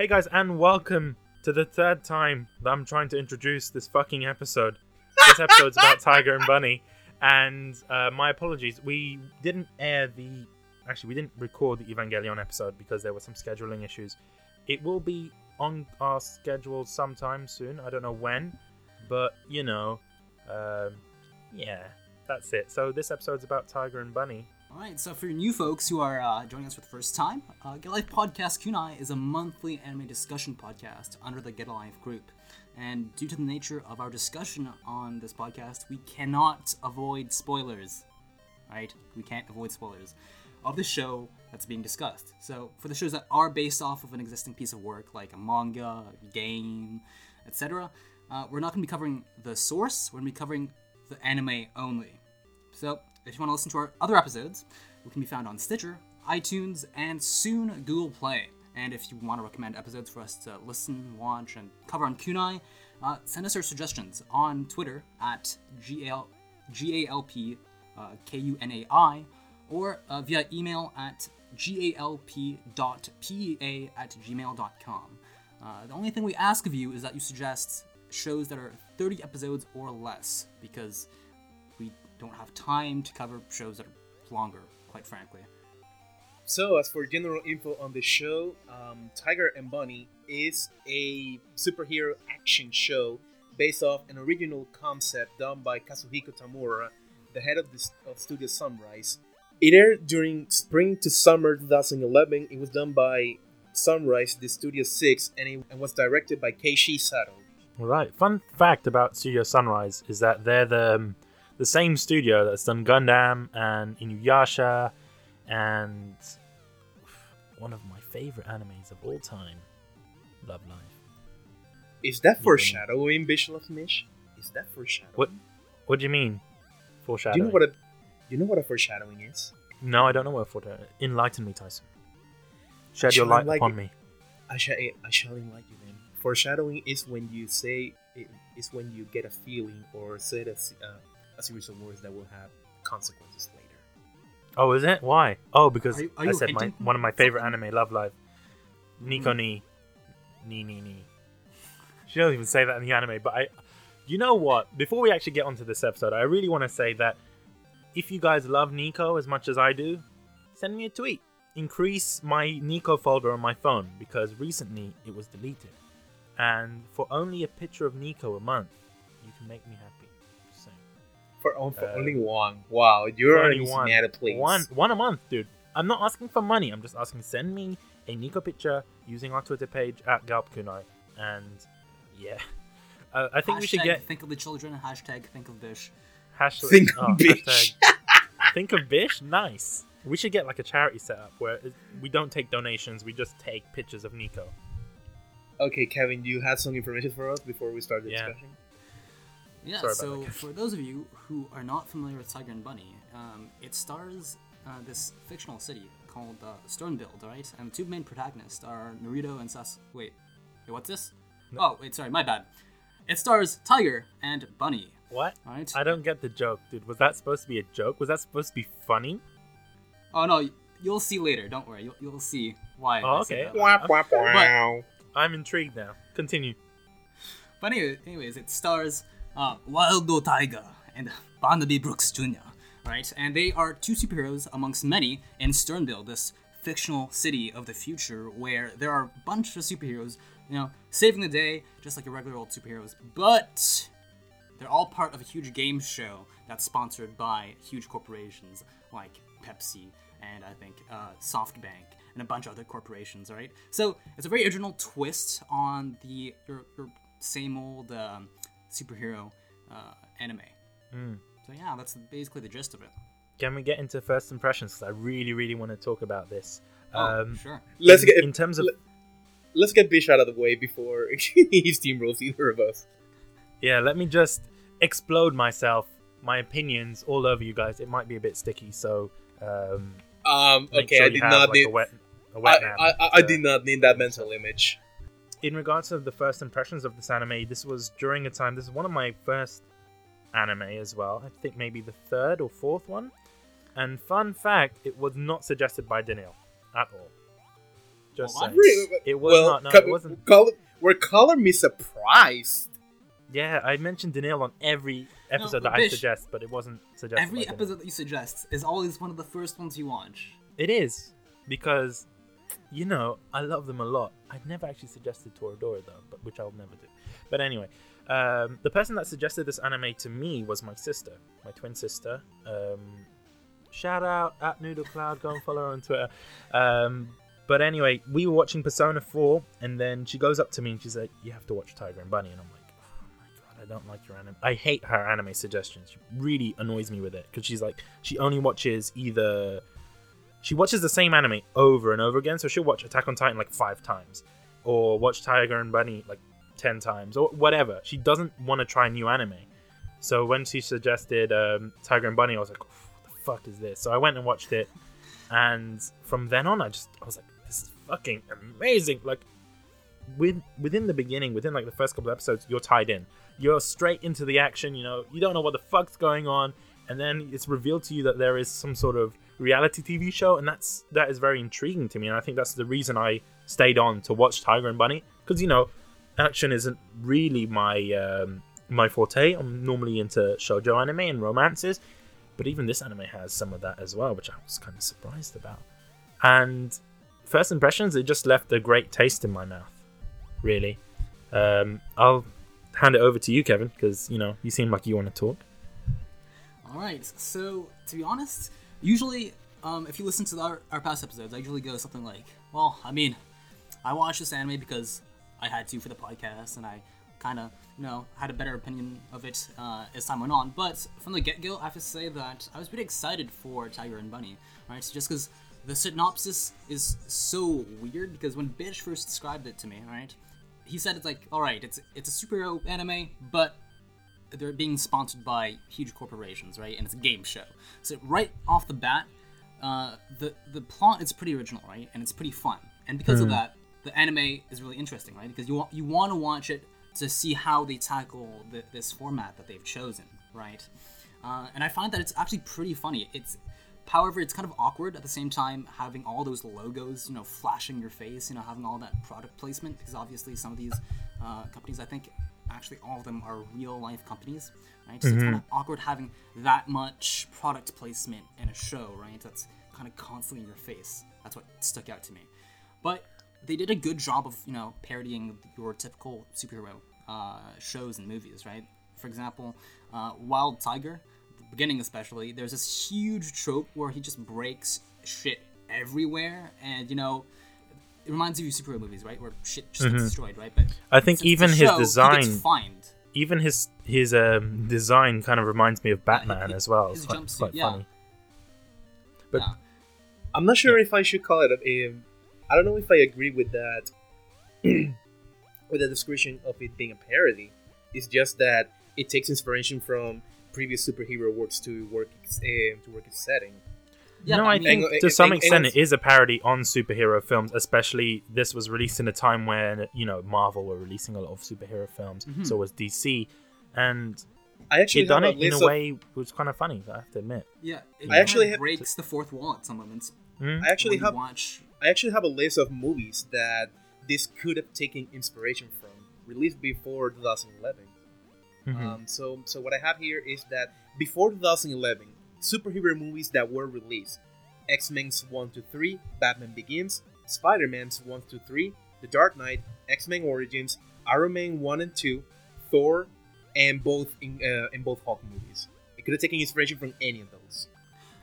Hey guys, and welcome to the third time that I'm trying to introduce this fucking episode. This episode's about Tiger and Bunny, and uh, my apologies. We didn't air the. Actually, we didn't record the Evangelion episode because there were some scheduling issues. It will be on our schedule sometime soon. I don't know when, but you know, um, yeah, that's it. So this episode's about Tiger and Bunny. All right, so for new folks who are uh, joining us for the first time, uh, Get Life Podcast Kunai is a monthly anime discussion podcast under the Get Life group. And due to the nature of our discussion on this podcast, we cannot avoid spoilers. Right? We can't avoid spoilers of the show that's being discussed. So for the shows that are based off of an existing piece of work, like a manga, game, etc., uh, we're not going to be covering the source. We're going to be covering the anime only. So if you want to listen to our other episodes, we can be found on Stitcher, iTunes, and soon Google Play. And if you want to recommend episodes for us to listen, watch, and cover on Kunai, uh, send us your suggestions on Twitter at GAL, GALP uh, KUNAI or uh, via email at galp.pea at gmail.com. Uh, the only thing we ask of you is that you suggest shows that are 30 episodes or less because don't have time to cover shows that are longer, quite frankly. So, as for general info on the show, um, Tiger and Bunny is a superhero action show based off an original concept done by Kazuhiko Tamura, the head of, the, of Studio Sunrise. It aired during spring to summer 2011. It was done by Sunrise, the Studio 6, and it and was directed by Keiichi Sato. All right. Fun fact about Studio Sunrise is that they're the um, the same studio that's done Gundam and Inuyasha and one of my favorite animes of all time, Love Live. Is that foreshadowing, Bishop of Mish? Is that foreshadowing? What? What do you mean? Foreshadowing. Do you know what a do you know what a foreshadowing is? No, I don't know what foreshadowing. Enlighten me, Tyson. Shed your light upon it? me. I shall I shall enlighten you then. Foreshadowing is when you say it is when you get a feeling or say a, uh, a series of words that will have consequences later. Oh, is it? Why? Oh, because Are you- are I said my one of my favorite anime, Love Live. Nico hmm. ni, ni ni ni. She doesn't even say that in the anime, but I. You know what? Before we actually get onto this episode, I really want to say that if you guys love Nico as much as I do, send me a tweet. Increase my Nico folder on my phone because recently it was deleted. And for only a picture of Nico a month, you can make me happy. Just saying. For, on- for Uh, only one. Wow, you're For already only one. mad please. One, one a month, dude. I'm not asking for money. I'm just asking send me a Nico picture using our Twitter page at Galpkunai. And yeah, uh, I think we should get think of the children. Hashtag think of Bish. hashtag Think oh, Bish. hashtag think of Bish. Nice. We should get like a charity set up where we don't take donations. We just take pictures of Nico. Okay, Kevin, do you have some information for us before we start the Yeah. discussion? Yeah, Sorry so for those of you who are not familiar with Tiger and Bunny, um, it stars uh, this fictional city called uh, Sternbild, right? And the two main protagonists are Naruto and Sas. Wait, wait, what's this? Oh, wait, sorry, my bad. It stars Tiger and Bunny, What? right? I don't get the joke, dude. Was that supposed to be a joke? Was that supposed to be funny? Oh no, you'll see later. Don't worry, you'll, you'll see why. Oh, okay. Wah, wah, wow. I'm intrigued now. Continue. But anyway, anyways, it stars uh, Wildo Tiger and Barnaby Brooks Jr. Right, and they are two superheroes amongst many in Sternbild, this fictional city of the future where there are a bunch of superheroes, you know, saving the day just like your regular old superheroes. But they're all part of a huge game show that's sponsored by huge corporations like Pepsi and I think uh, SoftBank and a bunch of other corporations. Right, so it's a very original twist on the your, your same old um, superhero uh, anime. So yeah, that's basically the gist of it. Can we get into first impressions? Because I really, really want to talk about this. Oh, Um, sure. Let's in, get in terms of let- let's get Bish out of the way before he steamrolls either of us. yeah, let me just explode myself, my opinions all over you guys. It might be a bit sticky, so um, Um, okay, sure I did have, not like, need. a wet, a I, wet nap. I, I, I Uh, did not need that mental image. In regards to the first impressions of this anime, this was during a time. This is one of my first anime as well. I think maybe the third or fourth one. And fun fact, it was not suggested by Daniel at all. Just Well. Really? It was well, not. No, it wasn't. Were color me surprised? Yeah, I mentioned Daniil on every episode that I suggest, but it wasn't suggested. Every Daniil. episode that you suggest is always one of the first ones you watch. It is because you know I love them a lot. I'd never actually suggested Toradora though, but which I'll never do. But anyway, um, the person that suggested this anime to me was my sister, my twin sister. Um, shout out at Noodle Cloud. Go and follow her on Twitter. Um, but anyway, we were watching Persona 4, and then she goes up to me and she's like, "You have to watch Tiger and Bunny," and I'm like. "Oh my God, I don't like your anime. I hate her anime suggestions. She really annoys me with it because she's like, she only watches either she watches the same anime over and over again. So she'll watch Attack on Titan like five times, or watch Tiger and Bunny like ten times, or whatever. She doesn't want to try new anime. So when she suggested um, Tiger and Bunny, I was like, "What the fuck is this?" So I went and watched it, and from then on, I just I was like, "This is fucking amazing!" Like, with within the beginning, within like the first couple episodes, you're tied in. You're straight into the action. You know, you don't know what the fuck's going on, and then it's revealed to you that there is some sort of reality TV show, and that's that is very intriguing to me, and I think that's the reason I stayed on to watch Tiger and Bunny because you know, action isn't really my um, my forte. I'm normally into shoujo anime and romances, but even this anime has some of that as well, which I was kind of surprised about. And first impressions, it just left a great taste in my mouth. Really, um, I'll hand it over to you, Kevin, because you know you seem like you want to talk. All right. So to be honest, usually, um, if you listen to our, our past episodes, I usually go something like, "Well, I mean, I watched this anime because I had to for the podcast, and I kind of, you know, had a better opinion of it uh, as time went on." But from the get-go, I have to say that I was pretty excited for Tiger and Bunny, right? So just because the synopsis is so weird, because when Bish first described it to me, right, he said it's like, "All right, it's it's a superhero anime, but." They're being sponsored by huge corporations, right? And it's a game show. So right off the bat, uh, the the plot is pretty original, right? And it's pretty fun. And because of that, the anime is really interesting, right? Because you want you want to watch it to see how they tackle the, this format that they've chosen, right? Uh, and I find that it's actually pretty funny. It's However, it's kind of awkward at the same time having all those logos, you know, flashing your face, you know, having all that product placement because obviously some of these uh, companies, I think actually all of them are real life companies, right? So it's kind of awkward having that much product placement in a show, right? That's kind of constantly in your face. That's what stuck out to me. But they did a good job of, you know, parodying your typical superhero uh, shows and movies, right? For example, uh, Wild Tiger, the beginning especially, there's this huge trope where he just breaks shit everywhere, and you know, it reminds you of superhero movies, right? Where shit just gets destroyed, right? But I think even his show, he design- gets fined. Even his his um, design kind of reminds me of Batman he- as well. his It's quite, jumpsuit, quite yeah. funny. But- yeah. I'm not sure if I should call it a. a I don't know if I agree with that. with the description of it being a parody, it's just that it takes inspiration from previous superhero works to work uh, to work its setting. Yeah, no, but I mean- think And- to and- some and- extent and- it is a parody on superhero films. Especially this was released in a time when you know Marvel were releasing a lot of superhero films. Mhm. So was DC, and I actually he done it in a list of, way which was kind of funny. I have to admit. Yeah, it I actually kinda have- breaks the fourth wall at some moments. Mm? I actually have watch. I actually have a list of movies that this could have taken inspiration from, released before 2011. Mhm. Um, so, so what I have here is that before 2011, superhero movies that were released: X Men's one to three, Batman Begins, Spider Man's one to three, The Dark Knight, X Men Origins, Iron Man one and two, Thor, and both in uh, in both Hulk movies. It could have taken inspiration from any of those.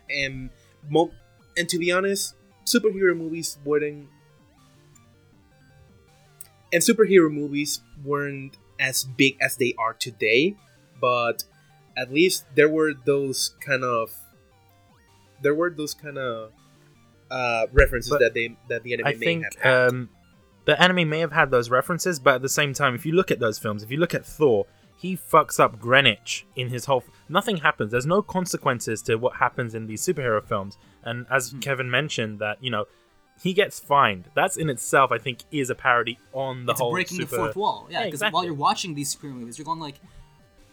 And mo- and to be honest, superhero movies wouldn't and superhero movies weren't as big as they are today, but at least there were those kind of there were those kind of uh, references But that they that the anime I may think have had. um, the anime may have had those references, but at the same time, if you look at those films, if you look at Thor, he fucks up Greenwich in his whole. Nothing happens. There's no consequences to what happens in these superhero films. And as Hmm. Kevin mentioned, that you know, he gets fined. That's in itself, I think, is a parody on the it's whole breaking super. the fourth wall. Yeah, Yeah, because exactly. while you're watching these superhero movies, you're going like,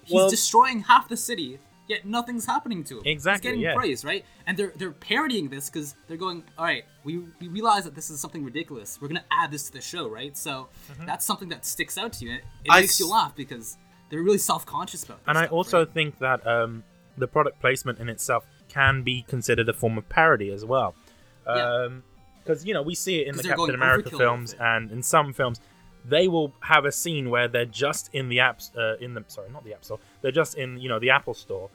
he's Well- destroying half the city yet nothing's happening to him. Exactly, He's getting yeah. praise, right? And they're they're parodying this because they're going, all right, we, we realize that this is something ridiculous. We're gonna add this to the show, right? So Mm-hmm. that's something that sticks out to you. It, it I makes you laugh because they're really self conscious about. This and I also right? think that um, the product placement in itself can be considered a form of parody as well. Yeah. Because, you know, we see it in the Captain America films and in some films. They will have a scene where they're just in the apps, uh, in the sorry, not the app store. They're just in, you know, the Apple store,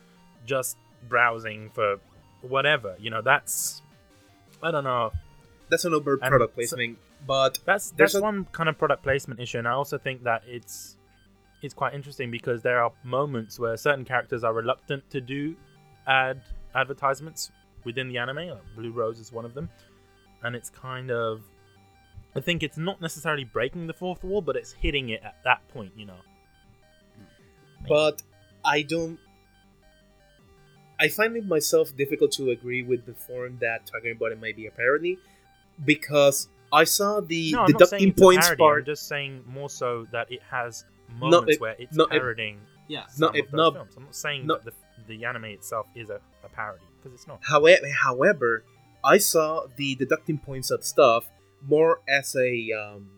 just browsing for whatever. You know, that's I don't know. That's an overt And product so- placement, but That's There's that's a- one kind of product placement issue, and I also think that it's it's quite interesting because there are moments where certain characters are reluctant to do ad advertisements within the anime. Like Blue Rose is one of them, and it's kind of I think it's not necessarily breaking the fourth wall, but it's hitting it at that point. You know. but I don't. I find it myself difficult to agree with the form that Tiger and Bunny might be a parody, because I saw the no, I'm deducting it's points parody. I'm just saying more so that it has No, moments it- where it's no, it- parodying yeah. some No, of if those not- films. I'm not saying no- that the, the anime itself is a, a parody because it's not. However, however, I saw the deducting points of stuff more as a um,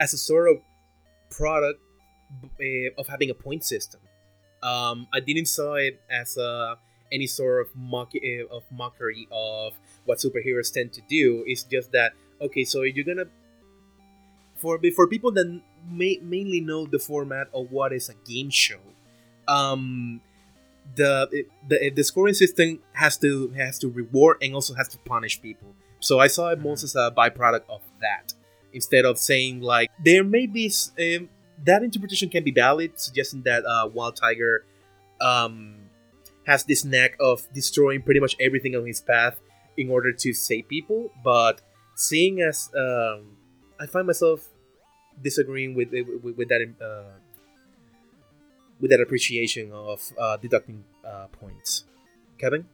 as a sort of product uh, of having a point system. Um, I didn't saw it as a, any sort of mock uh, of mockery of what superheroes tend to do. It's just that okay, so you're gonna for for people that may, mainly know the format of what is a game show. Um, the the the scoring system has to has to reward and also has to punish people. So I saw it most as a byproduct of that, instead of saying like there may be um, that interpretation can be valid, suggesting that uh, Wild Tiger um, has this knack of destroying pretty much everything on his path in order to save people. But seeing as um, I find myself disagreeing with with, with that uh, with that appreciation of uh, deducting uh, points. Kevin,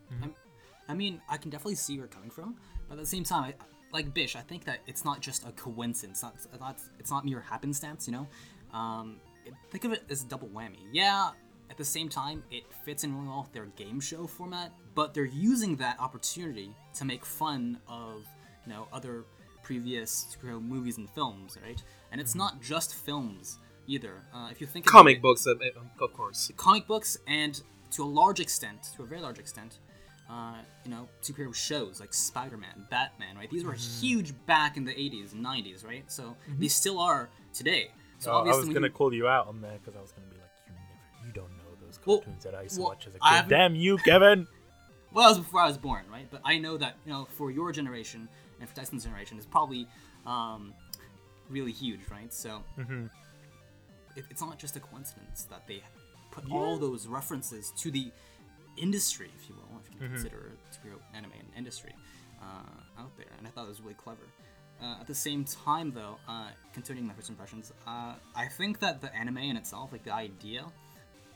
I mean, I can definitely see where you're coming from, but at the same time, I, like Bish, I think that it's not just a coincidence. Not, it's not, it's not mere happenstance. You know, um, it, think of it as a double whammy. Yeah, at the same time, it fits in really well with their game show format, but they're using that opportunity to make fun of you know other previous superhero movies and films, right? And it's not just films either. Uh, if you think comic books, of course. comic books and to a large extent, to a very large extent, uh, you know, superhero shows like Spider-Man, Batman, right? These were Mm-hmm. huge back in the 80s and 90s, right? So they still are today. So Oh, I was gonna you- call you out on that because I was gonna be like, you never, you don't know those Well- cartoons that I used to well, watch as a kid. Damn you, Kevin! well, that was before I was born, right? But I know that you know, for your generation and for Tyson's generation, it's probably um, really huge, right? So hmm it, it's not just a coincidence that they put all those references to the industry, if you will, can consider superhero anime an industry, uh, out there. And I thought it was really clever. Uh, at the same time, though, uh, continuing my first impressions, uh, I think that the anime in itself, like the idea,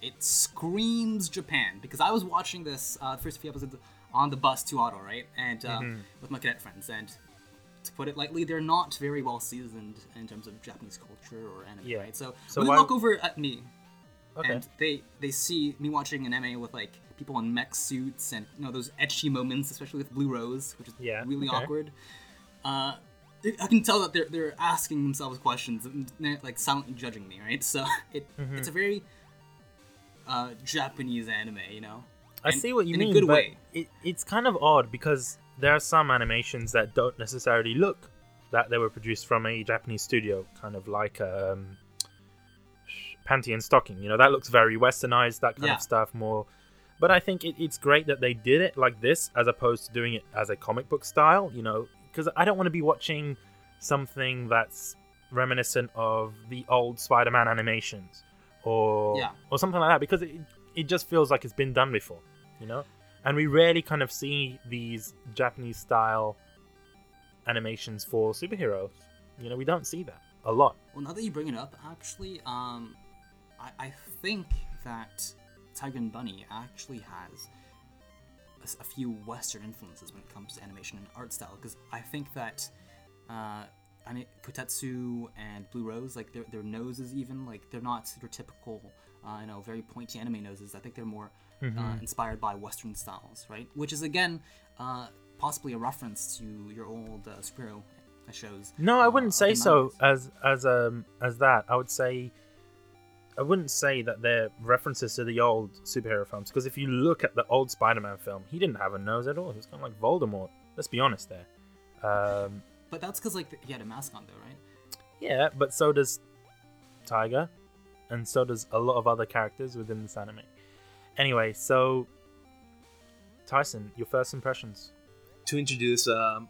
it screams Japan because I was watching this uh, first few episodes on the bus to Otto, right, and uh, with my cadet friends, and to put it lightly, they're not very well seasoned in terms of Japanese culture or anime, Yeah. right? So, So when why- they look over at me Okay. and they they see me watching an anime with like people in mech suits and you know those ecchi moments, especially with Blue Rose, which is Yeah, really okay. awkward. Uh, I can tell that they're they're asking themselves questions and they're, like silently judging me, right? So it Mm-hmm. it's a very uh, Japanese anime, you know. I And see what you in mean, a good but way. It, it's kind of odd because there are some animations that don't necessarily look that they were produced from a Japanese studio, kind of like um, Panty and Stocking. You know, that looks very westernized, that kind Yeah. of stuff more. But I think it, it's great that they did it like this as opposed to doing it as a comic book style, you know, because I don't want to be watching something that's reminiscent of the old Spider Man animations or Yeah. or something like that because it, it just feels like it's been done before, you know? And we rarely kind of see these Japanese style animations for superheroes. You know, we don't see that a lot. Well, now that you bring it up, actually, um, I, I think that Tiger and Bunny actually has a few Western influences when it comes to animation and art style. Because I think that uh, I mean, Kotetsu and Blue Rose, like their their noses even like they're not your typical, uh, you know, very pointy anime noses. I think they're more uh, inspired by Western styles, right? Which is again uh, possibly a reference to your old uh, superhero shows. No, I uh, wouldn't of say so as as um as that. I would say I wouldn't say that they're references to the old superhero films because if you look at the old Spider-Man film, he didn't have a nose at all. He was kind of like Voldemort. Let's be honest there. Um, But that's because like he had a mask on though, right? yeah, but so does Tiger, and so does a lot of other characters within this anime. Anyway, so Tyson, your first impressions? to introduce um,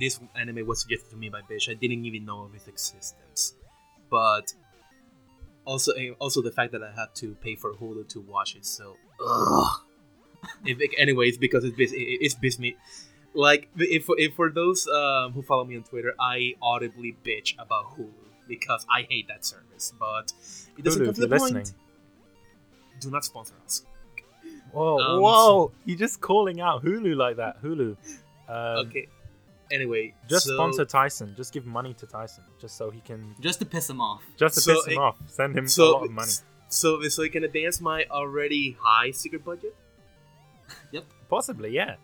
this anime was suggested to me by Bish. I didn't even know of its existence, but also eh, also the fact that I had to pay for Hulu to watch it. So, if, anyways, because it's it- it's bis me. Like if, if for those um, who follow me on Twitter, I audibly bitch about Hulu because I hate that service. But it doesn't Hulu, come to the point. listening. Do not sponsor us. Whoa, Um, whoa! You're just calling out Hulu like that. Hulu. Um, okay. Anyway, Just so- sponsor Tyson. Just give money to Tyson, just so he can, Just to piss him off. just to So piss him off. Send him so a lot of money. So, so I can advance my already high secret budget. Yep. Possibly, yeah.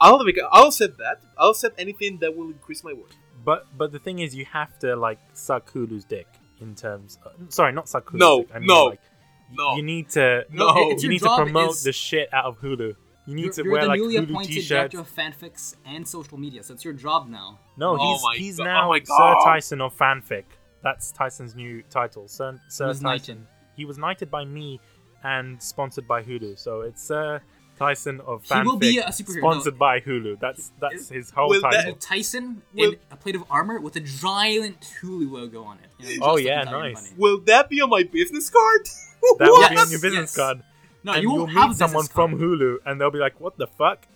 I'll make, I'll accept that. I'll accept anything that will increase my worth. But but the thing is, you have to like suck Hulu's dick in terms. Of, sorry, not suck Hulu's No, dick. I mean, no, like, no. You need to. No. It's You need to promote is- the shit out of Hulu. You need You're, to you're wear the like newly Hulu appointed t-shirts. director of fanfics and social media, so it's your job now. No, Oh he's my he's oh God- now oh Sir Tyson of fanfic. That's Tyson's new title. Sir, Sir was Tyson. knighted. He was knighted by me and sponsored by Hulu. So it's Sir Tyson of fanfic. He fanfic. will be a superhero. Sponsored by Hulu. That's that's his whole Will that- title. So Tyson Will- in a plate of armor with a giant Hulu logo on it. You know, Oh, yeah, nice. Bunny. Will that be on my business card? That will be on your business yes. card. No, and you will won't have a meet someone business from. Hulu, and they'll be like, "What the fuck?"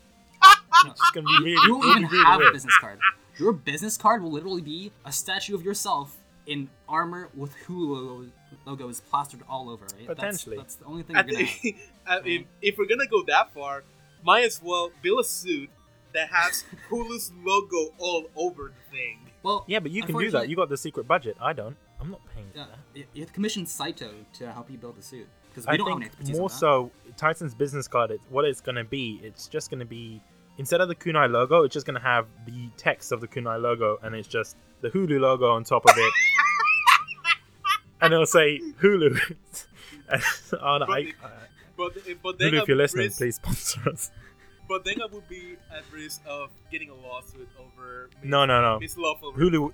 No, It's gonna be really, you won't really, even really have a business card. Your business card will literally be a statue of yourself in armor with Hulu logo, logos plastered all over. Right? That's- Potentially. that's, the only thing I you're gonna have. think- I mean, if we're gonna go that far, might as well build a suit that has Hulu's logo all over the thing. Well, Yeah, but you can do that. You got the secret budget. I don't. I'm not paying for Yeah, that. you you have to commission Saito to help you build the suit because we I don't have think expertise more on so Tyson's business card. It's what it's gonna be. It's just gonna be instead of the Kunai logo, it's just gonna have the text of the Kunai logo, and it's just the Hulu logo on top of it, and it'll say Hulu. and, oh, no, I, uh, But but Hulu, if you're listening, risk- please sponsor us. But then I would be at risk of getting a lawsuit over mis- No, no, no. Hulu-.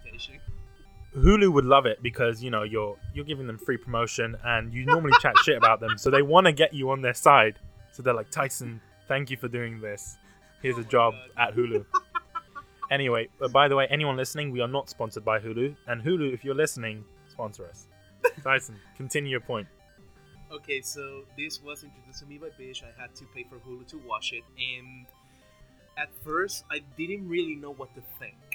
Hulu would love it because you know you're you're giving them free promotion and you normally chat shit about them, so they want to get you on their side. So they're like, Tyson, thank you for doing this. Here's a job at Hulu. Anyway, but by the way, anyone listening, we are not sponsored by Hulu, and Hulu, if you're listening, sponsor us. Tyson, continue your point. Okay, so this was introduced to me by Bish. I had to pay for Hulu to watch it, and at first I didn't really know what to think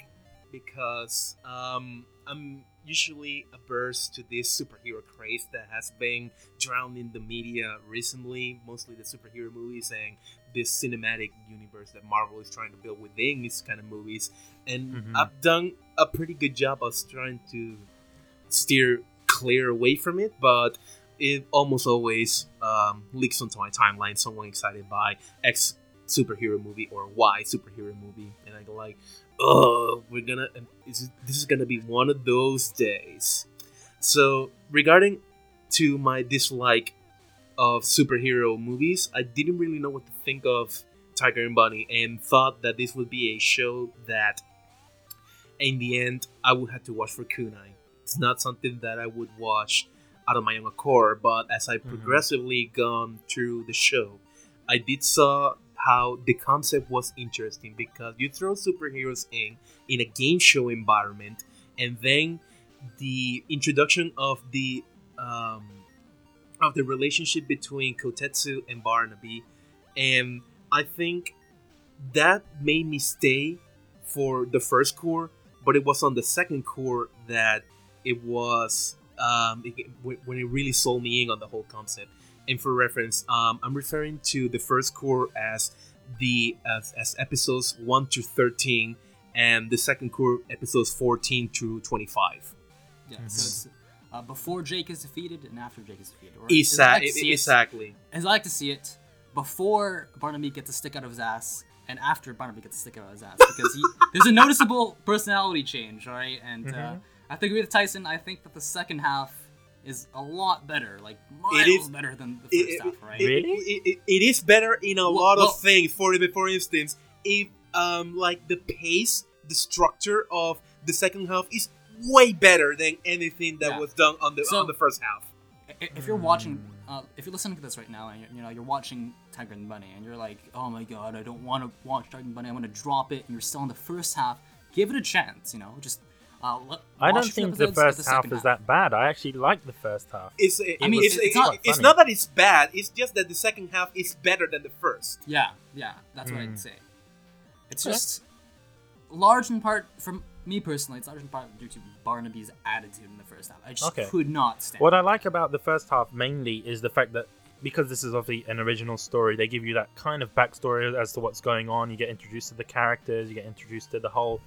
because um, I'm usually averse to this superhero craze that has been drowned in the media recently, mostly the superhero movies and this cinematic universe that Marvel is trying to build within these kind of movies. And Mhm. I've done a pretty good job of trying to steer clear away from it, but it almost always um, leaks onto my timeline. Someone excited by X superhero movie or Y superhero movie, and I go like, "Oh, we're gonna. Is this is gonna be one of those days?" So regarding to my dislike of superhero movies, I didn't really know what to think of Tiger and Bunny, and thought that this would be a show that, in the end, I would have to watch for kunai. It's not something that I would watch out of my own accord, but as I mm-hmm. progressively gone through the show, I did saw how the concept was interesting because you throw superheroes in in a game show environment, and then the introduction of the um, of the relationship between Kotetsu and Barnaby, and I think that made me stay for the first cour, but it was on the second cour that it was um, it, when when it really sold me in on the whole concept. And for reference, um, I'm referring to the first cour as the as, as episodes one to thirteen, and the second cour episodes 14 to 25. Yeah, Mhm. so it's uh, before Jake is defeated and after Jake is defeated. Or Exa- as like to see it- exactly. As I like to see it, before Barnaby gets a stick out of his ass, and after Barnaby gets a stick out of his ass, because he there's a noticeable personality change, all right. And uh, Mhm. I think with Tyson. I think that the second half is a lot better, like miles is- better than the first it- half, right? it- Really? it- it- it is better in a Well- lot well- of things. For for instance, if um like the pace, the structure of the second half is way better than anything that Yeah. was done on the So- on the first half. If you're watching, uh, if you're listening to this right now, and you're, you know you're watching Tiger and Bunny, and you're like, "Oh my god, I don't want to watch Tiger and Bunny. I want to drop it." And you're still in the first half. Give it a chance. You know, just uh, let, I don't think the episodes, get first half second is that bad. I actually like the first half. It's it, I mean, it's, it's it's, not it's not that it's bad. It's just that the second half is better than the first. Yeah, yeah, that's what Mm. I'd say. It's Okay. just large in part, from me personally, it's large in part due to Barnaby's attitude in the first half. I just Okay. could not stand. What. I like about the first half mainly is the fact that because this is obviously an original story, they give you that kind of backstory as to what's going on. You get introduced to the characters, you get introduced to the whole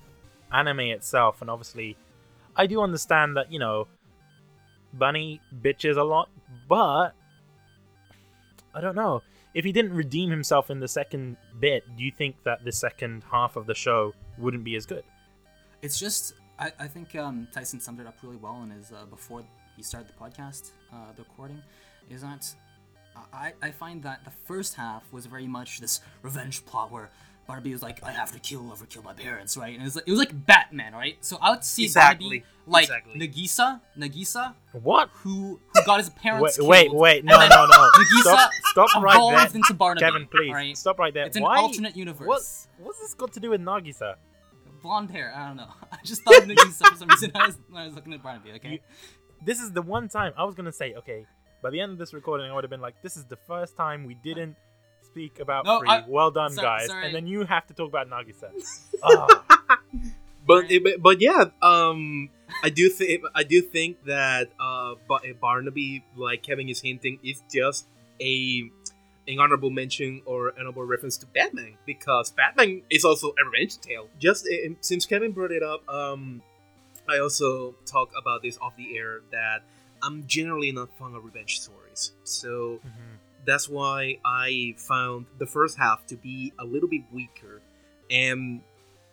anime itself, and obviously, I do understand that you know, Bunny bitches a lot, but I don't know if he didn't redeem himself in the second bit. Do you think that the second half of the show wouldn't be as good? It's just I, I think um, Tyson summed it up really well in his uh, before he started the podcast, uh, the recording, is that I, I find that the first half was very much this revenge plot where Barnaby was like, I have to kill whoever killed my parents, right? And it was like, it was like Batman, right? So I would see Exactly, Barnaby like exactly. Nagisa, Nagisa, What? who who got his parents wait, killed, wait! and No, no, no! Nagisa Stop, stop right evolved there, into Barnaby. Kevin. Please right? stop right there. It's an Why? alternate universe. What? What's this got to do with Nagisa? Blonde hair. I don't know. I just thought of Nagisa for some reason when I was, when I was looking at Barnaby. Okay. You- This is the one time I was gonna say, okay, by the end of this recording, I would have been like, this is the first time we didn't speak about No, Free. I- well done, so- guys. sorry. And then you have to talk about Nagisa. oh, But, Right. but but yeah, um, I do think I do think that uh, Barnaby, like Kevin is hinting, is just a an honorable mention or honorable reference to Batman because Batman is also a revenge tale. Just uh, since Kevin brought it up, um, I also talk about this off the air that I'm generally not fond of revenge stories. So mhm. That's why I found the first half to be a little bit weaker, and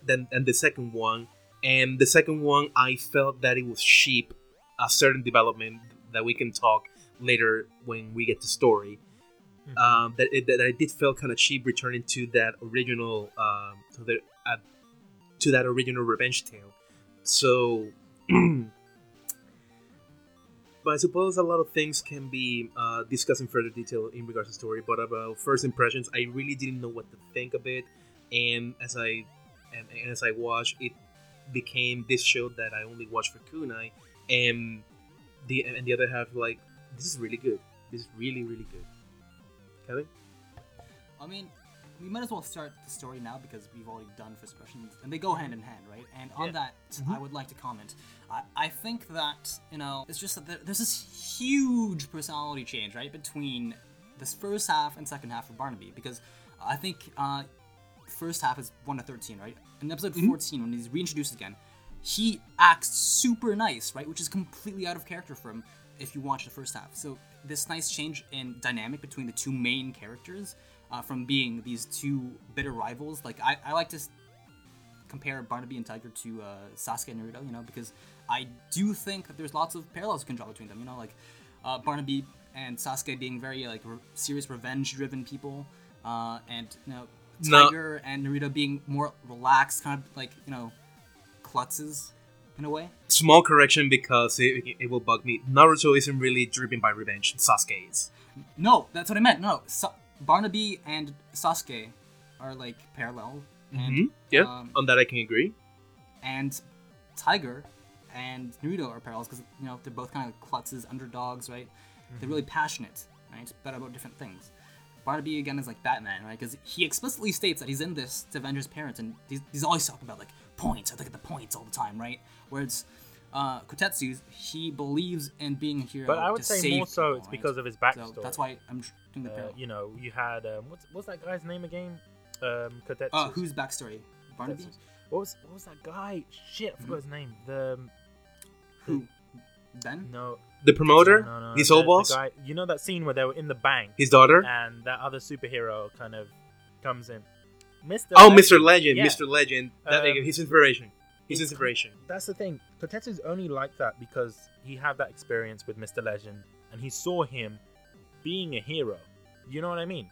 than and the second one. And the second one, I felt that it was cheap. A certain development that we can talk later when we get to story. Mhm. Um, that it, that I did feel kind of cheap returning to that original, um, to the uh, to that original revenge tale. So. But I suppose a lot of things can be uh, discussed in further detail in regards to story. But about first impressions, I really didn't know what to think of it, and as I and, and as I watched, it became this show that I only watched for Kunai, and the and the other half like this is really good. This is really really good. Kevin, I mean, we might as well start the story now because we've already done first impressions, and they go hand in hand, right? And on Yeah. that, Mm-hmm. I would like to comment. I, I think that you know, it's just that there, there's this huge personality change, right, between this first half and second half of Barnaby, because I think uh, first half is one to thirteen, right? In episode Mm-hmm. fourteen, when he's reintroduced again, he acts super nice, right, which is completely out of character for him if you watch the first half. So this nice change in dynamic between the two main characters, uh, from being these two bitter rivals. Like I, I like to s- compare Barnaby and Tiger to uh, Sasuke and Naruto, you know, because I do think that there's lots of parallels you can draw between them. You know, like uh, Barnaby and Sasuke being very like re- serious revenge-driven people, uh, and you know No. Tiger and Naruto being more relaxed, kind of like you know klutzes in a way. small correction because it, it, it will bug me. Naruto isn't really driven by revenge. Sasuke is. No, that's what I meant. No, Sa- Barnaby and Sasuke are like parallel, and Mhm. Yeah, um, on that I can agree. and Tiger and Naruto are parallels because you know they're both kind of klutzes, underdogs, right? They're really passionate, right? But about different things. Barnaby again is like Batman, right? Because he explicitly states that he's in this to avenge his parents, and he's, he's always talking about like points. I look at the points all the time, right? Whereas uh, Kotetsu, he believes in being a hero. But I would say more so people, it's right? because of his So backstory. that's why I'm tr- doing the Uh, you know, you had um, what's what's that guy's name again? Um, Kotetsu. Uh, whose backstory? Barnaby. what was what was that guy? Shit, I forgot his name. The Who? Ben? no, The promoter, no, no, his the- old the boss, guy- you know that scene where they were in the bank his daughter. and that other superhero kind of comes in. Mr. Oh, Legend. Mr. Legend, Yeah. Mr. Legend. That, Um, his inspiration. His inspiration. That's the thing. Kotetsu's only like that because he had that experience with Mr. Legend and he saw him being a hero. You know what I mean?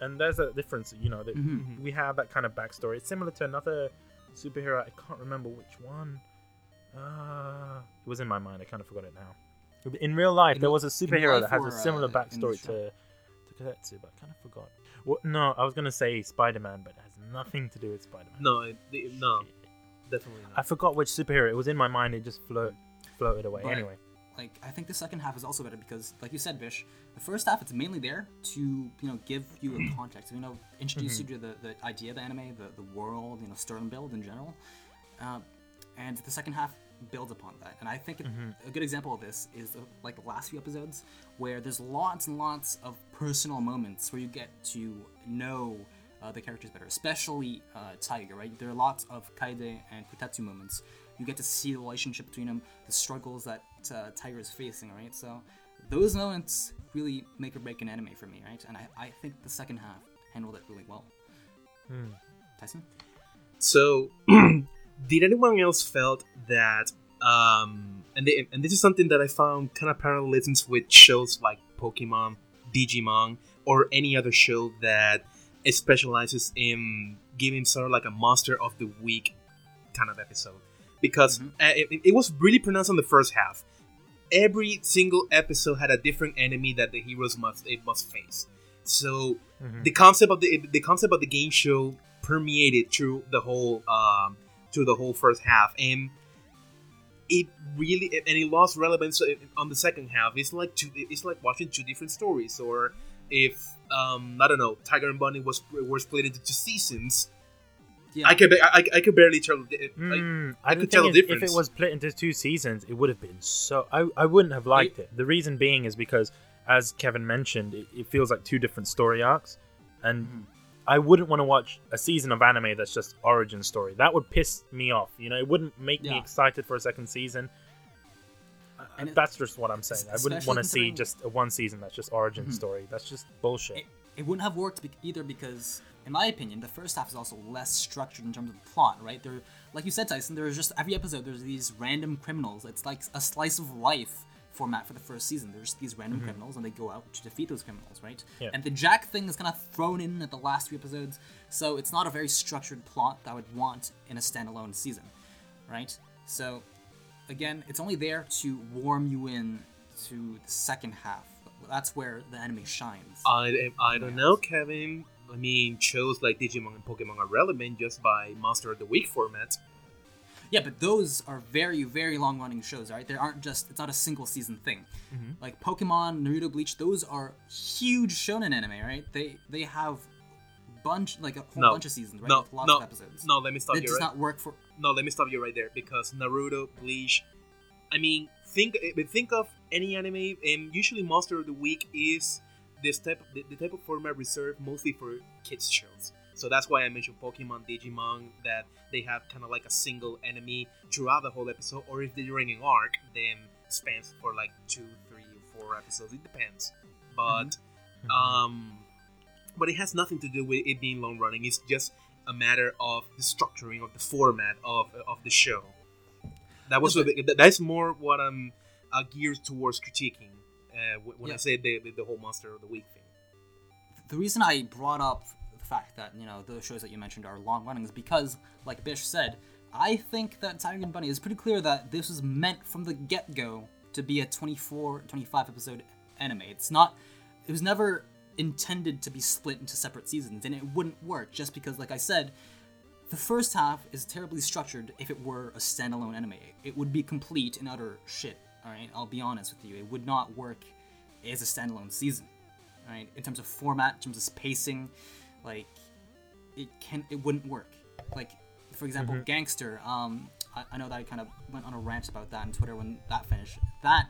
And there's a difference, you know, that Mhm. we have that kind of backstory. It's similar to another superhero. I can't remember which one. Uh, it was in my mind. I kind of forgot it now. In real life, In there was a superhero that has a similar uh, backstory to, to Kotetsu, but I kind of forgot. Well, no, I was going to say Spider Man, but it has nothing to do with Spider Man. No, it- the- no, definitely I forgot which superhero. It was in my mind. It just float, floated away. But- Anyway, Like I think the second half is also better because, like you said, Bish, the first half it's mainly there to you know give you a context, you know, introduce you to the, the idea of the anime, the, the world, you know, story and build in general, uh, and the second half builds upon that. And I think it, a good example of this is the, like the last few episodes where there's lots and lots of personal moments where you get to know uh, the characters better, especially uh, Tiger, right? There are lots of Kaede and Kotetsu moments. You get to see the relationship between them, the struggles that uh, Tiger is facing, right? So those moments really make or break an anime for me, right? And I, I think the second half handled it really well. Tyson? So, did anyone else felt that? Um, and they, and this is something that I found kind of parallelisms with shows like Pokemon, Digimon, or any other show that specializes in giving sort of like a monster of the week kind of episode. Because Mhm. uh, it, it was really pronounced on the first half. Every single episode had a different enemy that the heroes must it must face. So Mhm. the concept of the the concept of the game show permeated through the whole um, through the whole first half, and it really and it lost relevance on the second half. It's like two, it's like watching two different stories, or if um, I don't know, Tiger and Bunny was were split into two seasons. Yeah. I could I, I could barely tell. Like, Mm, I could thing tell the is, If it was split into two seasons, it would have been so. I, I wouldn't have liked it. The reason being is because, as Kevin mentioned, it, it feels like two different story arcs, and Mhm. I wouldn't want to watch a season of anime that's just origin story. That would piss me off. You know, it wouldn't make me excited for a second season. Uh, And it- that's just what I'm saying. I wouldn't want to see just a one season that's just origin Mhm. story. That's just bullshit. it, it wouldn't have worked be- either because, in my opinion, the first half is also less structured in terms of the plot, right? There, like you said, Tyson, there's just every episode there's these random criminals. It's like a slice of life format for the first season. There's these random mm-hmm. criminals, and they go out to defeat those criminals, right? Yeah. And the Jake thing is kind of thrown in at the last few episodes, so it's not a very structured plot that I would want in a standalone season, right? So, again, it's only there to warm you in to the second half. That's where the anime shines. I, I don't know, Kevin. I mean, shows like Digimon and Pokemon are relevant just by Monster of the Week format. Yeah, but those are very, very long running shows, right? They aren't just, it's not a single season thing. Mm-hmm. Like Pokemon, Naruto, Bleach, those are huge shonen anime, right? They they have bunch, like a whole No. bunch of seasons, right? No, With lots no, of episodes. no. Let me stop That you does right. not work for. no, let me stop you right there because Naruto, Bleach. I mean, think eh, think of any anime, and usually Monster of the Week is this type of the, the type of format reserved mostly for kids shows. So that's why I mentioned Pokemon, Digimon, that they have kind of like a single enemy throughout the whole episode, or if they're doing an arc, then spans for like two, three, or four episodes. It depends, but um, but it has nothing to do with it being long running. It's just a matter of the structuring of the format of of the show. That was the- that's more what I'm uh, geared towards critiquing uh, wh- when I Yeah. say the, the the whole monster of the week thing. The reason I brought up the fact that, you know, those shows that you mentioned are long running is because, like Bish said, I think that Tiger and Bunny is pretty clear that this was meant from the get go to be a 24, 25 episode anime. It's not, it was never intended to be split into separate seasons, and it wouldn't work just because, like I said, the first half is terribly structured if it were a standalone anime. It would be complete and utter shit, alright? I'll be honest with you. It would not work as a standalone season, alright? In terms of format, in terms of pacing, like, it can it wouldn't work. Like, for example, Gangsta, um, I, I know that I kind of went on a rant about that on Twitter when that finished. That,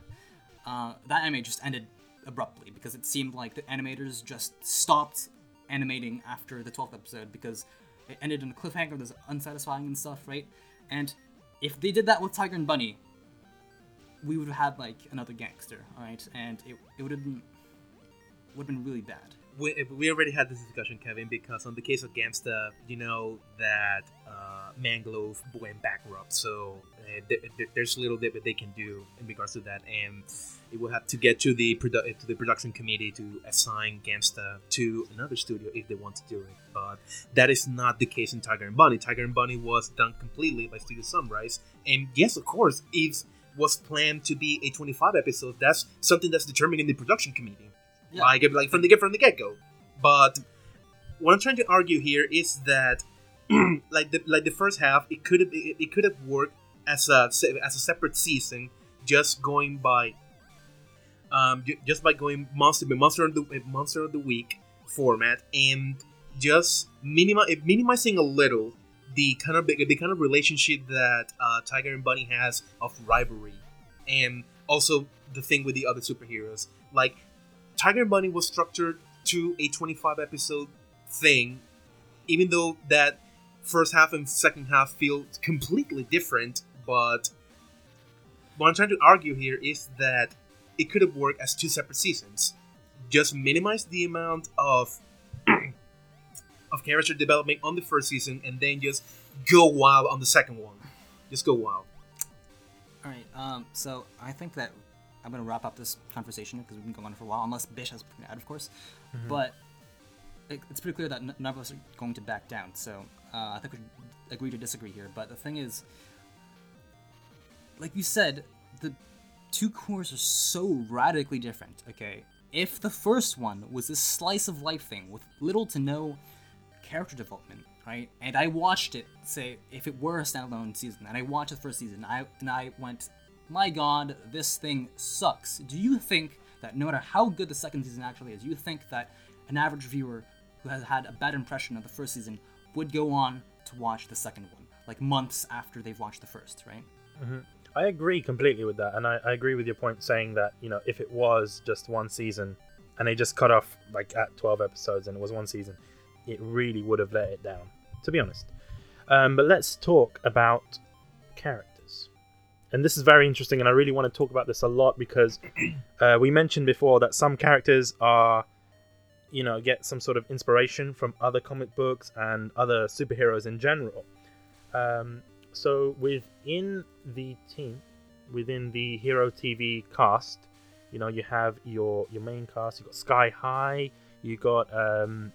uh, that anime just ended abruptly because it seemed like the animators just stopped animating after the 12th episode because it ended in a cliffhanger that's unsatisfying and stuff, right? And if they did that with Tiger and Bunny, we would have had like another Gangsta, all right? And it, it would have been would have been really bad. we, we already had this discussion, Kevin, because on the case of Gangsta, you know that uh, Manglobe went bankrupt, so uh, th- th- there's little that they can do in regards to that, and it will have to get to the produ- to the production committee to assign Gangsta to another studio if they want to do it. But that is not the case in Tiger and Bunny. Tiger and Bunny was done completely by Studio Sunrise, and yes, of course, if was planned to be a 25 episode, that's something that's determined in the production committee Yeah. like like from the get from the get go. But what I'm trying to argue here is that like the like the first half, it could have it, it could have worked as a as a separate season, just going by um ju- just by going monster monster of the uh, monster of the week format and just minima minimizing a little the kind of the kind of relationship that uh, Tiger and Bunny has of rivalry, and also the thing with the other superheroes. Like Tiger and Bunny was structured to a 25 episode thing, even though that first half and second half feel completely different. But what I'm trying to argue here is that it could have worked as two separate seasons. Just minimize the amount of of character development on the first season, and then just go wild on the second one. Just go wild. All right. Um. So I think that I'm gonna wrap up this conversation because we've been going on for a while, unless Bish has something to add, of course. But it, it's pretty clear that n- none of us are going to back down. So uh, I think we agree to disagree here. But the thing is, like you said, the two cours are so radically different. Okay. If the first one was this slice of life thing with little to no character development, right? And I watched it, say, if it were a standalone season, and I watched the first season, I and I went, my god, this thing sucks. Do you think that no matter how good the second season actually is, you think that an average viewer who has had a bad impression of the first season would go on to watch the second one, like months after they've watched the first, right? Mm-hmm. I agree completely with that, and I, I agree with your point saying that you know if it was just one season, and they just cut off like at twelve episodes and it was one season, it really would have let it down. To be honest, um, but let's talk about characters, and this is very interesting, and I really want to talk about this a lot because uh, we mentioned before that some characters are, you know, get some sort of inspiration from other comic books and other superheroes in general. Um, so within the team, within the Hero TV cast, you know, you have your your main cast. You got Sky High. You got um,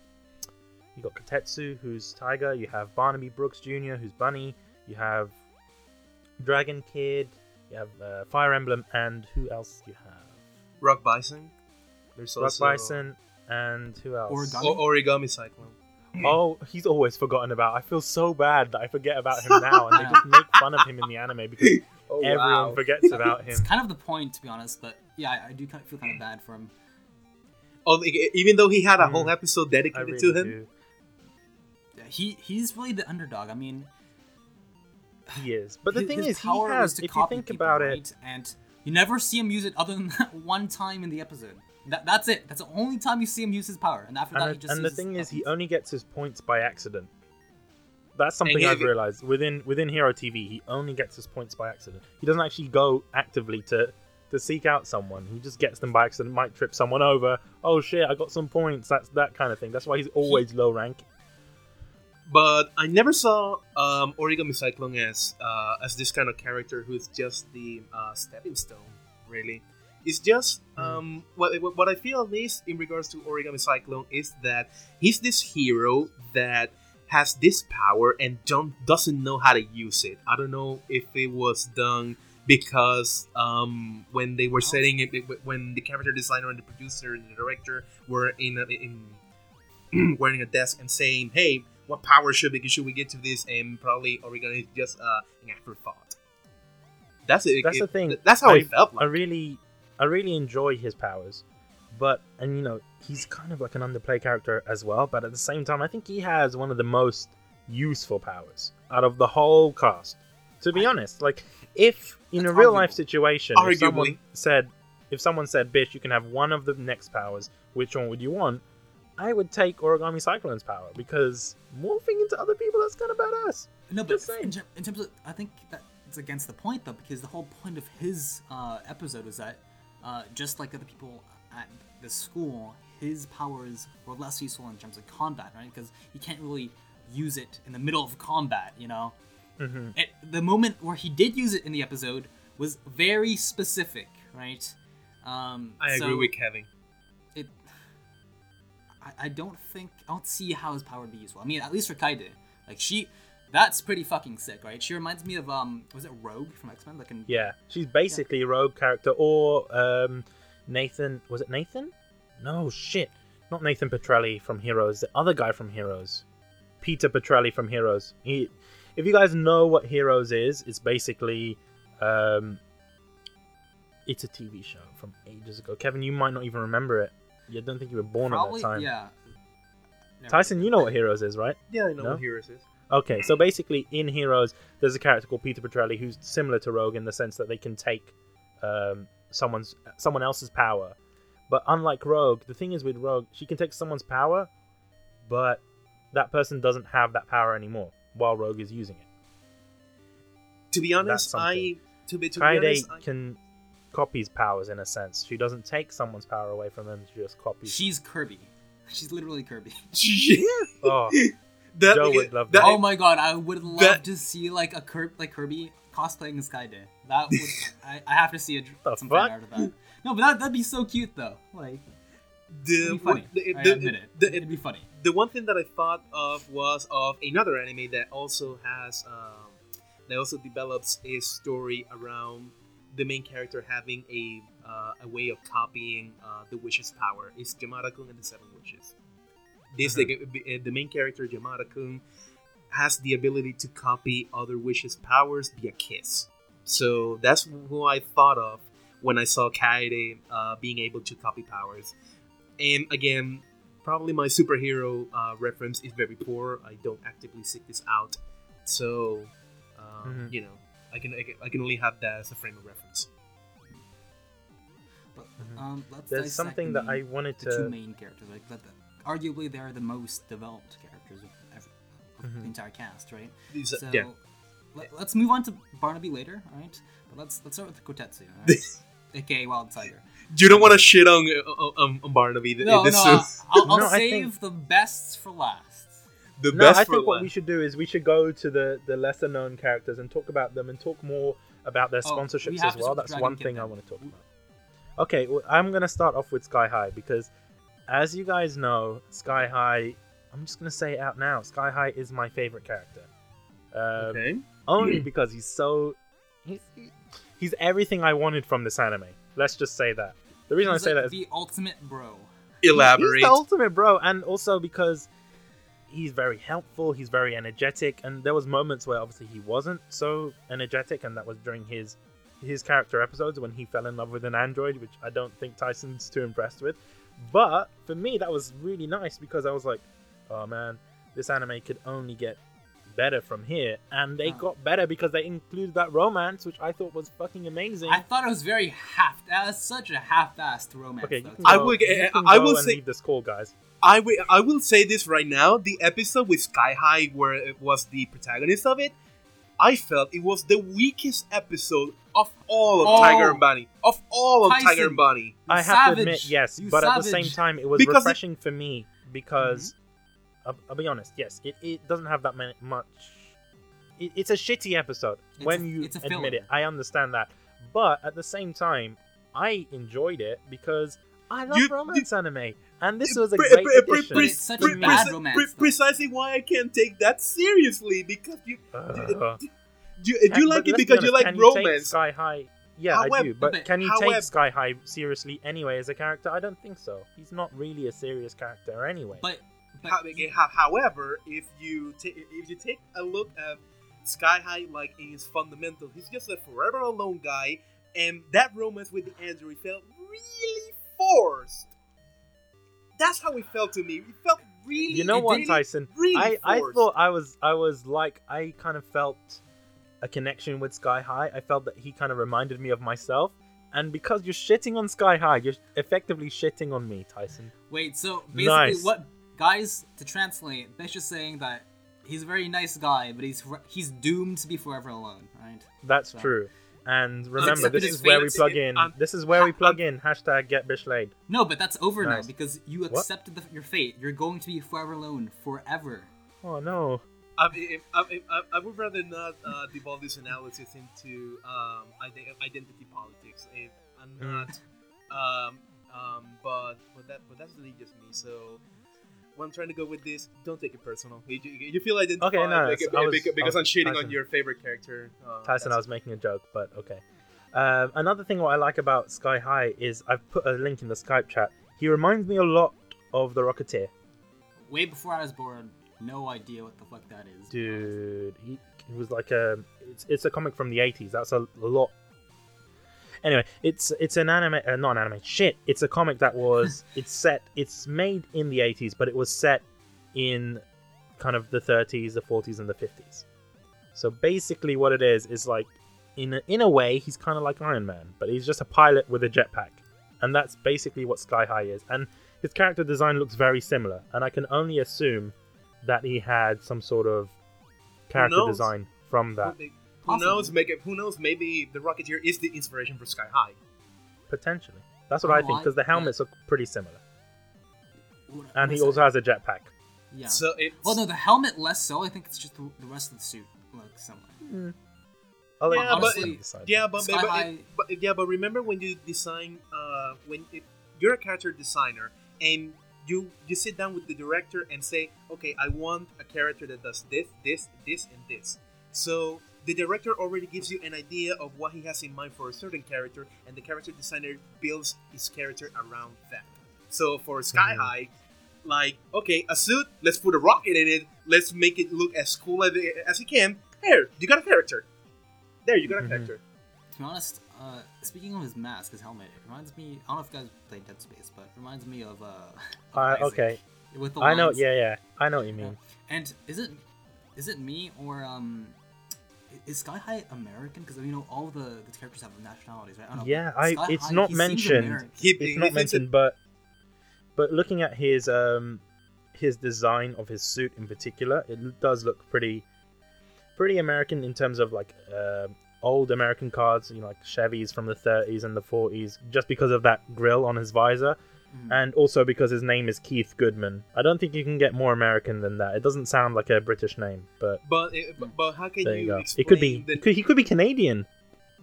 you got Kotetsu, who's Tiger. You have Barnaby Brooks Jr., who's Bunny. You have Dragon Kid. You have uh, Fire Emblem, and who else do you have? Rock Bison. There's Rock also Bison, and who else? Origami. O- Origami Cyclone. Oh, he's always forgotten about. I feel so bad that I forget about him now, and they just make fun of him in the anime because Oh, everyone forgets about him. It's kind of the point, to be honest. But yeah, I, I do kind of feel kind of bad for him. Oh, even though he had a Mm. whole episode dedicated really to him. do. Yeah, he he's really the underdog. I mean, He is, but the his- thing his is, he power was has. to If you think people, about it, right? and you never see him use it other than that one time in the episode. That, that's it. That's the only time you see him use his power, and after that, he just. and the thing is, he only gets his points by accident. That's something he- I've realized within within Hero TV. He only gets his points by accident. He doesn't actually go actively to to seek out someone. He just gets them by accident. Might trip someone over. Oh shit! I got some points. That's that kind of thing. That's why he's always low rank. But I never saw um, Origami Cyclone as uh, as this kind of character who's just the uh, stepping stone. Really, it's just um, what what I feel at least in regards to Origami Cyclone is that he's this hero that has this power and don't doesn't know how to use it. I don't know if it was done because um, when they were setting it, it- when the character designer and the producer and the director were in a, in wearing a desk and saying, "Hey, what power should we should we get to this?" And probably are we gonna just uh, an afterthought. That's it. That's it- the thing. That's how I, it felt Like. I really, I really enjoy his powers, but and you know he's kind of like an underplay character as well. But at the same time, I think he has one of the most useful powers out of the whole cast. To be honest, like if in a real life arguable. situation, if someone said, if someone said, "Bitch, you can have one of the next powers. Which one would you want?" I would take Origami Cyclone's power because morphing into other people that's kind of badass. No, but in, in terms of, I think that's against the point though, because the whole point of his uh, episode is that, uh, just like other people at the school, his powers were less useful in terms of combat, right? Because he can't really use it in the middle of combat, you know. Mm-hmm. It, the moment where he did use it in the episode was very specific, right? Um, I so agree with Kevin. I, I don't think I don't see how his power would be useful. I mean, at least for Kaede, like she, that's pretty fucking sick, right? She reminds me of um, was it Rogue from X Men? Like Yeah, she's basically a rogue character, or um, Nathan. Was it Nathan? No shit, not Nathan Petrelli from Heroes. The other guy from Heroes, Peter Petrelli from Heroes. He, if you guys know what Heroes is, it's basically, um, it's a TV show from ages ago. Kevin, you might not even remember it. You don't think you were born probably at that time. yeah. Never Tyson, you know what Heroes is, right? Yeah, I know No? what Heroes is. Okay, so basically in Heroes, there's a character called Peter Petrelli who's similar to Rogue in the sense that they can take um, someone's someone else's power. But unlike Rogue, the thing is with Rogue, she can take someone's power, but that person doesn't have that power anymore while Rogue is using it. To be honest. I to be to be honest, I, can copies powers in a sense. She doesn't take someone's power away from them; she just copies. She's Kirby. She's literally Kirby. oh, that, Joe would love that. that. oh my god, I would love that- to see like a Kirby, like Kirby cosplaying as Kaede. That would I, I have to see a, The some fuck? fan art of that. No, but that that'd be so cute though. Like the, it'd be funny. the, I the- admit it. the- it'd be funny. the one thing that I thought of was of another anime that also has um, that also develops a story around the main character having a uh, a way of copying uh, the wish's power. Is Yamada-kun and the Seven Witches. This the, the main character Yamada-kun has the ability to copy other wishes' powers via kiss. So that's who I thought of when I saw Kaede uh, being able to copy powers. And again, probably my superhero uh, reference is very poor. I don't actively seek this out, so um, Mhm. you know, I can, I can I can only have that as a frame of reference. But um, let's there's dissect something that I wanted to. the two main characters. Like that, arguably they're the most developed characters of, every, of Mhm. the entire cast, right? These- So yeah, let, us move on to Barnaby later, all right? But let's let's start with Kotetsu, all right? aka Wild Tiger. you don't want to shit on on, on Barnaby. th- No, this no, is I'll, I'll No, save think- the best for last. The No, best I think what last. we should do is we should go to the the lesser known characters and talk about them and talk more about their Oh, sponsorships have as well. That's one Kid thing I want to talk about. Okay, well, I'm gonna start off with Sky High because, as you guys know, Sky High. I'm just gonna say it out now. Sky High is my favorite character. Um, okay. Only because he's so he's he's everything I wanted from this anime. Let's just say that. The reason He's I say like that is the ultimate bro. Elaborate. He's the ultimate bro, and also because he's very helpful. He's very energetic, and there was moments where obviously he wasn't so energetic, and that was during his his character episodes when he fell in love with an android, which I don't think Tyson's too impressed with. But for me, that was really nice because I was like, oh man, this anime could only get better from here, and they Oh. got better because they included that romance, which I thought was fucking amazing. I thought it was very half. That was such a half-assed romance. Okay, though. I will. would- you can eh, I will and say- this call, guys. I will say this right now. The episode with Sky High, where it was the protagonist of it, I felt it was the weakest episode of all of Oh. Tiger and Bunny. Of all of Tyson. Tiger and Bunny. You I have savage. to admit, yes, You but at the same time, it was Because it- refreshing for me because mm-hmm. I'll, I'll be honest. Yes, it, it doesn't have that many, much. It, it's a shitty episode It's when a- you it's a admit it. I understand that, but at the same time, I enjoyed it because I love You- romance anime, and this was a Pre- great pre- pre- addition. But it's such for a bad preci- romance, pre- precisely why I can't take that seriously because you uh, Do you, you like it let's be because you honest, like can you take romance. Sky High. Yeah, I However- do. But but can you however- take Sky High seriously anyway as a character? I don't think so. He's not really a serious character anyway. But, but How- how- However, if you ta- if you take a look at Sky High, like in his fundamentals, he's just a forever alone guy, and that romance with the android felt really forced. That's how it felt to me. It felt really. you know what, didn't- Tyson? really I, I thought I was I was like I kind of felt a connection with Sky High. I felt that he kind of reminded me of myself, And because you're shitting on Sky High, you're effectively shitting on me, Tyson. Wait, so basically, Nice. what guys to translate? That's just saying that he's a very nice guy, but he's he's doomed to be forever alone, right? That's So- true. And remember, this is where we plug in. Um, This is where we plug in hashtag get Bishlade. No, but that's over now because you accepted the, your fate. You're going to be forever alone forever. Oh no. I, I, I, I, I would rather not uh, devolve this analysis into um, ide- identity politics. If I'm Mm. not, um, um, but but that but that's really just me. So when I'm trying to go with this, don't take it personal. You, you, you feel identified Okay, no, because, I was- because, because I I'm was- shitting Tyson. on your favorite character. Uh, Tyson, I was making a joke, but okay. Um, another thing what I like about Sky High is I've put a link in the Skype chat. He reminds me a lot of the Rocketeer. Way before I was born, no idea what the fuck that is. Dude, he, he was like a. It's, it's a comic from the 80s. That's a, lot. Anyway, it's it's an anime, uh, not an anime. Shit, it's a comic that was. it's set. It's made in the 80s, but it was set in kind of the 30s, the 40s, and the 50s. So basically, what it is is like, in a, in a way, he's kind of like Iron Man, but he's just a pilot with a jetpack, and that's basically what Sky High is. And his character design looks very similar, and I can only assume that he had some sort of character design from that Who, who Possibly. knows? Make it, who knows? Maybe the Rocketeer is the inspiration for Sky High. potentially. That's what I Oh, think because the helmets are pretty similar, What- and he what's also has a jetpack. Yeah. So it's well, no, the helmet less so. I think it's just the, the rest of the suit looks similar. I'll let Yeah, you but- honestly. Yeah, but, but, High- but yeah, but remember when you design, uh, when if you're a character designer and you you sit down with the director and say, okay, I want a character that does this, this, this, and this. So the director already gives you an idea of what he has in mind for a certain character, and the character designer builds his character around that. So for Sky Mhm. High, like okay, a suit, let's put a rocket in it, let's make it look as cool as, as you can. There, you got a character. There, you got a Mhm. character. To be honest, uh, speaking of his mask, his helmet, it reminds me. I don't know if you guys played Dead Space, but it reminds me of. Uh, of Uh, okay, With the I know. lines. Yeah, yeah, I know what you mean. And is it is it me or um i- is Sky High American? Because you know all the, the characters have nationalities, right? I don't know. Yeah, I- Sky it's High, not he seems mentioned. American. He- It's he not thinks mentioned, but but looking at his um his design of his suit in particular, it does look pretty pretty American in terms of like um old American cars, you know, like Chevys from the 30s and the 40s, just because of that grill on his visor, Mhm. and also because his name is Keith Goodman. I don't think you can get more American than that. It doesn't sound like a British name, but But, it, but but how can there you, you go. explain It could be. the, he could be Canadian.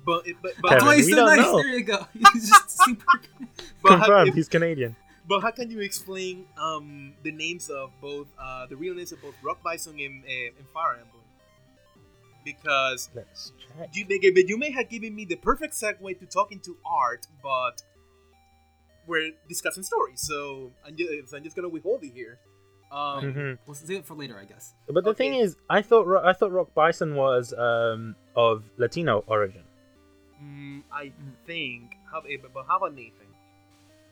but, it- but, but, Kevin, why he's so nice. know. There you go. He's just super. Confirmed. He's Canadian. but how can you explain um the names of both uh the real names of both Rock Bison and, uh, and Fire Emblem? Because Let's check. you may, you may have given me the perfect segue to talking to Art, but we're discussing stories, so I'm just, so I'm just gonna withhold it here. Um, Mhm. We'll save it for later, I guess. But the thing is, I thought I thought Rock Bison was um, of Latino origin. mm, I think. How, eh, but but how about Nathan?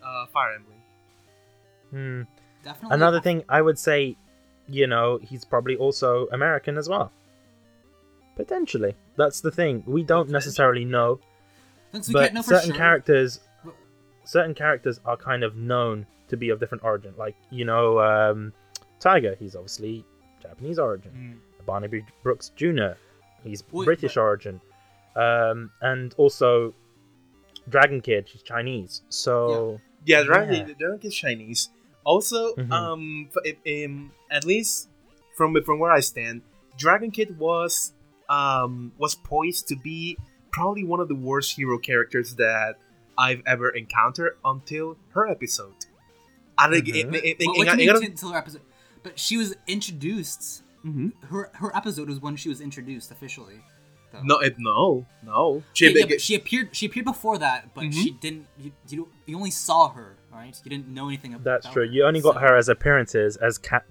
Uh, Fire Emblem. Hmm. Definitely. Another thing I would say, you know, he's probably also American as well. Potentially, that's the thing. We don't necessarily know, Since we but know certain sure. characters, But- certain characters are kind of known to be of different origin. Like you know, um, Tiger, he's obviously Japanese origin. Barnaby Brooks Jr. He's Wait, British but- origin, um, and also Dragon Kid. She's Chinese. So Yeah, Dragon Yeah. Dragon is Chinese. Also, um, f- um, at least from from where I stand, Dragon Kid was um was poised to be probably one of the worst hero characters that I've ever encountered until her episode. I think it- it- it- Well, it- it- it- until her episode? But she was introduced. Mhm. Her her episode was when she was introduced officially. though. No, it, no, no. She, Okay, yeah, she appeared. She appeared before that, but Mhm. she didn't. You, you you only saw her, right? You didn't know anything about. Her. That's true. her, You only got so- her as appearances, as ca-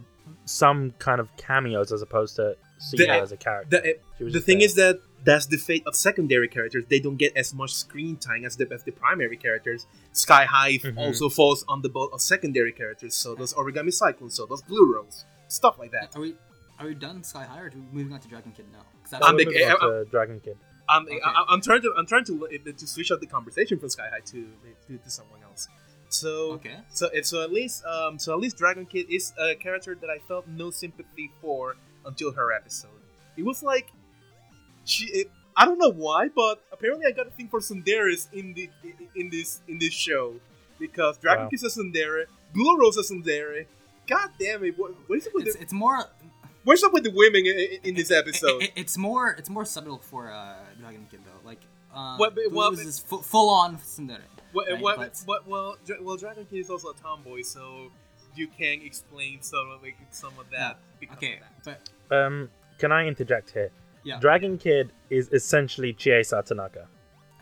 some kind of cameos, as opposed to seeing The- her as a character. the, She the thing there. is that that's the fate of secondary characters. They don't get as much screen time as the, as the primary characters. Sky High Mhm. also falls on the boat of secondary characters. So does Origami Cyclone. So does Blue Rose. Stuff like that. Are we are we done Sky High or are we moving on to Dragon Kid now? 'Cause No, I'm we're the- moving on I'm- to Dragon Kid. I'm, Okay. I, I'm trying to I'm trying to to switch up the conversation from Sky High to to, to someone else. So Okay. so it's so at least um so at least Dragon Kid is a character that I felt no sympathy for until her episode. It was like she it, I don't know why, but apparently I got a thing for tsunderes in the in this in this show because Dragon Wow. Kid's a tsundere, Blue Rose is a tsundere. God damn it! What, what is it with It's, the, it's more what's up with the women in, in- in this it- episode? it- it's more it's more subtle for uh, Dragon Kid though. Like uh, What- but- Blue well, Rose is fu- full on Tsundere. What, right, what, but- what, well, Dra- well, Dragon Kid is also a tomboy, so you can explain some of like, some of that. because Okay, of that. but Um, can I interject here? Yeah. Dragon Kid is essentially Chie Satonaka.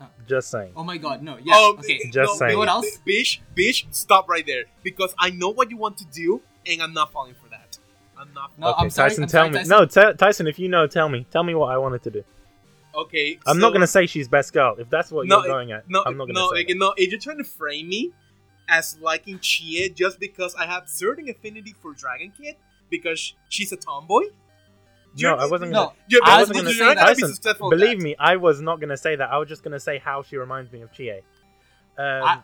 Oh. Just saying. oh my god, no, yeah, Um, okay. Just no, saying. You know what else? Bish, Bish, stop right there because I know what you want to do, and I'm not falling for that. I'm not. No, okay, I'm sorry, Tyson, I'm tell sorry, me. Tyson. No, Ty- Tyson, if you know, tell me. Tell me what I wanted to do. Okay, I'm so- not gonna say she's best girl. If that's what No, you're going at, No, I'm not gonna no, say. like, that. no. If you're trying to frame me as liking Chie just because I have certain affinity for Dragon Kid because she's a tomboy. No, You're- I wasn't gonna. You're, I was not gonna you're say that. gonna Tyson, Believe that. me, I was not gonna say that. I was just gonna say how she reminds me of Chie. Um, I,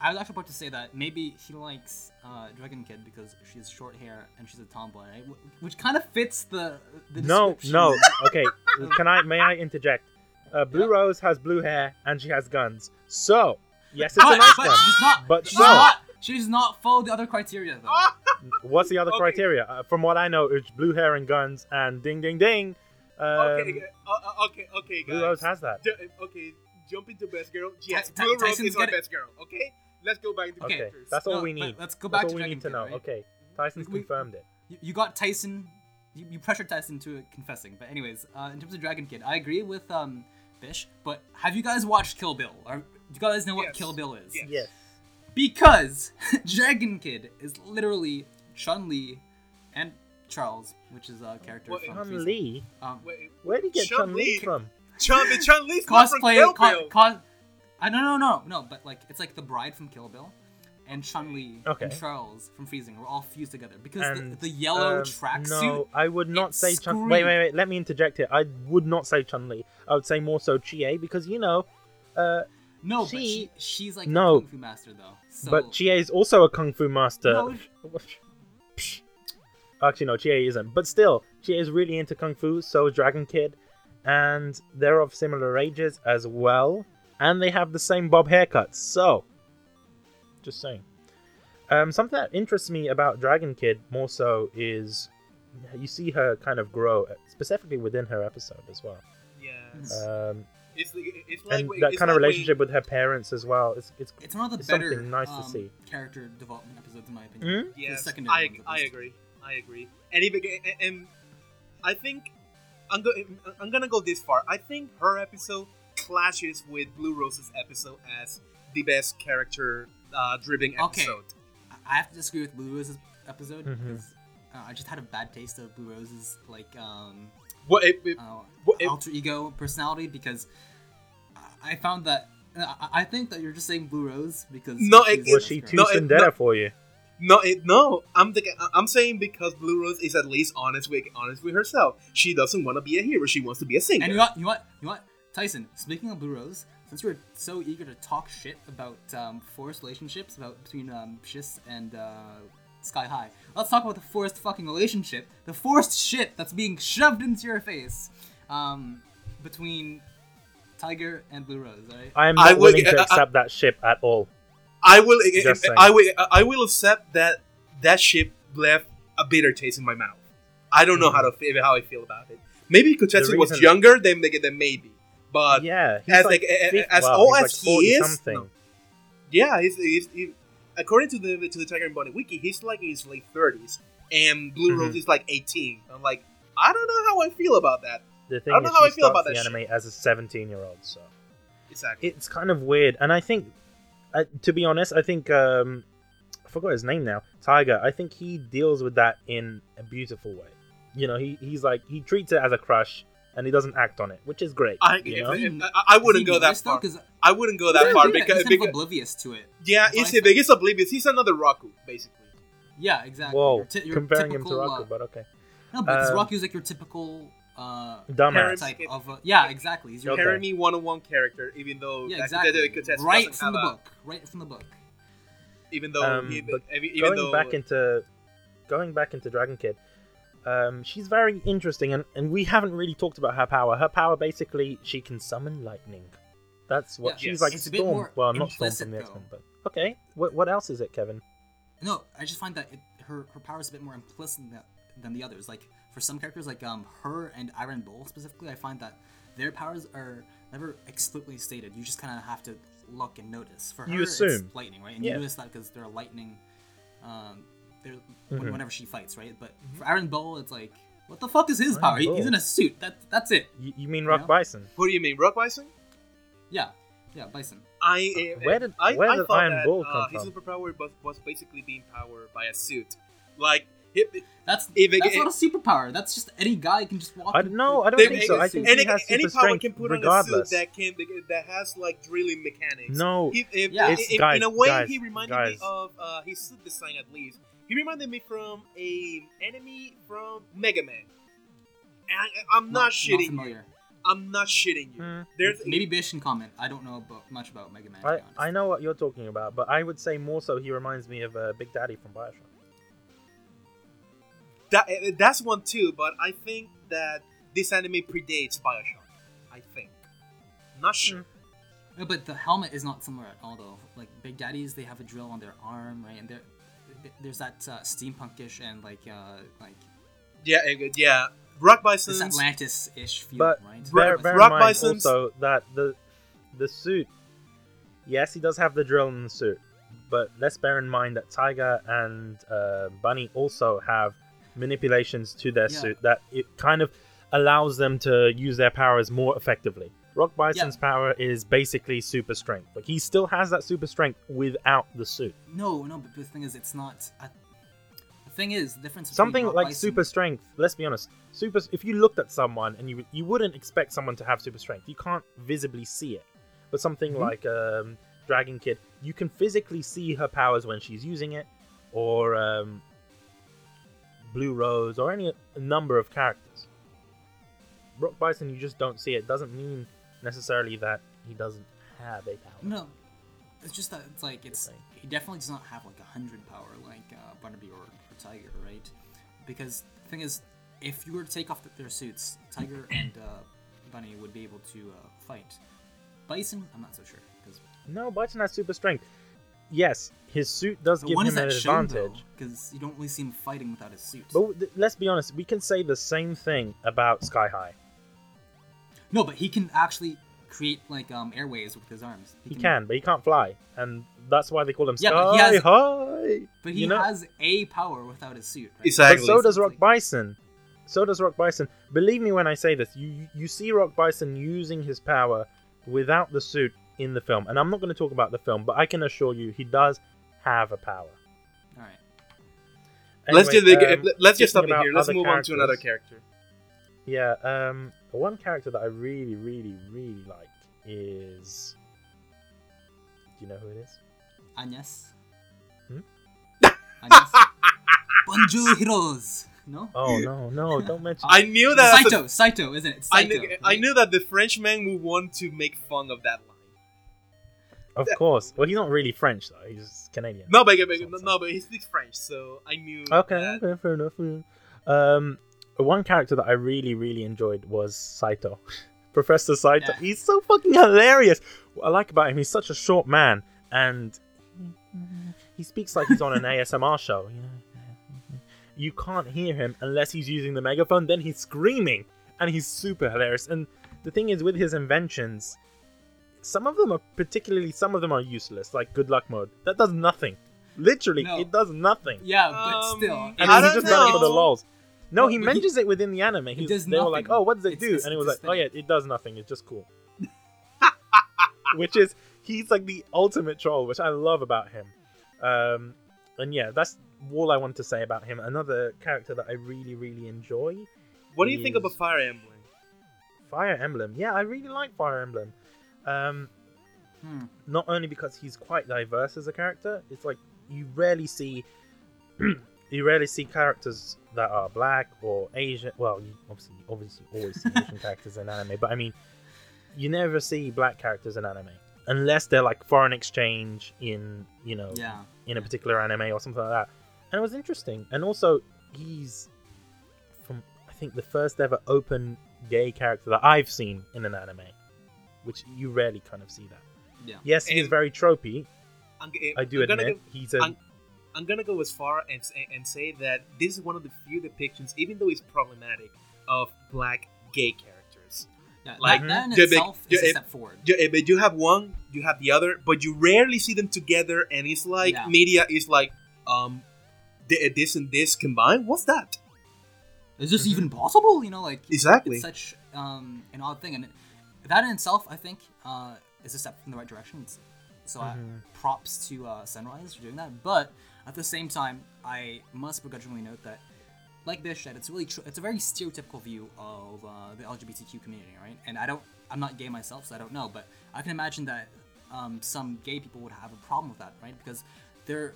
I was actually about to say that maybe he likes uh, Dragon Kid because she has short hair and she's a tomboy, right? Which kind of fits the, the no, no. Okay, can I? May I interject? Uh, Blue Yeah. Rose has blue hair and she has guns. So yes, it's a nice but gun. she does not. But she no. does not. She does not follow the other criteria though. What's the other Okay. criteria? Uh, from what I know, it's blue hair and guns and ding, ding, ding. Um, okay, uh, uh, okay, okay, guys. Blue Rose has that. Ju- okay, jump into best girl. Yes, Ty- Blue Rose is my got it. best girl. Okay, let's go back into Okay, characters. That's all No, we need. let's go back That's to all we Dragon need to Kid, know. right? Okay, Tyson's We- confirmed it. You, you got Tyson. You, you pressured Tyson to confessing. But anyways, uh, in terms of Dragon Kid, I agree with um, Bish. But have you guys watched Kill Bill? Or do you guys know what Yes. Kill Bill is? Yes. Yes. Because Dragon Kid is literally Chun Li and Charles, which is a character What, from Chun Frieza. Li. Um, Wait, Where did you get Chun Li from? Chun-Li. from? Chun, Chun Li's not from cosplay, Kill co- Bill. co- I no no no no, but like it's like the bride from Kill Bill, and Chun Li Okay. and Charles from Freezing were all fused together because And, the, the yellow um, tracksuit. No, I would not say Chun. Wait, wait, wait. Let me interject here. I would not say Chun Li. I would say more so Chie because you know, uh, No, but She- she, she's like No. a kung fu master though. So, but Chie is also a kung fu master. No. Psh. Actually, no, Chie isn't. But still, Chie is really into kung fu. So is Dragon Kid, and they're of similar ages as well, and they have the same bob haircuts. So, just saying. Um, something that interests me about Dragon Kid more so is you see her kind of grow, specifically within her episode as well. Yes. Um, it's, it's like and when- that kind of like when- relationship with her parents as well. It's, it's it's one of the it's better something nice to um, see. character development episodes in my opinion. Hmm? The Yes, secondary I, I agree. I agree. And even and, and I think I'm go, I'm gonna go this far. I think her episode clashes with Blue Rose's episode as the best character uh, driven Okay. episode. I- I have to disagree with Blue Rose's episode Mhm. because uh, I just had a bad taste of Blue Rose's like um, What it, it- uh, What if- alter ego personality because I- I found that I- I think that you're just saying Blue Rose because No, it- she's Was she too girl. No, it- no. for you? no, it, no. I'm thinking. I'm saying because Blue Rose is at least honest with honest with herself. She doesn't want to be a hero. She wants to be a singer. And you want, you want, you want, Tyson. Speaking of Blue Rose, since we're so eager to talk shit about um, forced relationships, about between um, Shiz and uh, Sky High, let's talk about the forced fucking relationship, the forced shit that's being shoved into your face, um, between Tiger and Blue Rose. Right? I am I not willing to I- I- accept that ship at all. I will. Just saying. I will. I will accept that that ship left a bitter taste in my mouth. I don't know how to how I feel about it. Maybe Kotetsu was reason- younger, then they then maybe. But yeah, he's as like, like- a- a- 50 as well, old he's as like he is, no. yeah, he's, he's, he- according to the to the Tiger and Bunny wiki, he's like in his late thirties, and Blue Mhm. Rose is like eighteen. I'm like, I don't know how I feel about that. The thing I don't is, know how I feel about the that anime as a 17 year old, so Exactly. it's kind of weird. And I think, uh, to be honest, I think um, I forgot his name now. Tiger. I think he deals with that in a beautiful way. You know, he he's like he treats it as a crush, and he doesn't act on it, which is great. I, you if- know? if- I, I wouldn't go that far. Because I wouldn't go that far because, he's because oblivious to it. yeah, he's I a he's oblivious. He's another Raku, basically. Yeah, exactly. Whoa, Your ti- your comparing him to typical, Raku, uh, but okay. No, because Um, is like your typical uh, Dumbass. type of. Uh, yeah, exactly. He's your Okay. Haremy one-on-one character, even though Yeah, exactly. that- that- that right from the a- book. Right from the book. Even though, Um, he, but even going though back into going back into Dragon Kid, um, she's very interesting, and, and we haven't really talked about her power. Her power basically, she can summon lightning. That's what Yeah, she's yes. like. It's a bit Storm. more Well, not Storm implicit, from the though. X Men, but okay. What what else is it, Kevin? No, I just find that it, her her power is a bit more implicit than, than the others. Like for some characters, like um her and Iron Bull specifically, I find that their powers are never explicitly stated. You just kind of have to look and notice. For her, You it's assume. lightning, right? And Yeah. you notice that because they're a lightning. Um, they're Mhm. whenever she fights, right? But for Iron Bull, it's like, what the fuck is his Iron power? He- he's in a suit. That that's it. You, you mean Rock Yeah. Bison? what do you mean, Rock Bison? Yeah, yeah, Bison. I uh, Where did- I, where I did thought Iron that, Bull uh, come his from? superpower was, was basically being powered by a suit. Like it, That's If it- that's it- not a superpower. That's just any guy can just walk. I in- don't. I don't think so. I think any, he has any power can put regardless. on a suit that can that has like drilling mechanics. No, He, if, Yeah. if- if- guys, in a way, guys, he reminded guys. me of uh, his suit design at least. He reminded me from a enemy from Mega Man. And I, I'm not, not shitting. you. familiar. I'm not shitting you. Hmm. There's Maybe Bish can comment. I don't know about, much about Mega Man. I. I know what you're talking about, but I would say more so he reminds me of uh, Big Daddy from Bioshock. that, uh, that's one too, but I think that this anime predates Bioshock. I think. Not sure. No, but the helmet is not similar at all, though. Like Big Daddies, they have a drill on their arm, right? And there, there's that uh, steampunkish and like uh, like Yeah, uh, yeah. Rock this Bison's Atlantis-ish feel, But right? bear, Rock- bear Rock in mind Bison's- also that the the suit, yes, he does have the drill in the suit, but let's bear in mind that Tiger and uh, Bunny also have manipulations to their Yeah. suit that it kind of allows them to use their powers more effectively. Rock Bison's power is basically super strength. Like he still has that super strength without the suit. No, no, but the thing is, it's not. I, the thing is, the difference. between Something like Bison- super strength. Let's be honest. Super. If you looked at someone and you you wouldn't expect someone to have super strength. You can't visibly see it. But something Mhm. like um, Dragon Kid, you can physically see her powers when she's using it, or um, Blue Rose, or any number of characters. Rock Bison, you just don't see it. Doesn't mean necessarily that he doesn't have a power. No, it's just that it's like it's. He definitely does not have like a hundred power like uh, Barnaby or, or Tiger, right? Because the thing is, if you were to take off th their suits, Tiger and uh, Bunny would be able to uh, fight. Bison, I'm not so sure because No, Bison has super strength. Yes, his suit does give him an advantage because you don't really see him fighting without his suit. But th- let's be honest, we can say the same thing about Sky High. No, but he can actually create like um airways with his arms. He can, but he can't fly, and that's why they call him Yeah, Sky but he has- High. But he you know? has a power without his suit. Right? Exactly. But so does Rock Bison. So does Rock Bison. Believe me when I say this. You you see Rock Bison using his power without the suit in the film, and I'm not going to talk about the film, but I can assure you he does have a power. All right. let's just um, let's just stop it here. Let's other move on to another character. Yeah, um, one character that I really, really, really like is. Do you know who it is? Agnes. Hmm? Agnes. Bonjour, heroes. No. Oh no, no! Don't mention. I knew that. Saito, Saito, isn't it? I Saito. knew, I knew that the Frenchman would want to make fun of that line. Of course. Well, he's not really French though. He's Canadian. No, but, but Something. no, but he speaks French, so I knew. Okay, that- okay, fair enough. Um, one character that I really, really enjoyed was Saito, Professor Saito. Yeah. He's so fucking hilarious. What I like about him, he's such a short man, and he speaks like he's on an ASMR show. You know, you can't hear him unless he's using the megaphone. Then he's screaming, and he's super hilarious. And the thing is, with his inventions, some of them are particularly, some of them are useless, like Good Luck Mode. That does nothing. Literally, No. it does nothing. Yeah, but Um, still. I And I he don't just done it for the know. lols. No, No, he but he- mentions it within the anime. He, does they were like, "Oh, what does it It's- do?" it's and he was like, just "Oh yeah, it does nothing. It's just cool." which is he's like the ultimate troll, which I love about him. Um, and yeah, that's all I want to say about him. Another character that I really, really enjoy, What do you think is- about Fire Emblem? Fire Emblem. Yeah, I really like Fire Emblem. Um, Hmm. not only because he's quite diverse as a character, it's like you rarely see you rarely see characters that are black or Asian. Well, you obviously, obviously, always see Asian characters in anime, but I mean, you never see black characters in anime unless they're like foreign exchange in you know Yeah. in a particular anime or something like that. And it was interesting. And also, he's from I think the first ever open gay character that I've seen in an anime, which you rarely kind of see that. Yeah. Yes, he's And- very tropey. I'm, I do I'm admit go- he's a I'm- I'm gonna go as far and say, and say that this is one of the few depictions, even though it's problematic, of black gay characters. Yeah. Like, that, that in the big- itself is yeah, a step forward. You, but you have one, you have the other, but you rarely see them together, and it's like Yeah. media is like, um, this and this combined. What's that? Is this Mhm. even possible? You know, like Exactly. it's such um, an odd thing, and that in itself, I think, uh, is a step in the right direction. So uh, Mhm. props to uh, Sunrise for doing that. But at the same time, I must begrudgingly note that, like Bish said, it's really tr- it's a very stereotypical view of uh, the LGBTQ community, right? And I don't, I'm not gay myself, so I don't know, but I can imagine that um, some gay people would have a problem with that, right? Because they're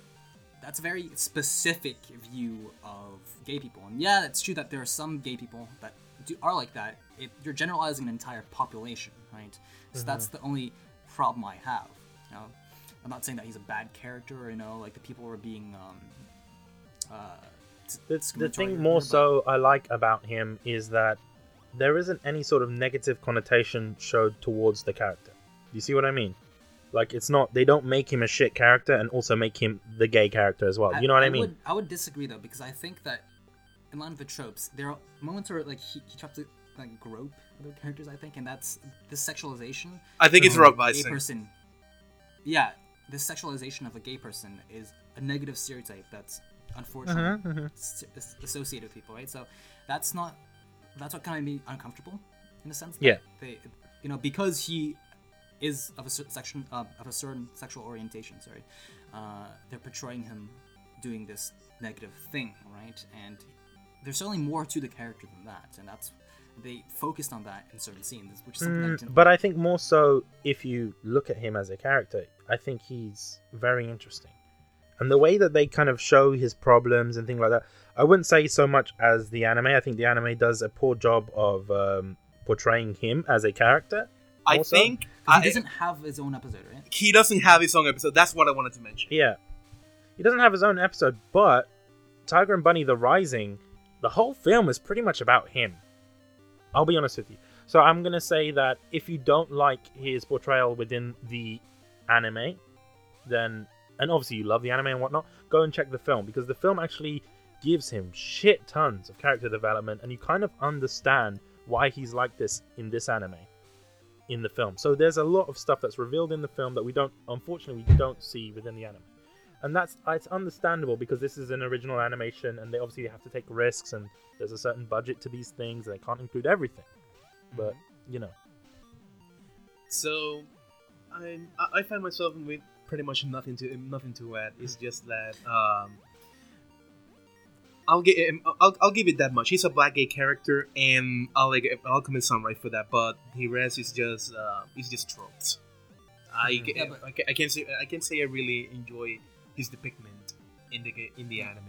that's a very specific view of gay people. And yeah, it's true that there are some gay people that do, are like that. It, you're generalizing an entire population, right? So that's the only problem I have. You know, I'm not saying that he's a bad character, you know, like the people were being um, uh, s- The, the thing more whatever, so I like about him is that there isn't any sort of negative connotation showed towards the character. You see what I mean? Like it's not they don't make him a shit character and also make him the gay character as well. but You know what I, mean? Would, I would disagree though because I think that in line with the tropes, there are moments where like he, he tries to like grope other characters. I think, and that's the sexualization. I think it's of rock a gay person. Yeah, the sexualization of a gay person is a negative stereotype that's unfortunately Mhm, mhm. s- associated with people, right? So that's not that's what kind of made me uncomfortable in a sense. Yeah. They, you know, because he is of a section uh, of a certain sexual orientation. Sorry, uh, they're portraying him doing this negative thing, right? And there's certainly more to the character than that, and that's they focused on that in certain scenes, which is something I Mm, didn't but I think more so if you look at him as a character, I think he's very interesting. And the way that they kind of show his problems and things like that, I wouldn't say so much as the anime. I think the anime does a poor job of um, portraying him as a character. I Also- think 'Cause I- he doesn't have his own episode, right? he doesn't have his own episode. That's what I wanted to mention. Yeah. He doesn't have his own episode, but Tiger and Bunny The Rising, the whole film is pretty much about him. I'll be honest with you. So I'm going to say that if you don't like his portrayal within the anime, then, and obviously you love the anime and whatnot, go and check the film because the film actually gives him shit tons of character development and you kind of understand why he's like this in this anime in the film. So there's a lot of stuff that's revealed in the film that we don't, unfortunately, we don't see within the anime, and that's it's understandable because this is an original animation, and they obviously have to take risks, and there's a certain budget to these things, and they can't include everything. But mm-hmm. you know, So, I I find myself with pretty much nothing to nothing to add. It's just that um, I'll get I'll, I'll give it that much. He's a black gay character, and I'll like I'll commit sunrise for that. But the rest is just uh, it's just tropes. I. Yeah, I, I can't say I can't say I really enjoy his depiction in the in the anime.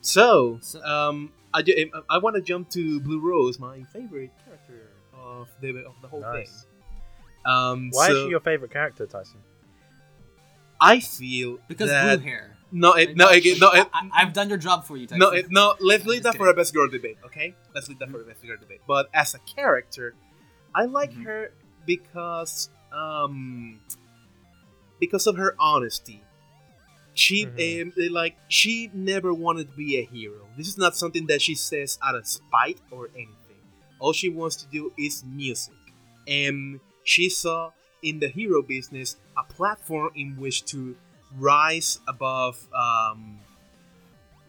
So, So- um, I, ju- I want to jump to Blue Rose, my favorite character of the of the whole nice. thing. Um, Why so is she your favorite character, Tyson? I feel Because that blue hair. no, it, no, it, no, it, I, have done your job for you. Tyson. no, it, no. Let's leave Just that for a best girl debate, okay? Let's leave that for a best girl debate. But as a character, I like Mhm. her because um because of her honesty. She Mhm. um, like she never wanted to be a hero. This is not something that she says out of spite or anything. All she wants to do is music, and she saw in the hero business a platform in which to rise above, um,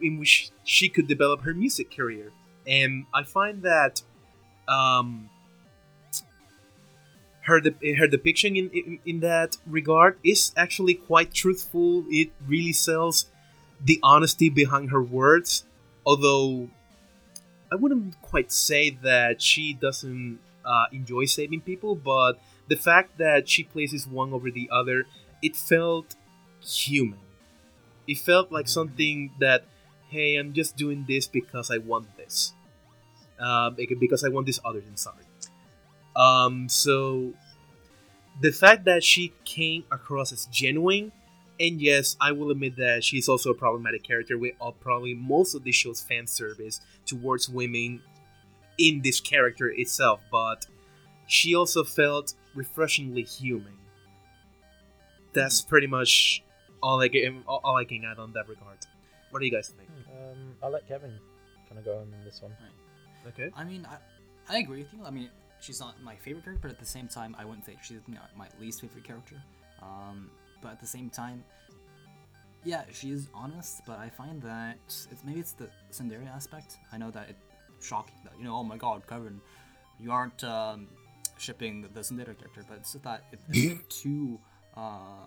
in which she could develop her music career. And I find that um, her de- her depiction in, in in that regard is actually quite truthful. It really sells the honesty behind her words, although I wouldn't quite say that she doesn't uh, enjoy saving people, but the fact that she places one over the other, it felt human. It felt like Mhm. something that hey, I'm just doing this because I want this, um, because I want this other thing. Sorry. Um, so the fact that she came across as genuine, and yes, I will admit that she's also a problematic character with uh, probably most of the show's fan service towards women in this character itself, but she also felt refreshingly human. That's pretty much all I can all I can add on that regard. What do you guys think? Um, I'll let Kevin kind of go on this one. Okay. I mean, I, I agree with you. I mean, she's not my favorite character, but at the same time, I wouldn't say she's you know, my least favorite character. Um, but at the same time, yeah, she is honest, but I find that it's maybe it's the tsundere aspect. I know that it's shocking that you know, oh my god, Kevin, you aren't um, shipping the tsundere character, but it's just that it, it's too uh,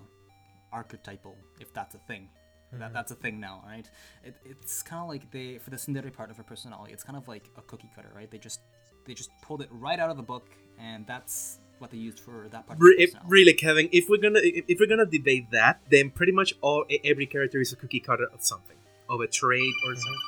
archetypal, if that's a thing. That, that's a thing now, right? It, it's kind of like they for the tsundere part of her personality. It's kind of like a cookie cutter, right? They just they just pulled it right out of the book, and that's what they used for that part. Of Re- her if- personality. really, Kevin, if we're gonna if if we're gonna debate that, then pretty much all every character is a cookie cutter of something, of a trade or something.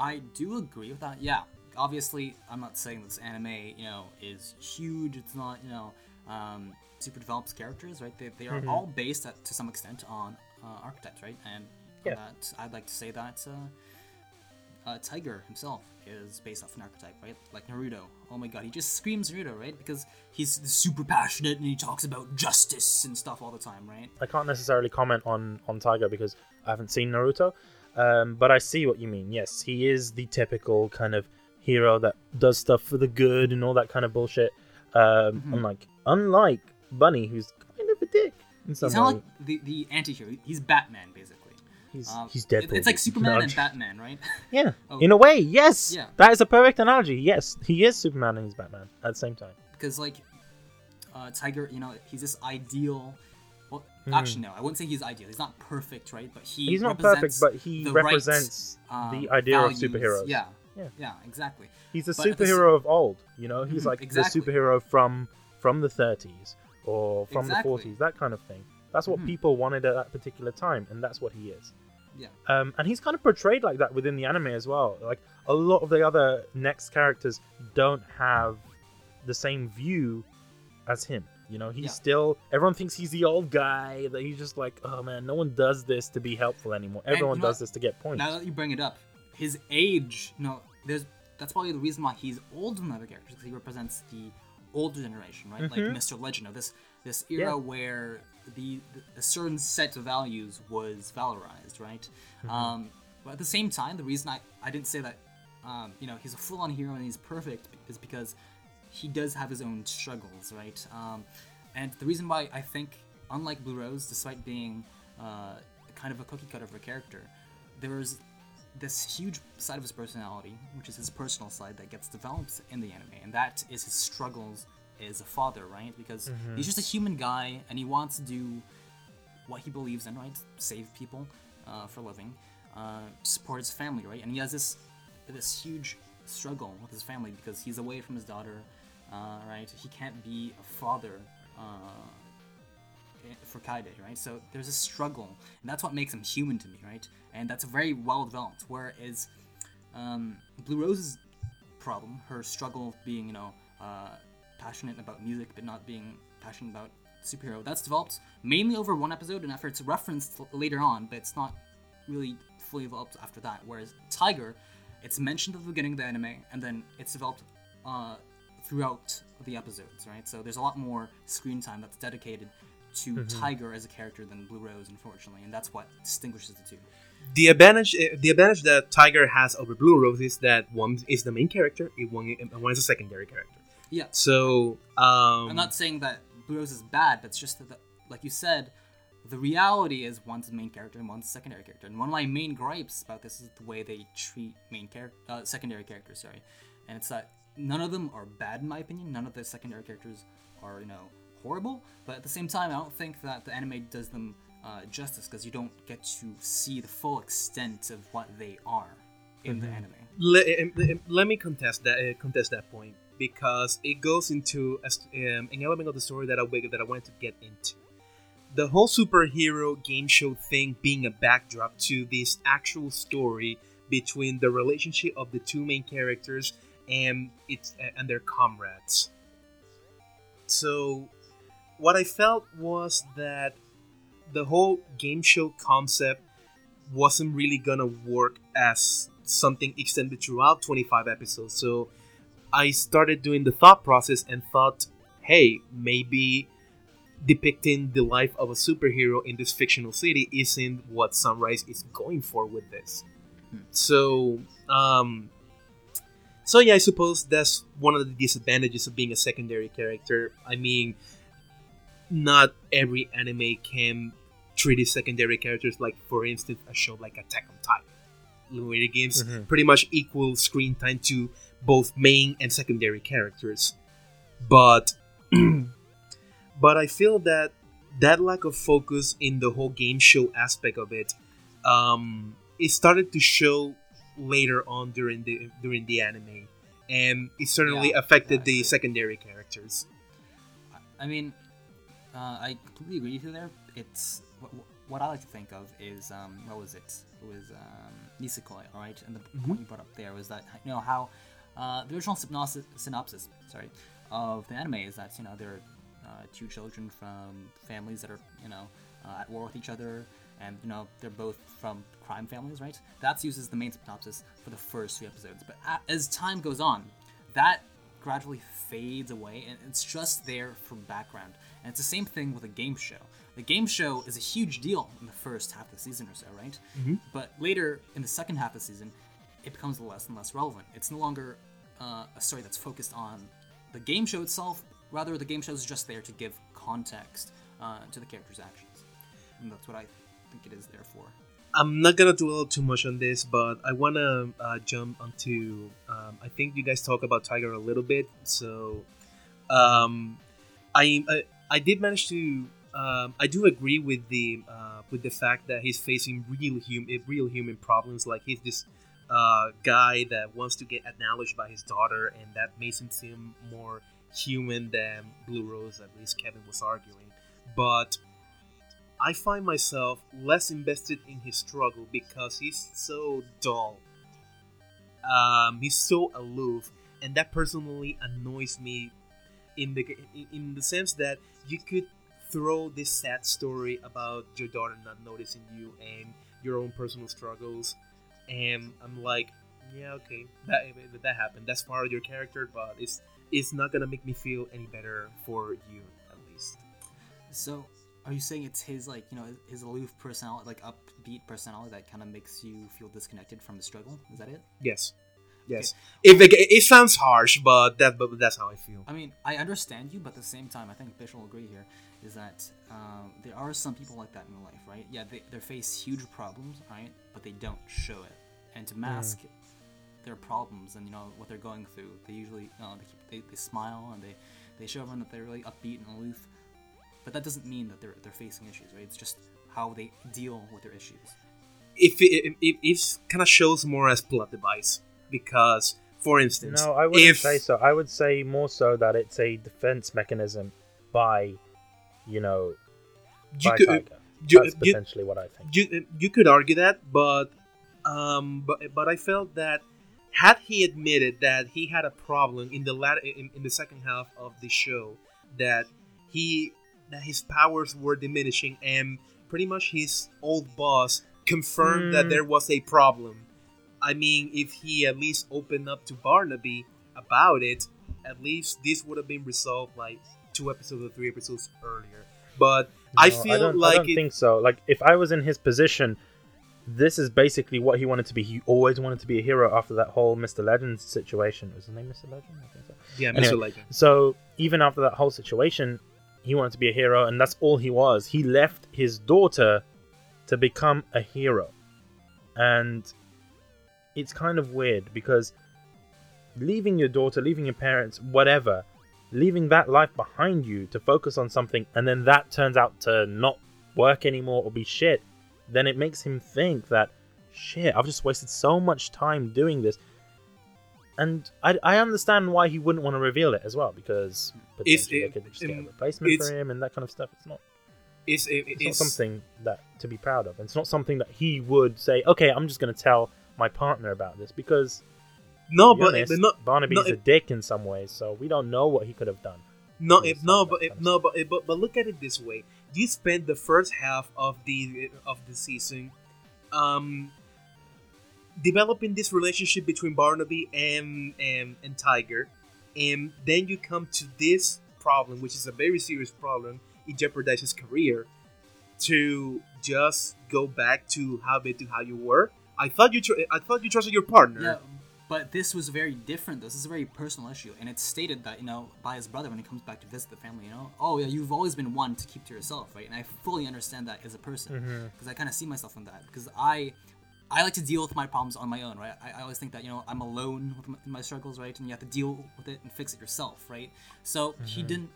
I do agree with that. Yeah, obviously, I'm not saying this anime, you know, is huge. It's not, you know, um, super developed characters, right? They, they are Mhm. all based at, to some extent on uh, archetypes, right? And Yeah. that, I'd like to say that uh, uh, Tiger himself is based off an archetype, right? Like Naruto. Oh my god, he just screams Naruto, right? Because he's super passionate and he talks about justice and stuff all the time, right? I can't necessarily comment on on Tiger because I haven't seen Naruto, um, but I see what you mean. Yes, he is the typical kind of hero that does stuff for the good and all that kind of bullshit. Um, Mhm. Unlike unlike Bunny, who's kind of a dick in some He's way. not like the, the anti-hero. He's Batman, basically. he's Um, he's Deadpool. It's like Superman No, and Batman, right? Yeah, Oh. in a way, yes. Yeah. That is a perfect analogy. Yes, he is Superman and he's Batman at the same time. because like uh, Tiger, you know, he's this ideal. Well, Hmm. actually, no, I wouldn't say he's ideal. He's not perfect, right? But he He's not perfect, but he the right, represents um, the idea values. of superheroes. Yeah, Yeah. yeah, exactly. He's a But at the superhero of old. You know, he's Mhm, like exactly. the superhero from from the 30s or from Exactly. the 40s, that kind of thing. That's what Mhm. people wanted at that particular time, and that's what he is. Yeah. Um, and he's kind of portrayed like that within the anime as well. Like a lot of the other next characters don't have the same view as him. You know, he's Yeah. still. Everyone thinks he's the old guy. That he's just like, oh man, no one does this to be helpful anymore. And Everyone you know does what? this to get points. Now that you bring it up, his age, you know, there's that's probably the reason why he's older than other characters because he represents the older generation, right? Mhm. Like Mr. Legend, of this this era Yeah. where the, the a certain set of values was valorized, right? Mm-hmm. Um, but at the same time, the reason I I didn't say that, um, you know, he's a full-on hero and he's perfect is because he does have his own struggles, right? Um, and the reason why I think, unlike Blue Rose, despite being uh, kind of a cookie cutter of a character, there's this huge side of his personality, which is his personal side, that gets developed in the anime, and that is his struggles as a father, right? Because Mm-hmm. he's just a human guy, and he wants to do what he believes in, right? Save people uh, for a living, uh, support his family, right? And he has this this huge struggle with his family because he's away from his daughter, uh, right? He can't be a father. For Kaede, right? So there's a struggle, and that's what makes him human to me, right? And that's very well developed. Whereas um, Blue Rose's problem, her struggle being, you know, uh, passionate about music but not being passionate about superhero, that's developed mainly over one episode, and after it's referenced l- later on, but it's not really fully developed after that. Whereas Tiger, it's mentioned at the beginning of the anime, and then it's developed uh, throughout the episodes, right? So there's a lot more screen time that's dedicated to Tiger as a character than Blue Rose, unfortunately, and that's what distinguishes the two. The advantage, eh, the advantage that Tiger has over Blue Rose is that one is the main character, and one, one is a secondary character. Yeah, So, um, I'm not saying that Blue Rose is bad, but it's just that, like you said, the reality is one's the main character and one's the secondary character. And one of my main gripes about this is the way they treat main character, uh, secondary characters. Sorry, and it's that none of them are bad in my opinion. None of the secondary characters are you know horrible, but at the same time, I don't think that the anime does them uh, justice because you don't get to see the full extent of what they are in the anime. let, let me contest that uh, contest that point because it goes into a, um, an element of the story that I that I wanted to get into. The whole superhero game show thing being a backdrop to this actual story between the relationship of the two main characters and it's and their comrades. So, what I felt was that the whole game show concept wasn't really gonna work as something extended throughout 25 episodes. So, I started doing the thought process and thought, hey, maybe depicting the life of a superhero in this fictional city isn't what Sunrise is going for with this. Hmm. So, um, so yeah, I suppose that's one of the disadvantages of being a secondary character. I mean, not every anime can treat its secondary characters like, for instance, a show like Attack on Titan, where it gives Mhm. pretty much equal screen time to both main and secondary characters. But, but I feel that that lack of focus in the whole game show aspect of it, um, it started to show later on during the during the anime, and it certainly Yeah, affected yeah, the secondary characters. I mean, uh, I completely agree with you there. It's what, what I like to think of is um, what was it? It was um, Nisekoi, all right. And the point you brought up there was that you know how uh, the original synopsis, synopsis, sorry, of the anime is that you know there are uh, two children from families that are you know uh, at war with each other, and you know they're both from crime families, right? That's used as the main synopsis for the first three episodes. But as time goes on, that gradually fades away and it's just there for background. And it's the same thing with a game show. The game show is a huge deal in the first half of the season or so, right? But later in the second half of the season, it becomes less and less relevant. It's no longer uh, a story that's focused on the game show itself. Rather, the game show is just there to give context uh, to the character's actions. And that's what I think it is there for. I'm not gonna dwell too much on this, but I wanna uh, jump onto. Um, I think you guys talk about Tiger a little bit, so um, I, I I did manage to. Um, I do agree with the uh, with the fact that he's facing real human real human problems. Like he's this uh, guy that wants to get acknowledged by his daughter, and that makes him seem more human than Blue Rose. At least Kevin was arguing, but I find myself less invested in his struggle because he's so dull. Um, he's so aloof, and that personally annoys me. In the in- the sense that you could throw this sad story about your daughter not noticing you and your own personal struggles, and I'm like, yeah, okay, that that happened. That's part of your character, but it's it's not gonna make me feel any better for you, at least. So, are you saying it's his like you know his aloof personality, like upbeat personality, that kind of makes you feel disconnected from the struggle? Is that it? Yes. Yes. If it, it sounds harsh, but that but that's how I feel. I mean, I understand you, but at the same time, I think Bish will agree here, is that um, there are some people like that in life, right? Yeah, they, they face huge problems, right? But they don't show it. And to mask their problems and, you know, what they're going through, they usually, uh, they, keep, they, they smile and they, they show everyone that they're really upbeat and aloof. But that doesn't mean that they're, they're facing issues, right? It's just how they deal with their issues. If it, it, it kind of shows more as plot device because, for instance, No, I wouldn't if say so. I would say more so that it's a defense mechanism by, you know, you by could Tiger. you, That's you, potentially what I think. you, you could argue that, but um, but but I felt that had he admitted that he had a problem in the latter in, in the second half of the show that he that his powers were diminishing and pretty much his old boss confirmed that Hmm. there was a problem. I mean, if he at least opened up to Barnaby about it, at least this would have been resolved like two episodes or three episodes earlier. But I No, feel don't, like I don't it, think so. Like if I was in his position, this is basically what he wanted to be. He always wanted to be a hero after that whole Mr. Legend situation. Was his name Mr. Legend? I think so. yeah, Mr. Anyway. Legend. So even after that whole situation, he wanted to be a hero, and that's all he was. He left his daughter to become a hero, and it's kind of weird because leaving your daughter, leaving your parents, whatever, leaving that life behind you to focus on something, and then that turns out to not work anymore or be shit, then it makes him think that shit, I've just wasted so much time doing this and I, I understand why he wouldn't want to reveal it as well because potentially it- they could just get a um, replacement for him and that kind of stuff. It's not It's, it, it's, it's not something that to be proud of. It's not something that he would say. Okay, I'm just going to tell my partner about this because No, but, honest, but no, Barnaby's no, a if- dick in some ways, so we don't know what he could have done. No, if no, but if, no, but, if- but but look at it this way: you spend the first half of the of the season, um, developing this relationship between Barnaby and and and Tiger, and then you come to this problem, which is a very serious problem. It jeopardizes career. To just go back to how to how you were. I thought you tr- I thought you trusted your partner. Yeah, but this was very different. This is a very personal issue, and it's stated that you know by his brother when he comes back to visit the family. You know, oh yeah, you've always been one to keep to yourself, right? And I fully understand that as a person mm-hmm. because I kind of see myself in that because I. I like to deal with my problems on my own, right? I, I always think that you know I'm alone with my, my struggles, right? And you have to deal with it and fix it yourself, right? So he mm-hmm. didn't.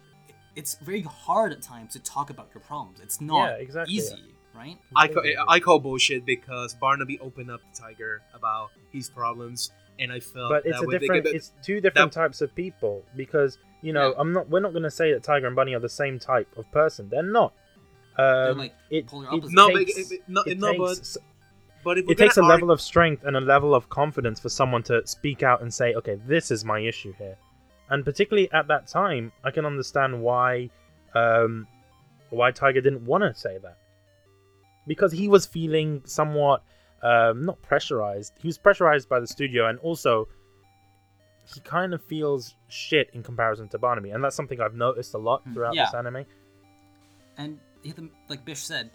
It's very hard at times to talk about your problems. It's not Yeah, exactly. easy, right? I call, I call bullshit because Barnaby opened up to Tiger about his problems, and I felt but it's that a way they different could- it's two different types of people because you know Yeah. i'm not we're not going to say that tiger and bunny are the same type of person they're not um, like it, polar it. No, takes, it- it- no, it no, takes- but if it takes a gonna level of strength and a level of confidence for someone to speak out and say okay this is my issue here and particularly at that time i can understand why um, why tiger didn't want to say that because he was feeling somewhat um, not pressurized he was pressurized by the studio and also he kind of feels shit in comparison to barnaby and that's something i've noticed a lot Mm, throughout yeah. this anime and like Bish said,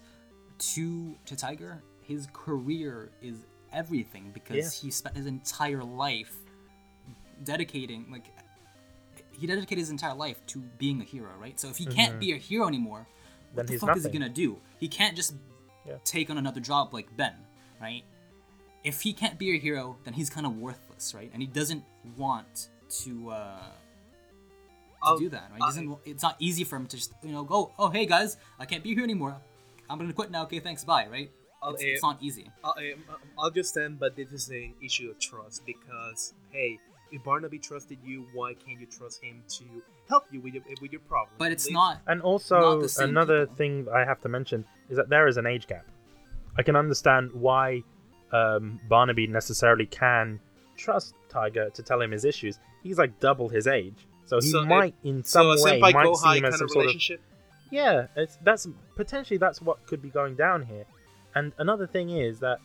to to Tiger, his career is everything because Yeah. he spent his entire life dedicating like he dedicated his entire life to being a hero, right? So if he can't be a hero anymore, Mm-hmm. Then what the fuck is he gonna do? He can't just Yeah. take on another job like Ben, right? If he can't be a hero, then he's kind of worthless, right? And he doesn't want to uh, to I'll- do that. Right? He doesn't. it's not easy for him to just you know go. Oh hey guys, I can't be here anymore. I'm gonna quit now. Okay, thanks. Bye. Right? It's, eh, it's not easy. I'll, um, I'll but this is an issue of trust because hey, if Barnaby trusted you, why can't you trust him to help you with your with your problem? But it's not. And Not also, the same another people. thing I have to mention is that there is an age gap. I can understand why um, Barnaby necessarily can trust Tiger to tell him his issues. He's like double his age, so he So it- might, in some a way, might Kohai see him kind as some sort of relationship. yeah. It's that's potentially that's what could be going down here. And another thing is that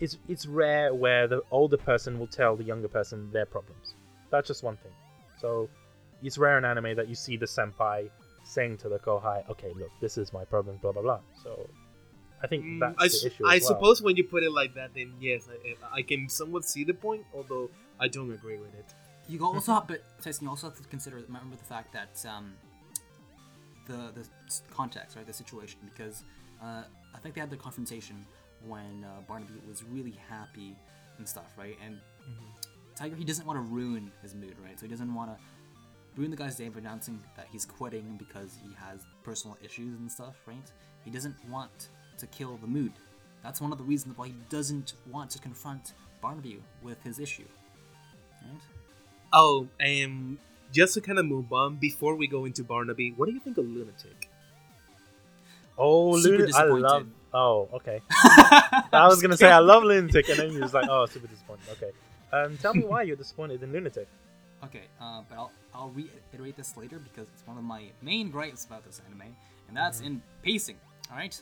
it's it's rare where the older person will tell the younger person their problems. That's just one thing. So it's rare in anime that you see the senpai saying to the kohai, "Okay, look, this is my problem," blah blah blah. So I think Mm, that's I, the s- issue. I well. suppose when you put it like that, then yes, I, I can somewhat see the point, although I don't agree with it. You also have, but Tyson, you also have to consider. Remember the fact that um, the the context, right, the situation, because uh, I think they had the confrontation when uh, Barnaby was really happy and stuff, right? And Tiger, he doesn't want to ruin his mood, right? So he doesn't want to ruin the guy's day by announcing that he's quitting because he has personal issues and stuff, right? He doesn't want to kill the mood. That's one of the reasons why he doesn't want to confront Barnaby with his issue, right? Oh, um, just to kind of move on before we go into Barnaby, what do you think of Lunatic? Oh, Lunatic. I love. Oh, okay. I was gonna say I love Lunatic, and then you was like, "Oh, super disappointed." Okay. Um, tell me why you're disappointed in Lunatic. Okay, uh, but I'll, I'll reiterate this later because it's one of my main gripes about this anime, and that's in pacing. All right,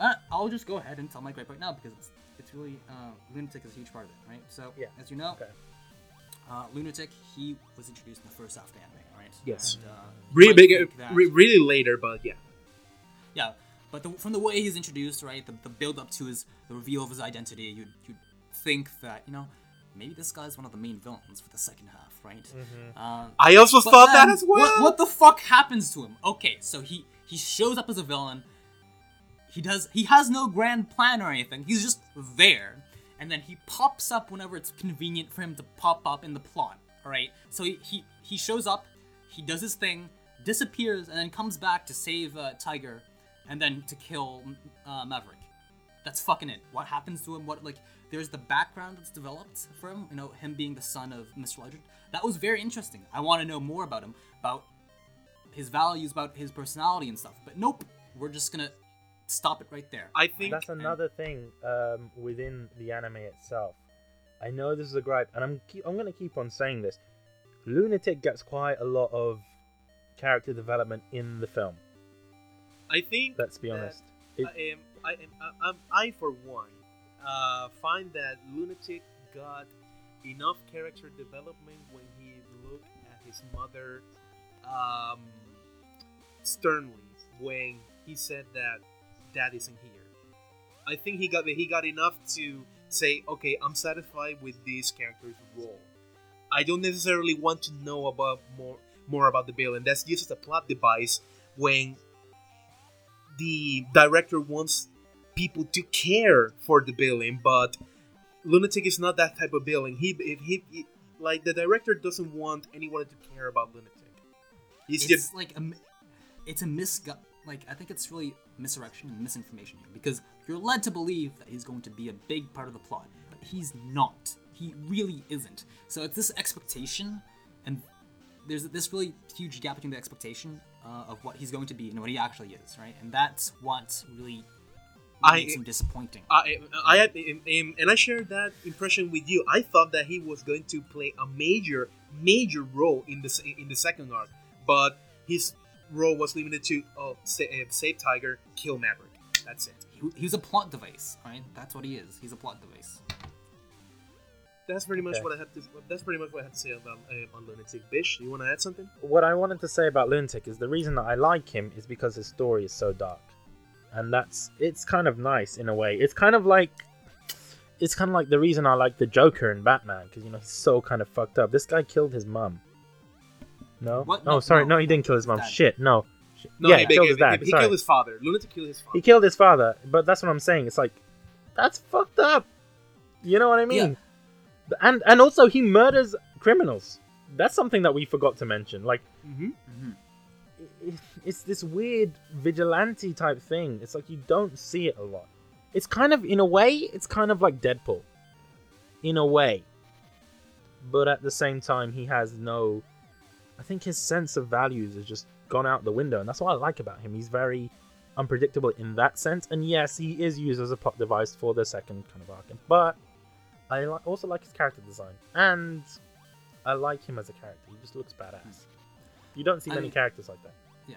uh, I'll just go ahead and tell my gripe right now because it's it's really uh, Lunatic is a huge part of it, right? So, Yeah, as you know, okay. uh, Lunatic he was introduced in the first half of the anime, right? Yes. And, uh, Really big, re- really later, but yeah. yeah, but the, from the way he's introduced, right, the, the build up to his the reveal of his identity, you'd you'd think that you know maybe this guy's one of the main villains for the second half, right? Mm-hmm. Uh, I also But thought that as well. What, what the fuck happens to him? Okay, so he he shows up as a villain. He does. He has no grand plan or anything. He's just there, and then he pops up whenever it's convenient for him to pop up in the plot. All right. So he he, he shows up. He does his thing, disappears, and then comes back to save uh, Tiger, and then to kill uh, Maverick. That's fucking it. What happens to him? What like? There's the background that's developed for him. You know, him being the son of Mr. Legend. That was very interesting. I want to know more about him, about his values, about his personality and stuff. But nope, we're just gonna stop it right there. I think That's another thing um, within the anime itself. I know this is a gripe, and I'm keep, I'm gonna keep on saying this. Lunatic gets quite a lot of character development in the film. I think Let's be that honest. It- I am, I am, I, I'm, I for one, uh, find that Lunatic got enough character development when he looked at his mother um, sternly when he said that dad isn't here. I think he got he got enough to say, okay, I'm satisfied with this character's role. I don't necessarily want to know about more more about the villain. that's as a plot device when the director wants people to care for the billing, but Lunatic is not that type of billing. He, if he, he- like the director doesn't want anyone to care about Lunatic. He's it's just like a, it's a misgu- like I think it's really misdirection and misinformation here because you're led to believe that he's going to be a big part of the plot, but he's not. He really isn't. So it's this expectation, and there's this really huge gap between the expectation uh, of what he's going to be and what he actually is, right? And that's what really I- makes him disappointing. I, I had, and I shared that impression with you. I thought that he was going to play a major, major role in the in the second arc, but his role was limited to oh, sa- uh, save Tiger, kill Maverick. That's it. He, he's a plot device, right? That's what he is. He's a plot device. That's pretty much Okay. what I have to. That's pretty much what I have to say about uh, on Lunatic. Bish, you want to add something? what I wanted to say about Lunatic is the reason that I like him is because his story is so dark, and that's it's kind of nice in a way. It's kind of like it's kind of like the reason I like the Joker in Batman because you know he's so kind of fucked up. This guy killed his mum. No. What? Oh, sorry. no, No, he didn't kill his mum. Dad. Shit. No. Shit. No, yeah, he, he killed his dad. he, sorry. killed his father. Lunatic killed his father. He killed his father, but that's what I'm saying. It's like that's fucked up. You know what I mean? Yeah. And and also he murders criminals. That's something that we forgot to mention. Like hmm it- it's this weird vigilante type thing. It's like you don't see it a lot. It's kind of in a way, it's kind of like Deadpool. In a way. But at the same time he has no I think his sense of values has just gone out the window and that's what I like about him. He's very unpredictable in that sense and yes, he is used as a plot device for the second kind of arc. But I also like his character design and I like him as a character. He just looks badass. You don't see I many mean- characters like that. Yeah.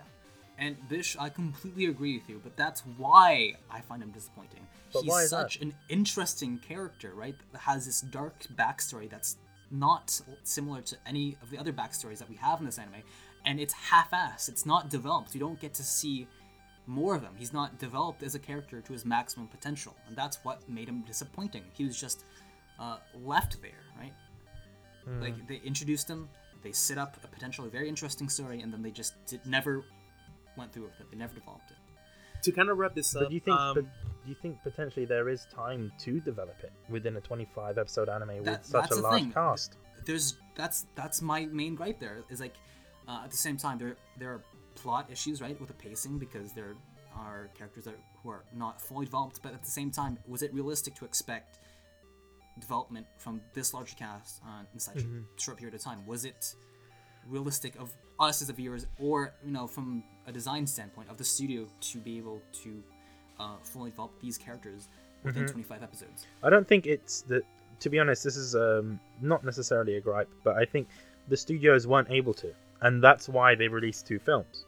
And Bish, I completely agree with you, but that's why I find him disappointing. But He's why is such that? an interesting character, right? That has this dark backstory that's not similar to any of the other backstories that we have in this anime, and it's half-assed. It's not developed. You don't get to see more of him. He's not developed as a character to his maximum potential, and that's what made him disappointing. He was just uh, left there, right? Hmm. Like they introduced him, they set up a potentially very interesting story, and then they just did, never went through with it. They never developed it. To kind of wrap this up, But do you think? um, but do you think potentially there is time to develop it within a 25 episode anime That- with such that's a large thing. cast? There's that's that's my main gripe. There is like uh, at the same time there there are plot issues right with the pacing because there are characters that who are not fully developed. But at the same time, was it realistic to expect development from this large cast uh, in such Mm-hmm. a short period of time? Was it realistic of us as the viewers, or you know, from a design standpoint of the studio to be able to uh, fully develop these characters within Mm-hmm. 25 episodes? I don't think it's that. To be honest, this is um, not necessarily a gripe, but I think the studios weren't able to, and that's why they released two films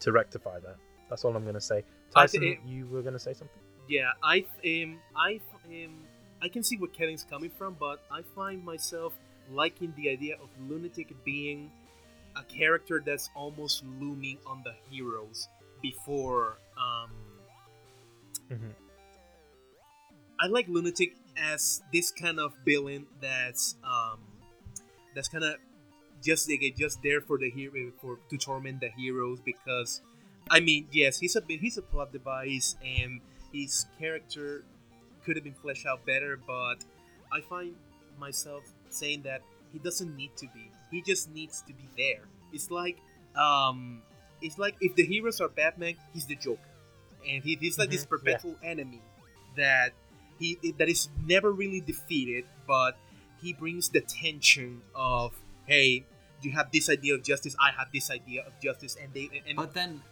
to rectify that. That's all I'm going to say. I Tyson, thi- you were going to say something? Yeah, I um, I um, I can see where Kevin's coming from, but I find myself liking the idea of Lunatic being a character that's almost looming on the heroes before. Um, Mhm. I like Lunatic as this kind of villain that's um, that's kind of just like, just there for the hero for to torment the heroes because I mean yes he's a bit he's a plot device and his character could have been fleshed out better but I find myself saying that he doesn't need to be. He just needs to be there. It's like um it's like if the heroes are Batman he's the Joker. And he, he's like this Mhm, yeah. perpetual enemy that he that is never really defeated, but he brings the tension of hey, you have this idea of justice, I have this idea of justice, and they and, But then,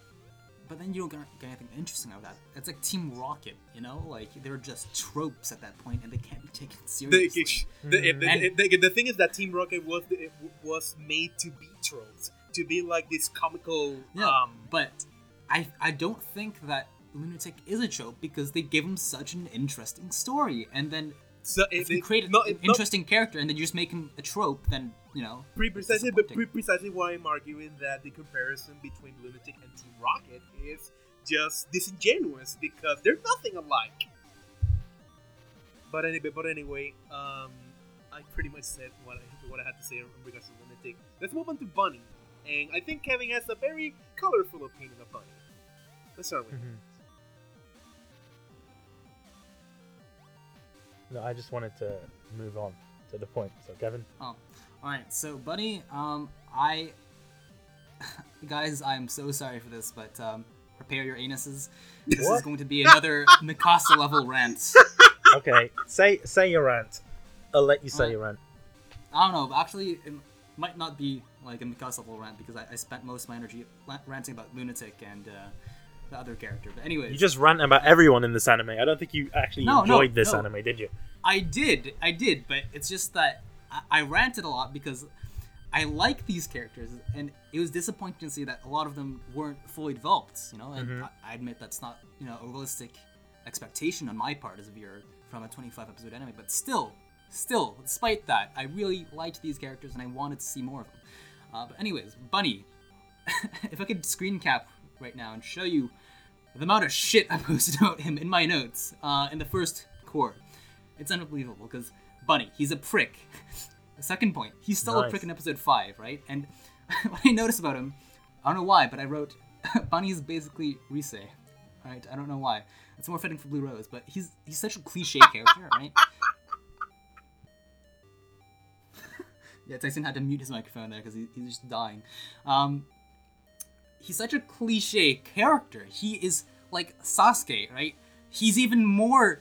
but then you don't get, get anything interesting out of that. It's like Team Rocket, you know, like they're just tropes at that point, and they can't be taken seriously. the, the, And- the- the thing is that Team Rocket was it was made to be tropes, to be like this comical. Yeah, Um, but I I don't think that Lunatic is a trope because they give him such an interesting story, and then so if it, you it- create no, an it- no, interesting character and then you just make him a trope, then you know. pre- precisely, but pre- precisely why I'm arguing that the comparison between Lunatic and Team Rocket is just disingenuous because they're nothing alike. But anyway, but anyway, um, I pretty much said what I what I had to say in regards to Lunatic. Let's move on to Bunny, and I think Kevin has a very colorful opinion of Bunny. Let's start with. Mhm. No, I just wanted to move on to the point. So, Kevin, Oh, all right. So, buddy, um, I, guys, I'm so sorry for this, but um, prepare your anuses. This is going to be another Mikasa level rant. okay, say say your rant. I'll let you say Uh, your rant. I don't know. but Actually, it might not be like a Mikasa level rant because I, I spent most of my energy ranting about Lunatic and uh, the other character. But anyway, You just rant about everyone in this anime. I don't think you actually No, no, enjoyed this no. anime, did you? I did, I did, but it's just that I, I ranted a lot because I like these characters, and it was disappointing to see that a lot of them weren't fully developed. You know, and Mhm. I, I admit that's not you know a realistic expectation on my part as a viewer from a 25 episode anime, but still, still, despite that, I really liked these characters and I wanted to see more of them. Uh, but anyways, Bunny, if I could screen cap right now and show you the amount of shit I posted about him in my notes uh, in the first cour. It's unbelievable because Bunny, he's a prick. the second point, he's still a prick in episode 5, right? And what I noticed about him, I don't know why, but I wrote Bunny is basically Rise. Right? I don't know why. It's more fitting for Blue Rose, but he's he's such a cliche character, right? yeah, Tyson had to mute his microphone there because he, he's just dying. Um, he's such a cliche character. He is like Sasuke, right? He's even more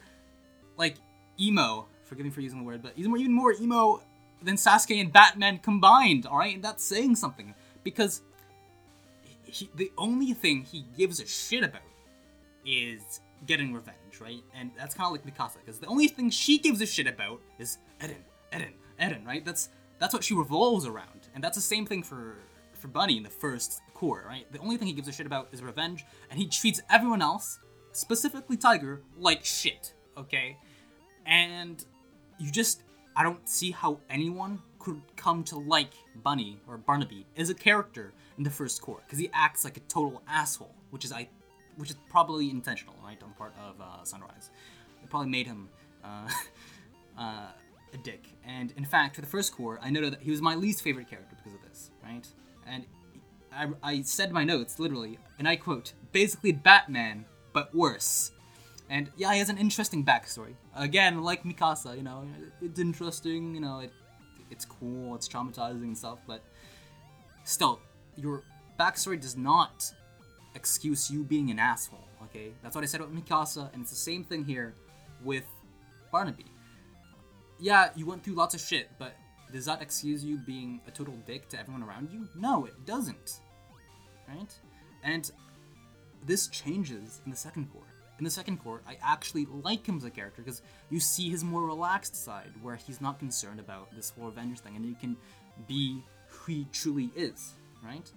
like emo. Forgive me for using the word, but he's more, even more emo than Sasuke and Batman combined. All right, and that's saying something because he, the only thing he gives a shit about is getting revenge, right? And that's kind of like Mikasa, because the only thing she gives a shit about is Eren, Eren, Eren, right? That's that's what she revolves around, and that's the same thing for for Bunny in the first cour, right? The only thing he gives a shit about is revenge, and he treats everyone else, specifically Tiger, like shit. Okay, and you just I don't see how anyone could come to like Bunny or Barnaby as a character in the first cour because he acts like a total asshole, which is I, which is probably intentional, right, on the part of uh, Sunrise. It probably made him uh, uh, a dick. And in fact, for the first cour, I noted that he was my least favorite character because of this, right? And I, I said my notes literally, and I quote, basically Batman, but worse. And yeah, he has an interesting backstory. Again, like Mikasa, you know, it's interesting, you know, it, it's cool, it's traumatizing and stuff, but still, your backstory does not excuse you being an asshole, okay? That's what I said about Mikasa, and it's the same thing here with Barnaby. Yeah, you went through lots of shit, but does that excuse you being a total dick to everyone around you? No, it doesn't. Right? And this changes in the second cour. In the second cour, I actually like him as a character because you see his more relaxed side where he's not concerned about this whole revenge thing and he can be who he truly is, right?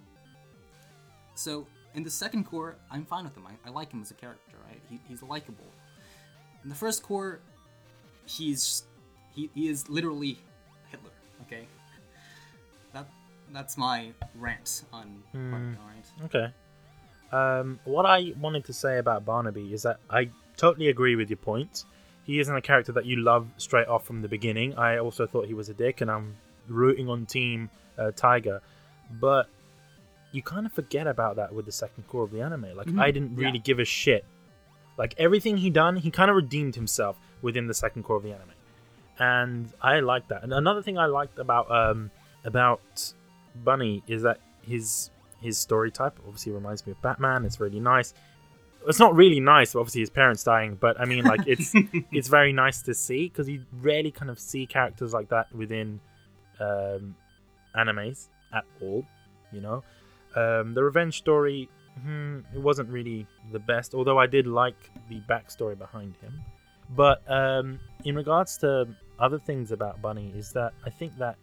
So, in the second cour, I'm fine with him. I, I like him as a character, right? He, he's likable. In the first cour, he's he, he is literally Hitler, okay? That that's my rant on. Barnaby, hmm. alright? Okay. Um, what I wanted to say about Barnaby is that I totally agree with your point. He isn't a character that you love straight off from the beginning. I also thought he was a dick, and I'm rooting on Team uh, Tiger. But you kind of forget about that with the second cour of the anime. Like, Mhm, I didn't yeah. really give a shit. Like, everything he done, he kind of redeemed himself within the second cour of the anime. And I like that. And another thing I liked about um, about Bunny is that his his story type obviously reminds me of Batman. It's really nice. It's not really nice, obviously his parents dying, but I mean like it's it's very nice to see because you rarely kind of see characters like that within um, animes at all. You know, um, the revenge story hmm, it wasn't really the best. Although I did like the backstory behind him. But um, in regards to other things about Bunny, is that I think that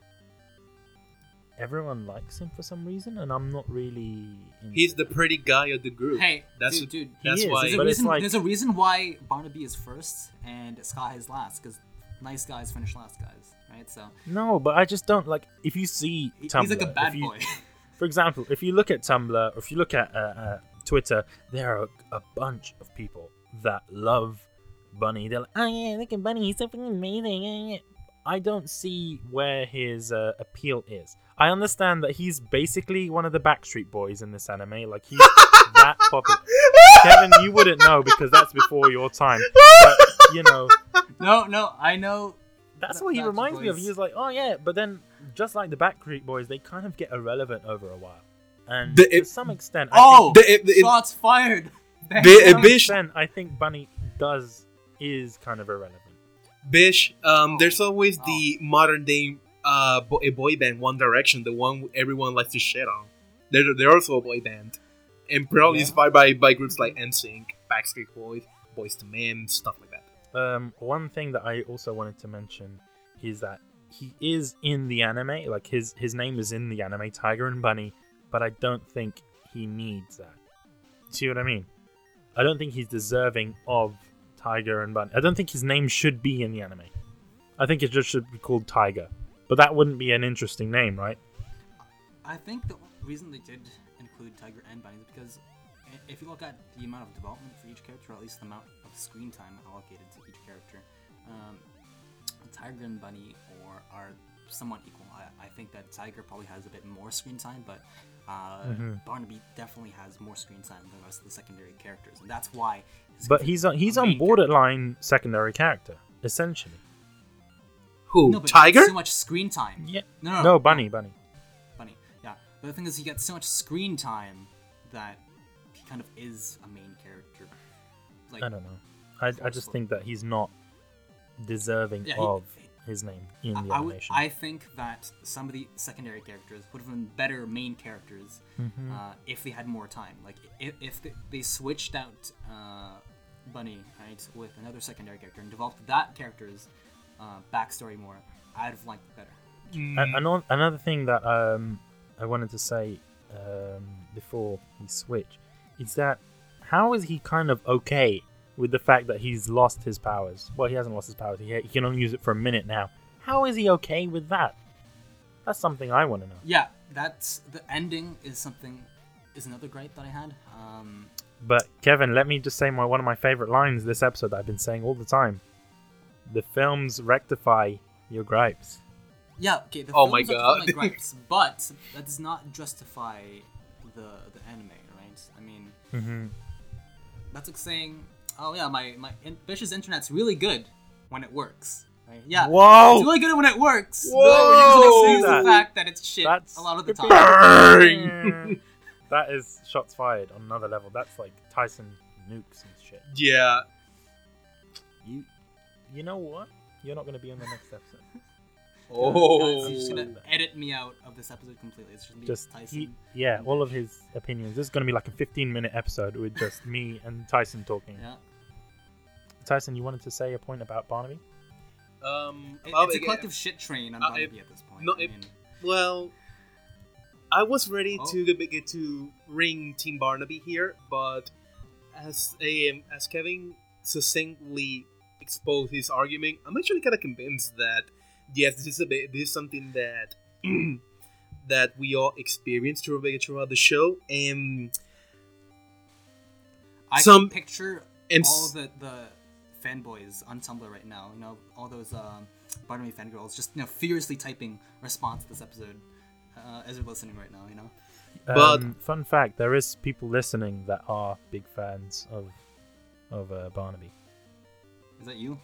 everyone likes him for some reason, and I'm not really. He's the pretty guy of the group. Hey, That's dude, dude. He that's is, why- There's a, reason, like there's a reason why Barnaby is first and Sky is last, because nice guys finish last guys, right? So no, but I just don't like if you see Tumblr. he's like a bad you- boy. For example, if you look at Tumblr or if you look at uh, uh, Twitter, there are a bunch of people that love Bunny. They're like, oh yeah, look at Bunny, he's so fucking amazing. yeah, yeah." I don't see where his uh, appeal is. I understand that he's basically one of the Backstreet Boys in this anime. Like he's that popular. Kevin, you wouldn't know because that's before your time. But you know, no, no, I know. that's Ba- what he Backstreet reminds me of. Boys. He's like, oh yeah, but then just like the Backstreet Boys, they kind of get irrelevant over a while, and The- to it- some extent, I Oh, The- it- it- shots fired. The- to some Bish- extent, I think Bunny does is kind of irrelevant. Bish, um, Oh. there's always the modern day uh, a boy band, One Direction, the one everyone likes to shit on. They're, they're also a boy band. And probably Yeah. inspired by, by groups like NSYNC, Backstreet Boys, Boyz II Men, stuff like that. Um, one thing that I also wanted to mention is that he is in the anime, like his his name is in the anime, Tiger and Bunny, but I don't think he needs that. See what I mean? I don't think he's deserving of Tiger and Bunny. I don't think his name should be in the anime. I think it just should be called Tiger. But that wouldn't be an interesting name, right? I think the reason they did include Tiger and Bunny is because if you look at the amount of development for each character, or at least the amount of screen time allocated to each character, um, Tiger and Bunny or are somewhat equal. I, I think that Tiger probably has a bit more screen time, but uh, Mhm. Barnaby definitely has more screen time than the rest of the secondary characters, and that's why. But he's on he's a on main character. borderline secondary character, essentially. Who? No, but Tiger? So much screen time. Yeah. No, no, No, Bunny, Bunny. Bunny. Yeah. But the thing is, he gets so much screen time that he kind of is a main character. Like, I don't know. I, I just think that he's not deserving Yeah, he- of his name in the I, I would- animation. I think that some of the secondary characters would have been better main characters Mhm. uh, if they had more time. Like if, if they, they switched out uh, Bunny right with another secondary character and developed that character's uh, backstory more, I'd have liked it better. Mm, A- another thing that um, I wanted to say um, before we switch is that how is he kind of okay with the fact that he's lost his powers? Well, he hasn't lost his powers. He, he can only use it for a minute now. How is he okay with that? That's something I want to know. Yeah, that's the ending is something is another gripe that I had. Um, But Kevin, let me just say my one of my favorite lines this episode that I've been saying all the time. The films rectify your gripes. Yeah, okay. The Oh films my are the God. filmic gripes, but that does not justify the the anime, right? I mean, hmm that's like saying, oh yeah, my my in- Bish's internet's really good when it works, right? Yeah, Whoa! it's really good when it works. Whoa! but you just excuse That- the fact that it's shit That's a lot of the time. Burn! that is shots fired on another level. That's like Tyson nukes and shit. yeah. You, you know what? You're not going to be on the next episode. Oh. Guys, he's just gonna edit me out of this episode completely. It's just gonna Just Tyson. he, yeah, all of his opinions. This is going to be like a 15 minute episode with just me and Tyson talking. yeah, Tyson, you wanted to say a point about Barnaby? Um, It- well, it's a again- collective shit train on Uh, Barnaby it- at this point. no, I it- mean, Well, I was ready Oh. to get, get to ring Team Barnaby here, but as a, as Kevin succinctly exposed his argument, I'm actually kind of convinced that yes, this is a bit, this is something that that we all experience throughout throughout the show, and I some- can picture and all the the fanboys on Tumblr right now. You know, all those um, Barnaby fangirls just you know furiously typing response to this episode uh, as they're listening right now. You know, But- Um, fun fact: there is people listening that are big fans of of uh, Barnaby. Is that you?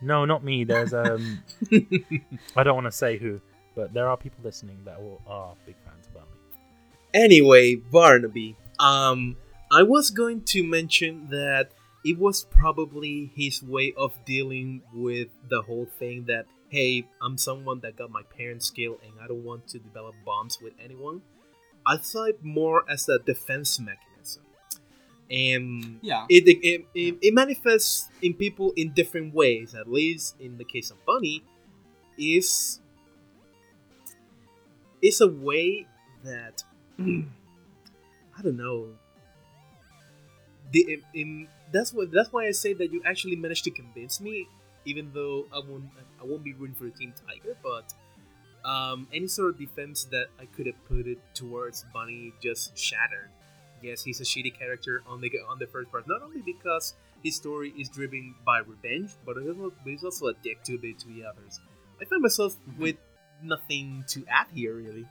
No, not me. There's um, I don't want to say who, but there are people listening that will, are big fans of Barnaby. Anyway, Barnaby. Um, I was going to mention that it was probably his way of dealing with the whole thing that, hey, I'm someone that got my parents killed and I don't want to develop bombs with anyone. I saw it more as a defense mechanism. And Yeah. it, it, it, it manifests in people in different ways. At least in the case of Bunny, is is a way that I don't know. The, in, that's what that's why I say that you actually managed to convince me, even though I won't I won't be rooting for a Team Tiger, but um, any sort of defense that I could have put it towards Bunny just shattered. Yes, he's a shitty character on the on the first part, not only because his story is driven by revenge, but he's also, but he's also a dick to the to the others. I find myself Mhm. with nothing to add here, really.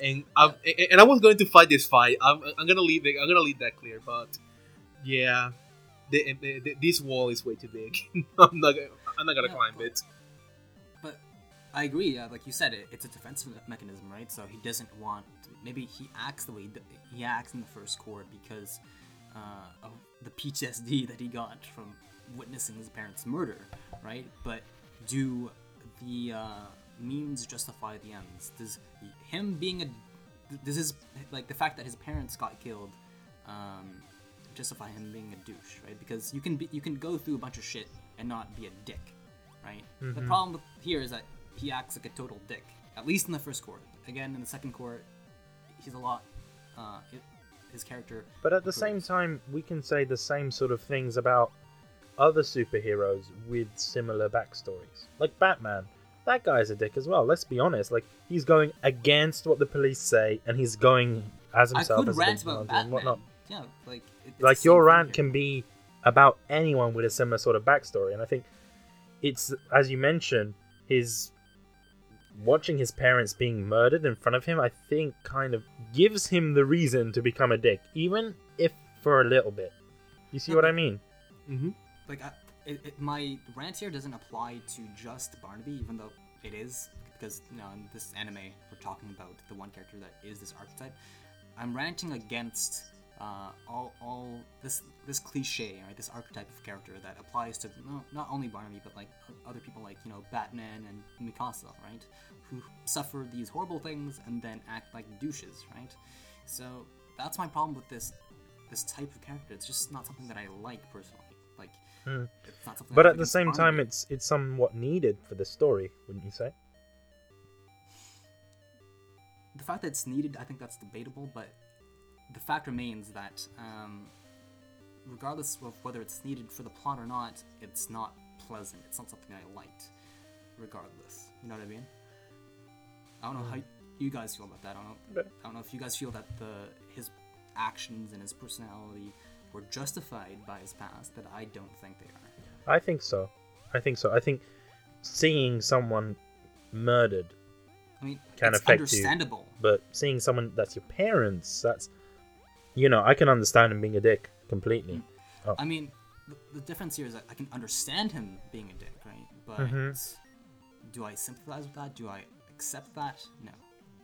And I and I was going to fight this fight. I'm, I'm gonna leave it. I'm gonna leave that clear. But yeah, the, the, the- this wall is way too big. I'm not. gonna- I'm not gonna Yeah, climb it. I agree. Uh, like you said, it, it's a defensive mechanism, right? So he doesn't want. Maybe he acts the way he acts in the first cour because uh, of the PTSD that he got from witnessing his parents' murder, right? But do the uh, means justify the ends? Does him being a does his like the fact that his parents got killed um, justify him being a douche, right? Because you can be you can go through a bunch of shit and not be a dick, right? The problem here is that he acts like a total dick. At least in the first cour. Again, in the second cour, he's a lot. Uh, it, his character. But at the same time, we can say the same sort of things about other superheroes with similar backstories. Like Batman. That guy's a dick as well, let's be honest. Like, he's going against what the police say, and he's going as I himself could as rant about and whatnot. Yeah, like Like, your rant here. can be about anyone with a similar sort of backstory, and I think it's, as you mentioned, his watching his parents being murdered in front of him, I think kind of gives him the reason to become a dick, even if for a little bit. You see what I mean? Mm-hmm. like I, it, it, my rant here doesn't apply to just Barnaby, even though it is because you know in this anime we're talking about the one character that is this archetype. I'm ranting against uh, all all this this cliche, right? This archetype of character that applies to no, not only Barnaby but like other people like you know Batman and Mikasa, right? Who suffer these horrible things and then act like douches, right? So that's my problem with this this type of character. It's just not something that I like personally. Like Hmm. it's not something. But at the same time, it's it's somewhat needed for the story, wouldn't you say? the fact that it's needed, I think that's debatable. But the fact remains that, um, regardless of whether it's needed for the plot or not, it's not pleasant. It's not something I liked, regardless. You know what I mean? I don't know how you guys feel about that. I don't know. I don't know if you guys feel that the his actions and his personality were justified by his past. That I don't think they are. I think so. I think so. I think seeing someone murdered, I mean, Can it's affect you. understandable. but seeing someone that's your parents, that's you know, I can understand him being a dick completely. I mean, the, the difference here is that I can understand him being a dick, right? But Mhm. do I sympathize with that? Do I accept that? No.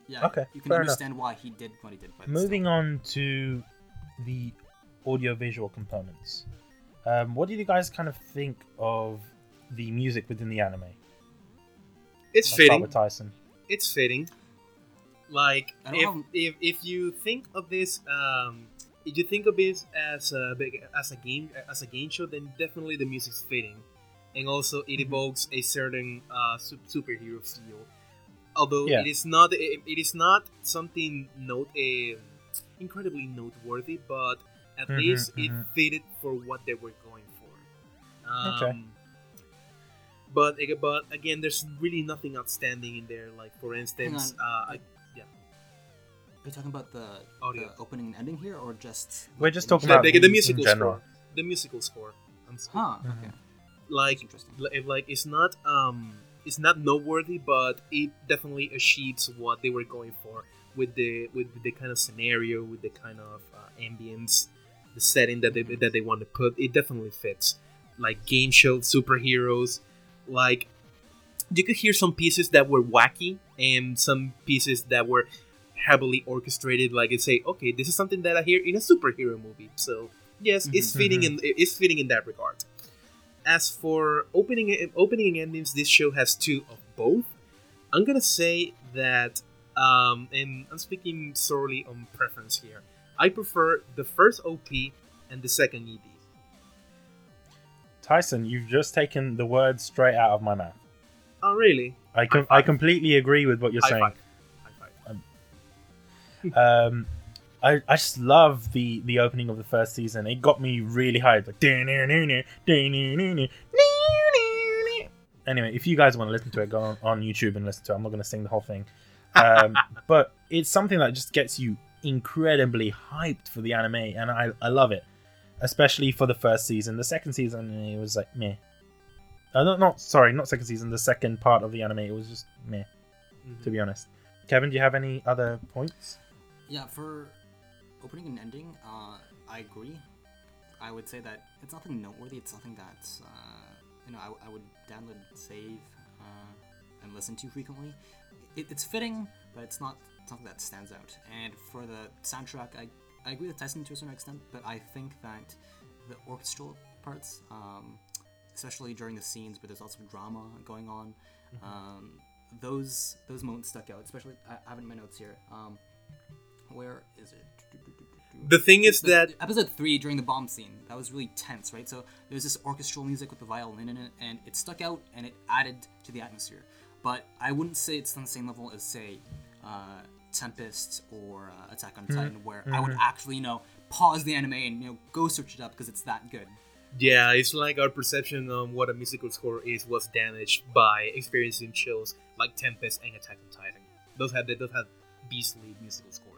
Yeah. Okay, You can fair enough. understand why he did what he did, but Moving still. on to the audiovisual components. Um, what did you guys kind of think of the music within the anime? It's I'll start fitting. with Tyson. It's fitting. Like if, if if you think of this, um, if you think of this as a big as a game as a game show, then definitely the music's fitting, and also it Mm-hmm. evokes a certain uh, su- superhero feel. Although Yeah. it is not it, it is not something note uh, incredibly noteworthy, but at Mhm, least mhm. it fitted for what they were going for. Um, Okay. But but again, there's really nothing outstanding in there. Like for instance, uh, Are you talking about the, Audio. the opening and ending here, or just? We're just in- talking about the, the in musical general. score. The musical score. I'm sorry. Huh. Mhm. Like interesting. like it's not um it's not noteworthy, but it definitely achieves what they were going for with the with the kind of scenario, with the kind of uh, ambience, the setting that they that they want to put. It definitely fits. Like game show superheroes, like you could hear some pieces that were wacky and some pieces that were heavily orchestrated. Like it say, okay, this is something that I hear in a superhero movie. So yes, it's Mhm. fitting in it's fitting in that regard. As for opening opening and endings, this show has two of both. I'm gonna say that, um, and I'm speaking solely on preference here. I prefer the first OP and the second ED. Tyson, you've just taken the words straight out of my mouth. Oh, really? I com- I completely agree with what you're High saying. five. Um, I, I just love the the opening of the first season. It got me really hyped. Like, anyway, if you guys want to listen to it, go on, on YouTube and listen to it. I'm not going to sing the whole thing, um, but it's something that just gets you incredibly hyped for the anime, and I I love it, especially for the first season. The second season it was like meh. Uh, not not sorry, not second season. The second part of the anime it was just meh. Mhm. To be honest, Kevin, do you have any other points? Yeah, for opening and ending, uh, I agree. I would say that it's nothing noteworthy. It's nothing that uh, you know I, I would download, save, uh, and listen to frequently. It, it's fitting, but it's not something that stands out. And for the soundtrack, I, I agree with Tyson to a certain extent, but I think that the orchestral parts, um, especially during the scenes where there's lots of drama going on, um, those those moments stuck out. Especially, I, I have it in my notes here. Um, where is it? The thing is The- that episode three during the bomb scene that was really tense, right? So there's this orchestral music with the violin in it, and it stuck out and it added to the atmosphere. But I wouldn't say it's on the same level as say uh, Tempest or uh, Attack on Titan, where I would actually you know pause the anime and you know go search it up because it's that good. Yeah, it's like our perception on what a musical score is was damaged by experiencing shows like Tempest and Attack on Titan. Those had those had beastly musical scores.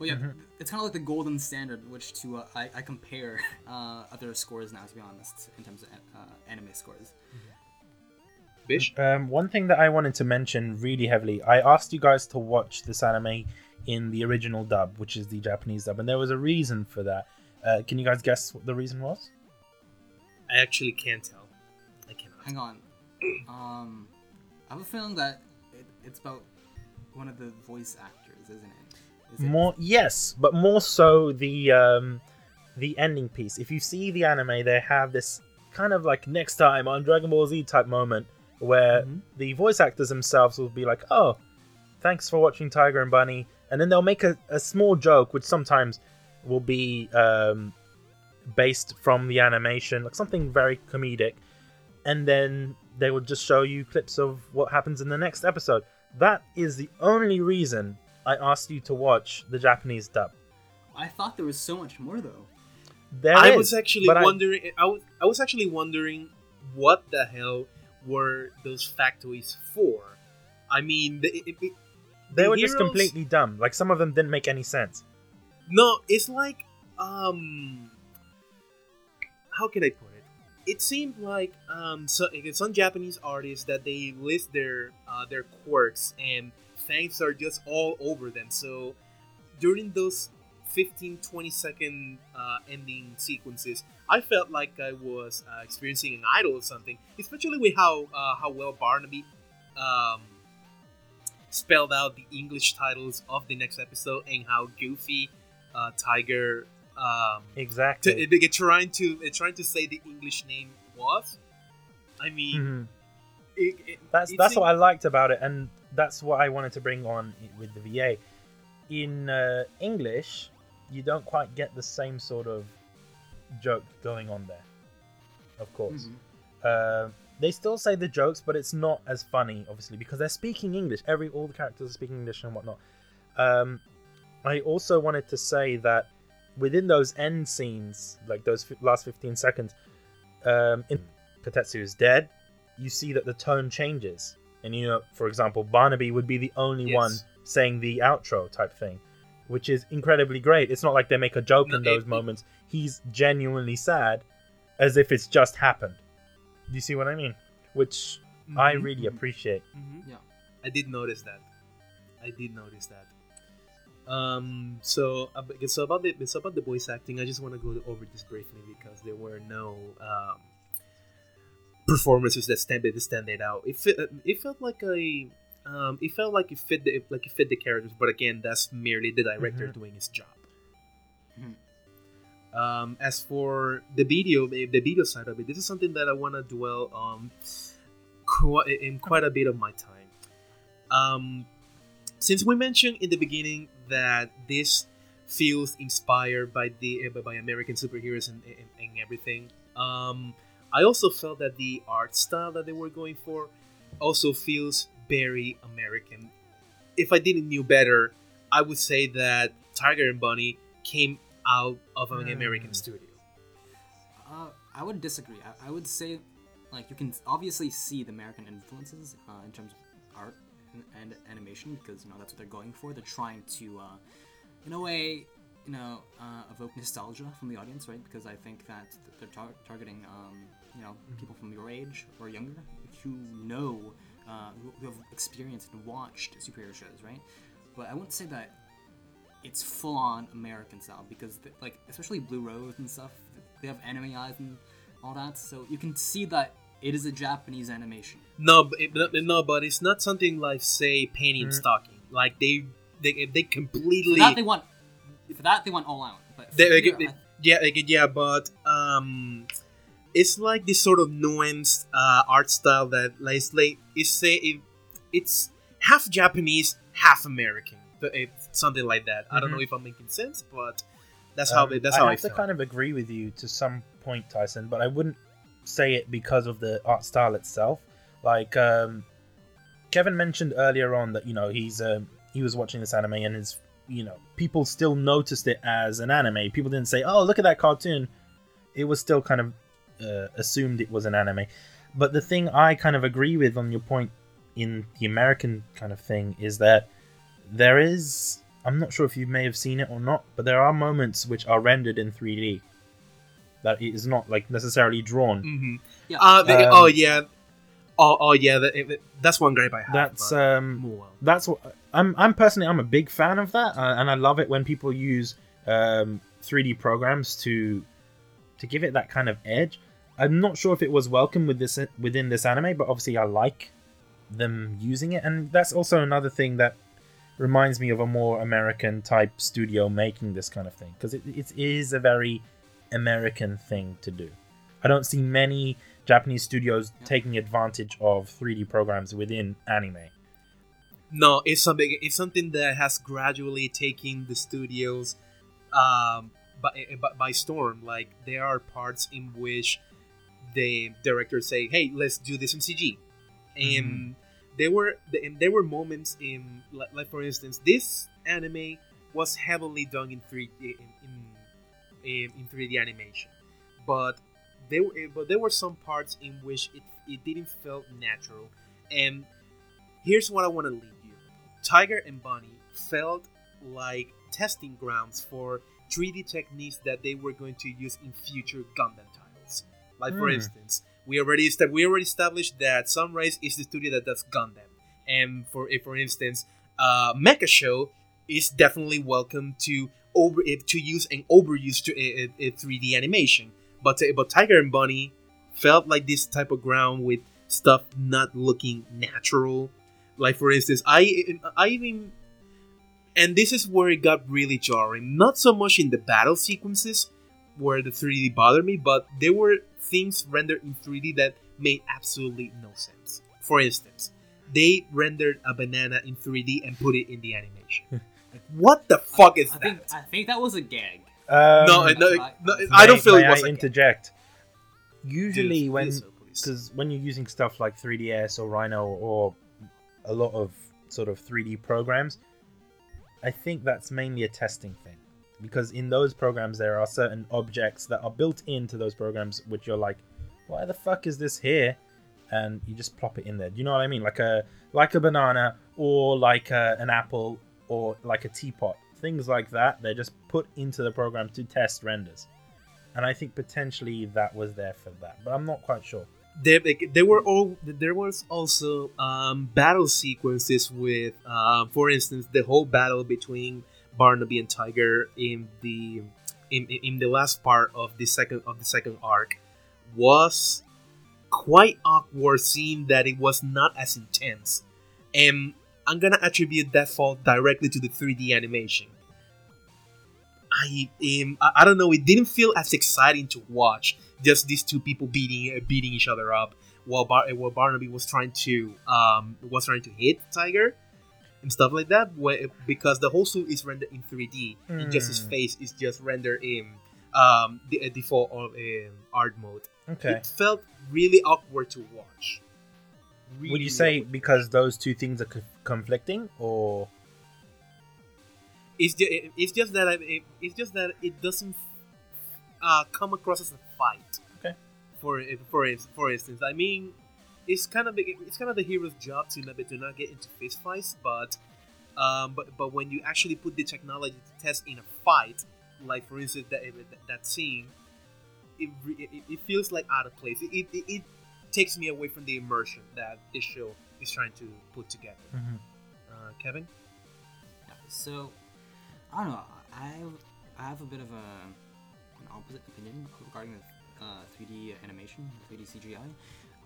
Well, yeah, it's kind of like the golden standard, which to uh, I, I compare uh, other scores now, to be honest, in terms of uh, anime scores. Bish, Um, one thing that I wanted to mention really heavily, I asked you guys to watch this anime in the original dub, which is the Japanese dub, and there was a reason for that. Uh, can you guys guess what the reason was? I actually can't tell. I cannot. Hang on. Um, I have a feeling that it, it's about one of the voice actors, isn't it? More, yes, but more so the um, the ending piece. If you see the anime, they have this kind of like next time on Dragon Ball Z type moment where Mhm. the voice actors themselves will be like, "Oh, thanks for watching Tiger and Bunny," and then they'll make a, a small joke, which sometimes will be um, based from the animation, like something very comedic, and then they will just show you clips of what happens in the next episode. That is the only reason I asked you to watch the Japanese dub. I thought there was so much more though. There I is, was actually but I- wondering. I was, I was actually wondering what the hell were those factoids for. I mean, the, it, it, they the were just completely dumb. Like some of them didn't make any sense. No, it's like um how can I put it? It seemed like um so some Japanese artists that they list their uh, their quirks and thanks are just all over them. So during those 15 20 second uh, ending sequences, I felt like I was uh, experiencing an idol or something, especially with how uh, how well Barnaby um spelled out the English titles of the next episode and how goofy uh, Tiger um, Exactly. t- trying to uh, trying to say the English name was. I mean, Mhm. it, it, That's that's seemed- what I liked about it, and that's what I wanted to bring on with the VA. In uh, English, you don't quite get the same sort of joke going on there. Of course, Mhm. uh, they still say the jokes, but it's not as funny, obviously, because they're speaking English. Every all the characters are speaking English and whatnot. Um, I also wanted to say that within those end scenes, like those fi- last fifteen seconds, um, in Kotetsu is dead. You see that the tone changes, and you know, for example, Barnaby would be the only Yes. one saying the outro type thing, which is incredibly great. It's not like they make a joke No, in those it- it- moments. He's genuinely sad, as if it's just happened. Do you see what I mean? Which I Mhm, really mhm, appreciate. mhm. Yeah. I did notice that. I did notice that. Um. So, uh, so about the so about the voice acting, I just want to go over this briefly because there were no um, performances that stand that stand out. It fit, it felt like a um, it felt like it fit the like it fit the characters, but again, that's merely the director Mhm. doing his job. Mhm. Um, as for the video, the the video side of it, this is something that I want to dwell on in quite a bit of my time. Um, since we mentioned in the beginning that this feels inspired by the by American superheroes and, and, and everything. Um, I also felt that the art style that they were going for also feels very American. If I didn't knew better, I would say that Tiger and Bunny came out of an Hmm. American studio. Uh, I would disagree. I, I would say, like, you can obviously see the American influences uh, in terms of art and, and animation because you know that's what they're going for. They're trying to, uh, in a way, you know, uh, evoke nostalgia from the audience, right? Because I think that they're tar- targeting, um, you know, people from your age or younger who know, uh, who, who have experienced and watched superhero shows, right? But I wouldn't say that it's full on American style because, the, like, especially Blue Rose and stuff, they have anime eyes and all that, so you can see that it is a Japanese animation. No, but it, no, but it's not something like say Panty and Mm. Stocking. Like they they they For completely that they want, for that they want all out. But They- they- here, they- I- yeah like, yeah, but um, it's like this sort of nuanced uh, art style that like it's like it's say it, it's half Japanese, half American. It's something like that. I don't Mhm. know if I'm making sense, but that's how Um, it, that's I how have to kind of agree with you to some point, Tyson, but I wouldn't say it because of the art style itself. Like um, Kevin mentioned earlier on that you know he's um, he was watching this anime and his you know people still noticed it as an anime. People didn't say, "Oh, look at that cartoon." It was still kind of uh, assumed it was an anime. But the thing I kind of agree with on your point in the American kind of thing is that there is I'm not sure if you may have seen it or not, but there are moments which are rendered in 3D that it is not like necessarily drawn. hmm yeah, Uh, Um, oh yeah, oh oh yeah. That, it- that's one gripe I have. That's um that's what I'm I'm personally I'm a big fan of that uh, and I love it when people use um 3D programs to to give it that kind of edge. I'm not sure if it was welcome with this within this anime, but obviously I like them using it and that's also another thing that reminds me of a more American type studio making this kind of thing because it, it is a very American thing to do. I don't see many Japanese studios taking advantage of 3D programs within anime. No, it's something. It's something that has gradually taken the studios um, by, by, by storm. Like there are parts in which the director say, "Hey, let's do this in CG," and mm-hmm. there were and there were moments in like, like for instance, this anime was heavily done in three in in, in 3D animation, but there were but there were some parts in which it, it didn't feel natural, and here's what I want to leave you: Tiger and Bunny felt like testing grounds for 3D techniques that they were going to use in future Gundam. Like for Hmm. instance, we already we already established that Sunrise is the studio that does Gundam, and for if for instance, uh, Mecha Show is definitely welcome to over eh, to use and overuse to a, 3D animation. But but Tiger and Bunny felt like this type of ground with stuff not looking natural. Like for instance, I I even and this is where it got really jarring. Not so much in the battle sequences where the 3D bothered me, but there were things rendered in 3D that made absolutely no sense. For instance, they rendered a banana in 3D and put it in the animation. like, what the fuck is I that? think I think that was a gag. Um, no, no, right. no, I don't feel may it was I like interject. Usually, Dude, when please, oh, because when you're using stuff like 3ds or Rhino or a lot of sort of 3D programs, I think that's mainly a testing thing. Because in those programs, there are certain objects that are built into those programs, which you're like, why the fuck is this here? And you just plop it in there. Do you know what I mean? Like a like a banana or like a, an apple or like a teapot. Things like that. They're just put into the program to test renders. And I think potentially that was there for that, but I'm not quite sure. there, there were all there was also um, battle sequences with, uh, for instance, the whole battle between Barnaby and Tiger in the in, in the last part of the second of the second arc was quite awkward, seeing that it was not as intense, and I'm gonna attribute that fault directly to the 3D animation. I um, I don't know. It didn't feel as exciting to watch. Just these two people beating uh, beating each other up while Bar- while Barnaby was trying to um was trying to hit Tiger. And stuff like that. Where, because the whole suit is rendered in 3D, and just his Hmm. face is just rendered in um, the uh, default or in art mode. Okay. It felt really awkward to watch. Would you say awkward. because those two things are co- conflicting, or it's just, it's just that I, it, it's just that it doesn't uh, come across as a fight. Okay. For for for instance, I mean, it's kind of the- it's kind of the hero's job to not to not get into fist fights, but um, but but when you actually put the technology to test in a fight, like for instance that that, that scene, it, it it feels like out of place. It, it, it, it takes me away from the immersion that this show is trying to put together. Uh, Kevin. So, I don't know. I I have a bit of a an opposite opinion regarding the uh, 3D animation, 3D CGI.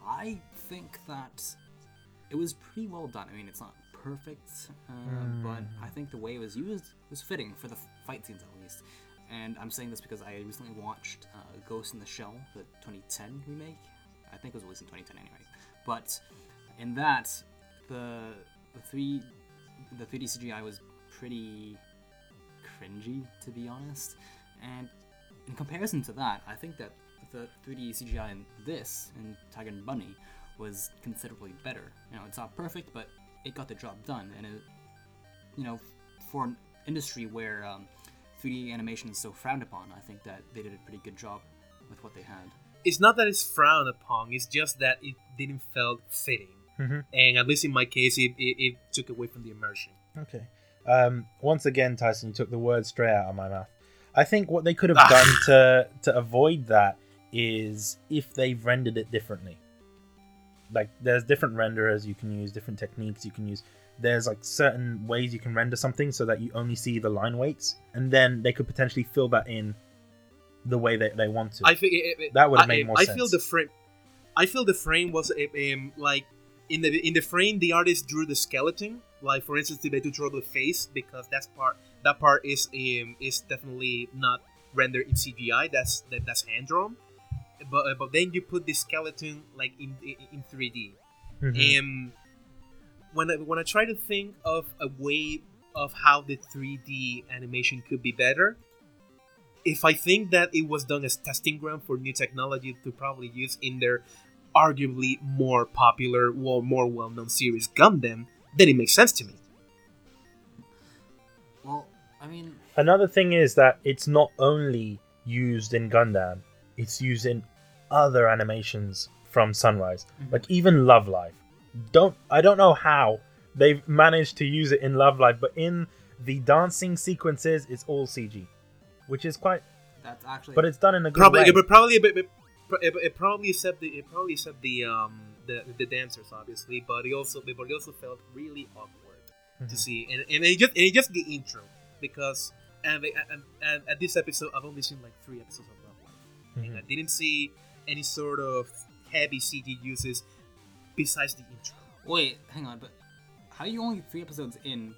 I think that it was pretty well done. I mean, it's not perfect, uh, but I think the way it was used was fitting for the fight scenes at least. And I'm saying this because I recently watched uh, Ghost in the Shell, the 2010 remake. I think it was released in 2010 anyway. But in that, the the three the 3D CGI was pretty cringy, to be honest. And in comparison to that, I think that the 3D CGI in this, in Tiger and Bunny, was considerably better. You know, it's not perfect, but it got the job done. And it, you know, for an industry where um, 3D animation is so frowned upon, I think that they did a pretty good job with what they had. it's not that it's frowned upon. It's just that it didn't felt fitting, Mhm. and at least in my case, it, it, it took away from the immersion. Okay. Um, once again, Tyson, you took the words straight out of my mouth. I think what they could have Ah. done to to avoid that is if they've rendered it differently. Like, there's different renderers you can use, different techniques you can use. There's like certain ways you can render something so that you only see the line weights, and then they could potentially fill that in the way that they want to. I feel it, it- That would've made more I sense. feel the frame. I feel the frame was uh, um, like in the in the frame the artist drew the skeleton. Like for instance, they do draw the face because that's part that part is um, is definitely not rendered in CGI. That's that, that's hand drawn. But uh, but then you put the skeleton like in in, in 3D. Mhm. Um, when I, when I try to think of a way of how the 3D animation could be better, if I think that it was done as testing ground for new technology to probably use in their arguably more popular or more well-known series Gundam, then it makes sense to me. Well, I mean, Another thing is that it's not only used in Gundam, it's used in other animations from Sunrise. Like even Love Live. Don't I don't know how they've managed to use it in Love Live, but in the dancing sequences it's all CG. Which is quite that's actually. but it's done in a good Probably, way. but probably a bit. bit- It, it probably except the it probably except the um the, the dancers obviously, but it also but it also felt really awkward to Mhm. see, and, and it just and it just the intro because and, and, and at this episode I've only seen like three episodes of Love Live, and I didn't see any sort of heavy CG uses besides the intro. Wait, hang on, but how are you only three episodes in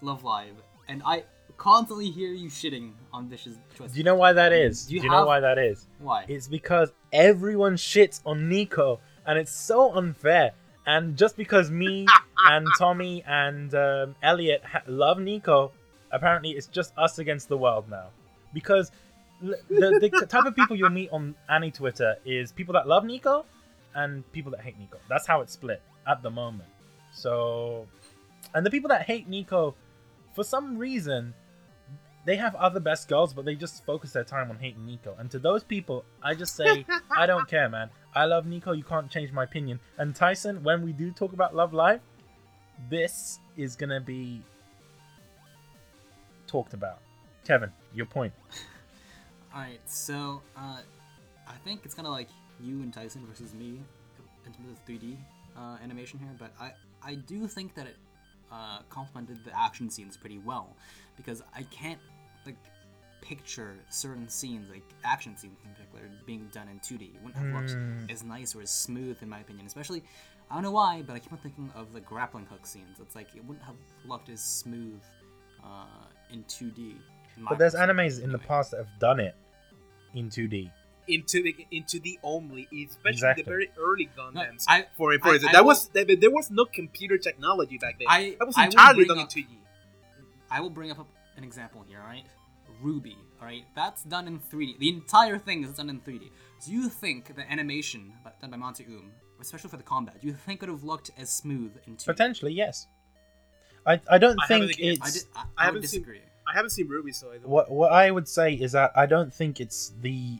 Love Live, and I constantly hear you shitting on Bish's choice? Do you know why that is? Do Do you you, know why that is? why? It's because everyone shits on Nico, and it's so unfair. And just because me and Tommy and um, Elliot ha- love Nico, apparently it's just us against the world now. Because l- the, the type of people you'll meet on Annie Twitter is people that love Nico and people that hate Nico. That's how it's split at the moment. So, and the people that hate Nico, for some reason, they have other best girls, but they just focus their time on hating Nico. And to those people, I just say, I don't care, man. I love Nico. You can't change my opinion. And Tyson, when we do talk about Love Live, this is gonna be talked about. Kevin, your point. Alright, so uh, I think it's kind of like you and Tyson versus me in terms of 3D uh, animation here, but I, I do think that it uh, complemented the action scenes pretty well because I can't like picture certain scenes, like action scenes in particular, being done in 2D. It wouldn't have looked Mm. as nice or as smooth, in my opinion. Especially, I don't know why, but I keep on thinking of the grappling hook scenes. It's like it wouldn't have looked as smooth uh, in 2D. In my But there's animes in the past that have done it in 2D. into the into the only, especially Exactly. the very early Gundams. I- for for I- instance, I that will- was there, there was no computer technology back then. I- that was I will entirely bring done up- in 2D. I will bring up an example here, alright? RWBY, alright? That's done in 3D. The entire thing is done in 3D. Do you think the animation done by Monty Um, especially for the combat, do you think it would have looked as smooth in 2D? Potentially, yes. I, I don't I haven't think again- it's I, did, I, I I, would haven't seen- disagree. I haven't seen RWBY, so what what I would say is that I don't think it's the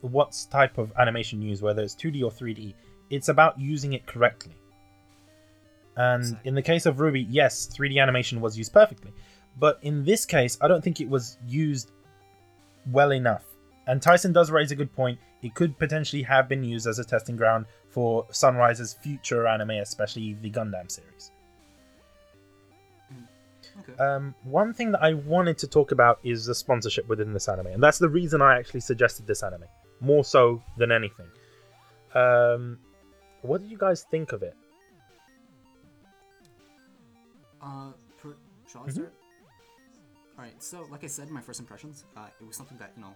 what type of animation used, whether it's 2D or 3D. It's about using it correctly. And Exactly. in the case of RWBY, yes, 3D animation was used perfectly, but in this case, I don't think it was used well enough. And Tyson does raise a good point. It could potentially have been used as a testing ground for Sunrise's future anime, especially the Gundam series. Okay. Um, one thing that I wanted to talk about is the sponsorship within this anime, and that's the reason I actually suggested this anime more so than anything. Um, what did you guys think of it? Uh, per, shall I Mhm. Alright, so like I said, my first impressions, uh, it was something that, you know,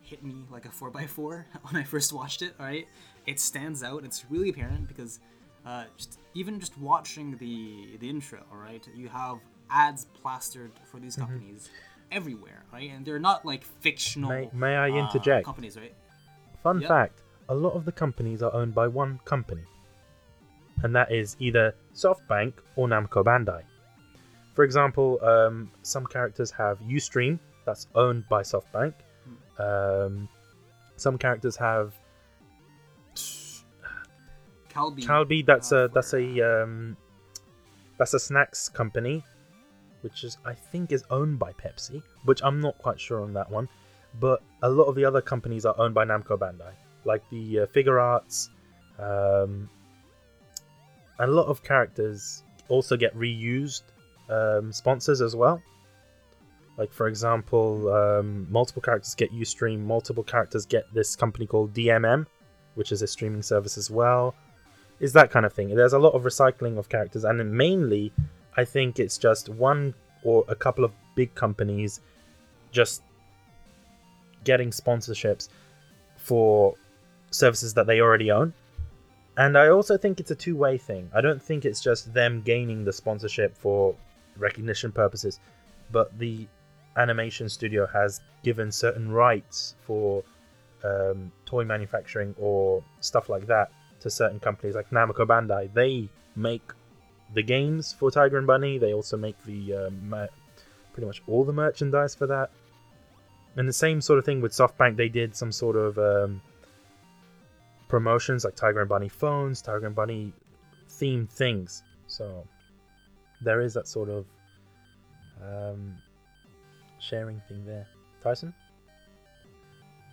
hit me like a 4x4 when I first watched it, alright? It stands out, it's really apparent because uh, just even just watching the the intro, alright, you have ads plastered for these companies everywhere, right? And they're not like fictional May- may I uh, interject? companies, right? Fun Yep. fact: a lot of the companies are owned by one company, and that is either SoftBank or Namco Bandai. For example, um, some characters have UStream, that's owned by SoftBank. Um, some characters have Calbee. Calbee, that's uh, a that's a um, that's a snacks company, which is I think is owned by Pepsi, which I'm not quite sure on that one. But a lot of the other companies are owned by Namco Bandai, like the uh, Figuarts. Um, a lot of characters also get reused um, sponsors as well. Like for example, um, multiple characters get UStream, multiple characters get this company called DMM, which is a streaming service as well is that kind of thing. There's a lot of recycling of characters, and mainly, I think it's just one or a couple of big companies just getting sponsorships for services that they already own. And I also think it's a two way thing. I don't think it's just them gaining the sponsorship for recognition purposes, but the animation studio has given certain rights for um, toy manufacturing or stuff like that to certain companies like Namco Bandai. They make the games for Tiger and Bunny. They also make the uh, mer- pretty much all the merchandise for that. And the same sort of thing with SoftBank. They did some sort of um, promotions like Tiger and Bunny phones, Tiger and Bunny themed things. So there is that sort of um, sharing thing there. Tyson?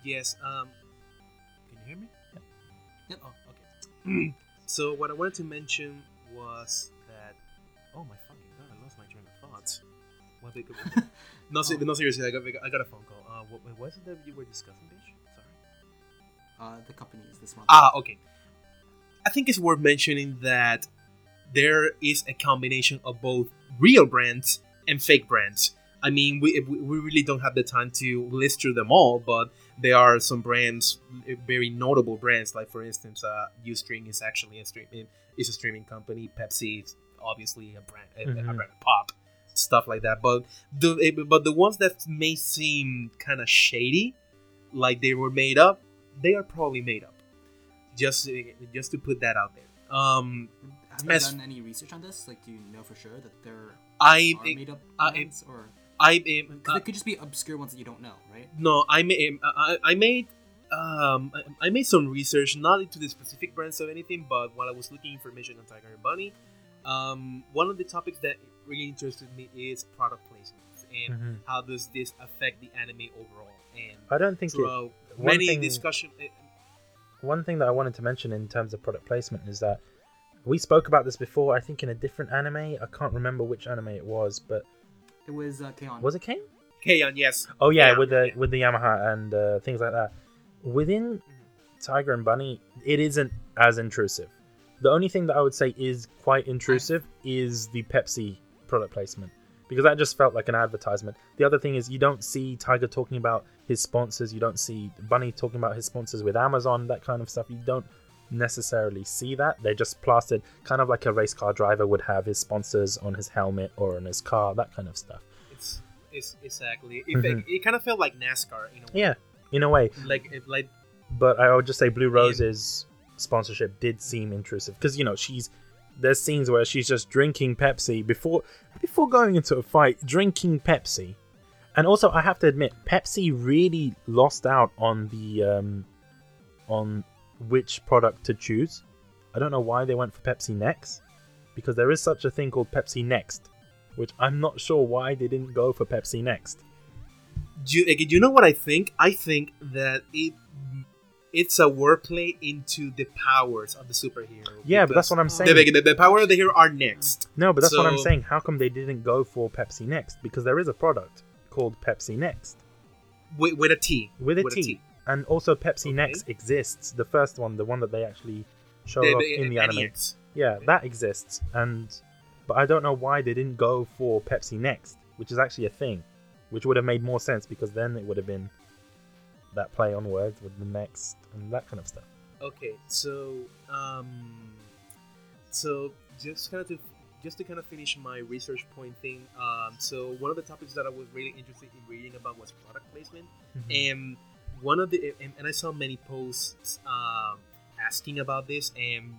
Yes. Um, can you hear me? Yep. Oh, okay. so what I wanted to mention was. Oh my fucking god! I lost my train of thoughts. What they could. no, se- Oh. no, seriously, I got, I got a phone call. Uh, what, what was it that you were discussing, bitch? Sorry. Uh, the companies this month. Ah, okay. I think it's worth mentioning that there is a combination of both real brands and fake brands. I mean, we, we really don't have the time to list through them all, but there are some brands, very notable brands. Like for instance, uh, UStream is actually a stream is a streaming company. Pepsi is obviously a brand, a- a, Mhm. brand of pop, stuff like that. But the but the ones that may seem kind of shady, like they were made up, they are probably made up. Just just to put that out there. Um, Have you as- done any research on this? Like, do you know for sure that there I are made up brands, or I because uh, it could just be obscure ones that you don't know, right? no I made I, I made um I- I made some research not into the specific brands or anything, but while I was looking information on Tiger and Bunny, um one of the topics that really interested me is product placements and Mhm. how does this affect the anime overall and I don't think it, throughout one many thing- discussion. eh, one thing that I wanted to mention in terms of product placement is that we spoke about this before. I think in a different anime. I can't remember which anime it was, but It was uh, K-On! was it Kane? K-On, yes. Oh yeah, Yeah, with the yeah. with the Yamaha and uh, things like that. Within Tiger and Bunny, it isn't as intrusive. The only thing that I would say is quite intrusive is the Pepsi product placement. because that just felt like an advertisement. The other thing is you don't see Tiger talking about his sponsors. You don't see Bunny talking about his sponsors with Amazon, that kind of stuff. You don't necessarily see that. They just plastered kind of like a race car driver would have his sponsors on his helmet or on his car, that kind of stuff. It's, it's exactly. It, Mhm. it, kind of felt like NASCAR in a way. Yeah, in a way. Like like But I would just say Blue Rose's sponsorship did seem intrusive because you know she's there's scenes where she's just drinking Pepsi before before going into a fight, drinking Pepsi. And also, I have to admit, Pepsi really lost out on the um, on which product to choose. I don't know why they went for Pepsi Next, because there is such a thing called Pepsi Next, which I'm not sure why they didn't go for Pepsi Next. Do you, like, you know what I think? I think that it it's a wordplay into the powers of the superhero. Yeah, but that's what I'm saying. the, the power of the hero are next. No, but that's what I'm saying. How come they didn't go for Pepsi Next? Because there is a product called Pepsi Next With, with a T. with a T, and also Pepsi Okay. Next exists. The first one, the one that they actually show The- off in the anime. NEX. Yeah, that exists, and but I don't know why they didn't go for Pepsi Next, which is actually a thing, which would have made more sense because then it would have been that play on words with the next and that kind of stuff. Okay, so um, so just kind of to just to kind of finish my research point thing. Um, so one of the topics that I was really interested in reading about was product placement, and one of the and, and I saw many posts um, asking about this, and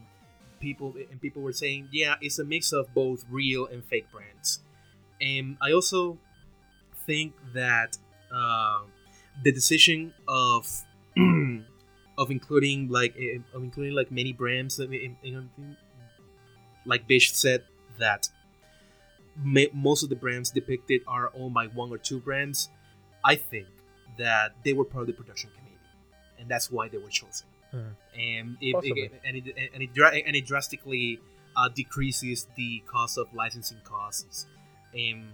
people and people were saying, yeah, it's a mix of both real and fake brands, and I also think that um, the decision of of including like eh, of including like many brands that in- in- like Bish said that most of the brands depicted are owned by one or two brands. I think that they were part of the production committee and that's why they were chosen. Hmm. and it, it- and it and it, and it drastically uh, decreases the cost of licensing costs and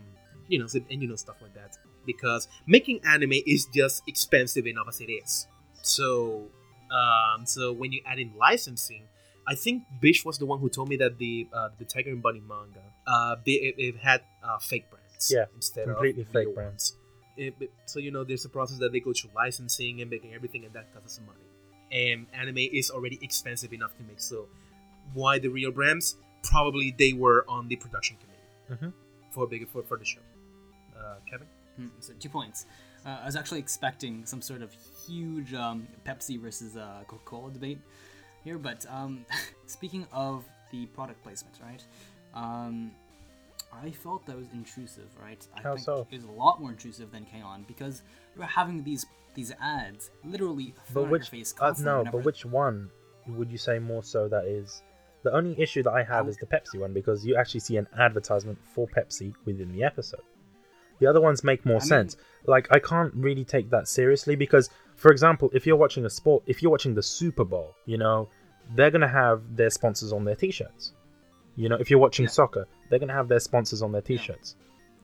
you know and you know stuff like that because making anime is just expensive enough as it is. So um, so when you add in licensing I think Bish was the one who told me that the uh, the Tiger and Bunny manga uh, they, it, it had uh, fake brands Yeah, instead completely of fake brands. It- it- so you know there's a process that they go through licensing and making everything and that costs some money. And anime is already expensive enough to make so why the real brands? Probably they were on the production committee Mhm. for big for, for the show. Uh, Kevin so two points. Uh, I was actually expecting some sort of huge um, Pepsi versus uh, Coca-Cola debate here, but um, speaking of the product placement, right? Um, I felt that was intrusive, right? I How think so? it was a lot more intrusive than K-On! because we were having these these ads literally thrown But which your face uh, no, but which one would you say more so that is the only issue that I have is the Pepsi one because you actually see an advertisement for Pepsi within the episode. The other ones make more I mean- sense. Like I can't really take that seriously because for example, if you're watching a sport, if you're watching the Super Bowl, you know, they're to have their sponsors on their t-shirts. You know, if you're watching Yeah. soccer, they're to have their sponsors on their t-shirts.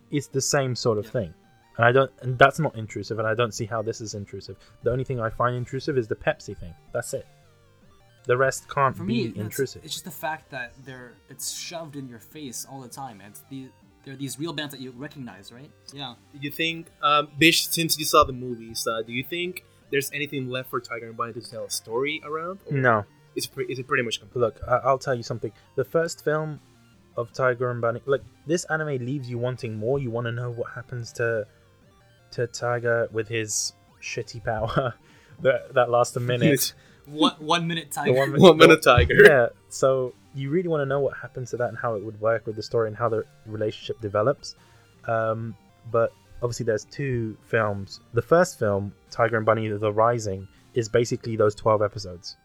It's the same sort of Yeah. thing. And I don't and that's not intrusive and I don't see how this is intrusive. The only thing I find intrusive is the Pepsi thing. That's it. The rest can't for be me, intrusive. it's just the fact that they're it's shoved in your face all the time. It's the they're these real bands that you recognize, right? Yeah. do you think um, Bish since you saw the movies uh, do you think there's anything left for Tiger and Bunny to tell a story around or No. is it, pre- is it pretty much complete Look, I- I'll tell you something. The first film of Tiger and Bunny, like this anime leaves you wanting more. You want to know what happens to to Tiger with his shitty power that that lasts a minute. One one minute The tiger. one one minute Tiger yeah, so you really want to know what happens to that and how it would work with the story and how the relationship develops. Um, but obviously, there's two films. The first film, Tiger and Bunny: The Rising, is basically those 12 episodes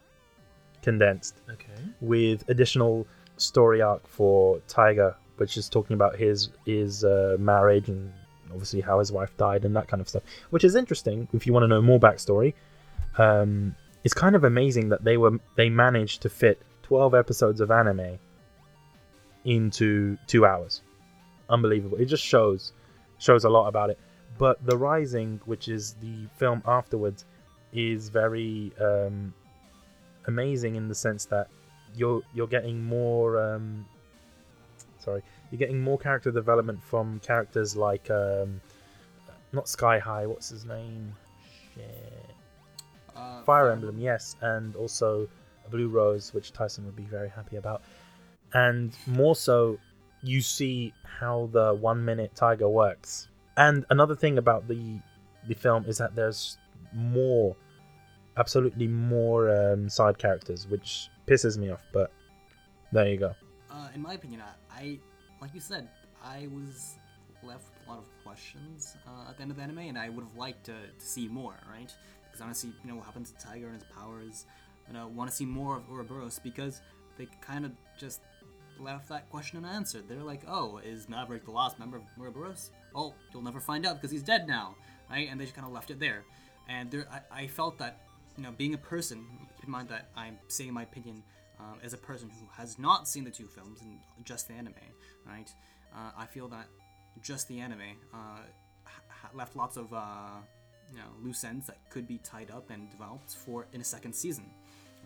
condensed okay with additional story arc for Tiger, which is talking about his his uh, marriage and obviously how his wife died and that kind of stuff, which is interesting if you want to know more backstory. Um, it's kind of amazing that they were they managed to fit 12 episodes of anime into two hours. Unbelievable! It just shows shows a lot about it. But The Rising, which is the film afterwards, is very um, amazing in the sense that you're you're getting more um Sorry, you're getting more character development from characters like um, not Sky High. What's his name? Shit. Uh, Fire Emblem, yes, and also a Blue Rose, which Tyson would be very happy about. And more so, you see how the one minute tiger works. And another thing about the the film is that there's more, absolutely more um, side characters, which pisses me off. But there you go. Uh, in my opinion, I, I, like you said, I was left with a lot of questions uh, at the end of the anime, and I would have liked to, to see more, right? Because honestly, you know, what happens to Tiger and his powers, you know, want to see more of Ouroboros because they kind of just left that question unanswered. They're like, oh, is Maverick the last member of Ouroboros? Oh, you'll never find out because he's dead now, right? And they just kind of left it there. And there, I, I felt that, you know, being a person, keep in mind that I'm saying my opinion um, as a person who has not seen the two films and just the anime, right? Uh, I feel that just the anime uh, ha- left lots of uh, you know loose ends that could be tied up and developed for in a second season,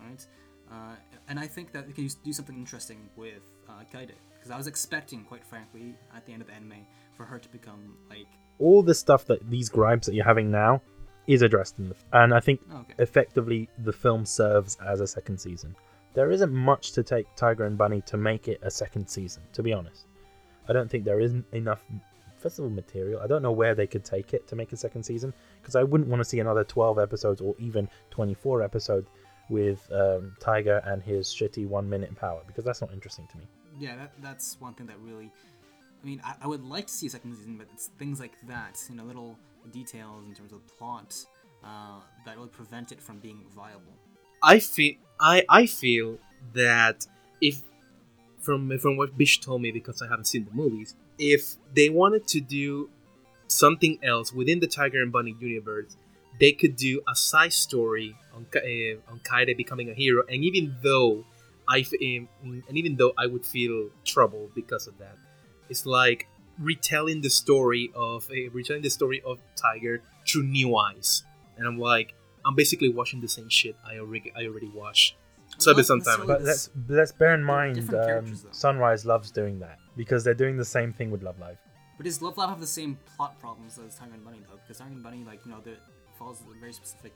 right? Uh, and I think that we can do something interesting with uh, Kaede because I was expecting, quite frankly, at the end of the anime, for her to become like All the stuff that these gripes that you're having now is addressed in the, and I think okay, effectively the film serves as a second season. There isn't much to take Tiger and Bunny to make it a second season, to be honest. I don't think there isn't enough festival material. I don't know where they could take it to make a second season because I wouldn't want to see another 12 episodes or even 24 episodes with um, Tiger and his shitty one minute power because that's not interesting to me. yeah, that, that's one thing that really. I mean, I, I would like to see a second season, but it's things like that, you know, little details in terms of plot uh, that would prevent it from being viable. I feel I I feel that if from from what Bish told me because I haven't seen the movies, if they wanted to do something else within the Tiger and Bunny universe, they could do a side story on Ka- uh, on Kaede becoming a hero. And even though I f- um, and even though I would feel trouble because of that, it's like retelling the story of uh, retelling the story of Tiger through new eyes. And I'm like, I'm basically watching the same shit I already I already watched. So Well, there's some time. necessarily But let's let's bear in mind um. Sunrise loves doing that because they're doing the same thing with Love Live. But does Love Live have the same plot problems as Tiger and Bunny though? Because Tiger and Bunny, like you know, the follows a very specific.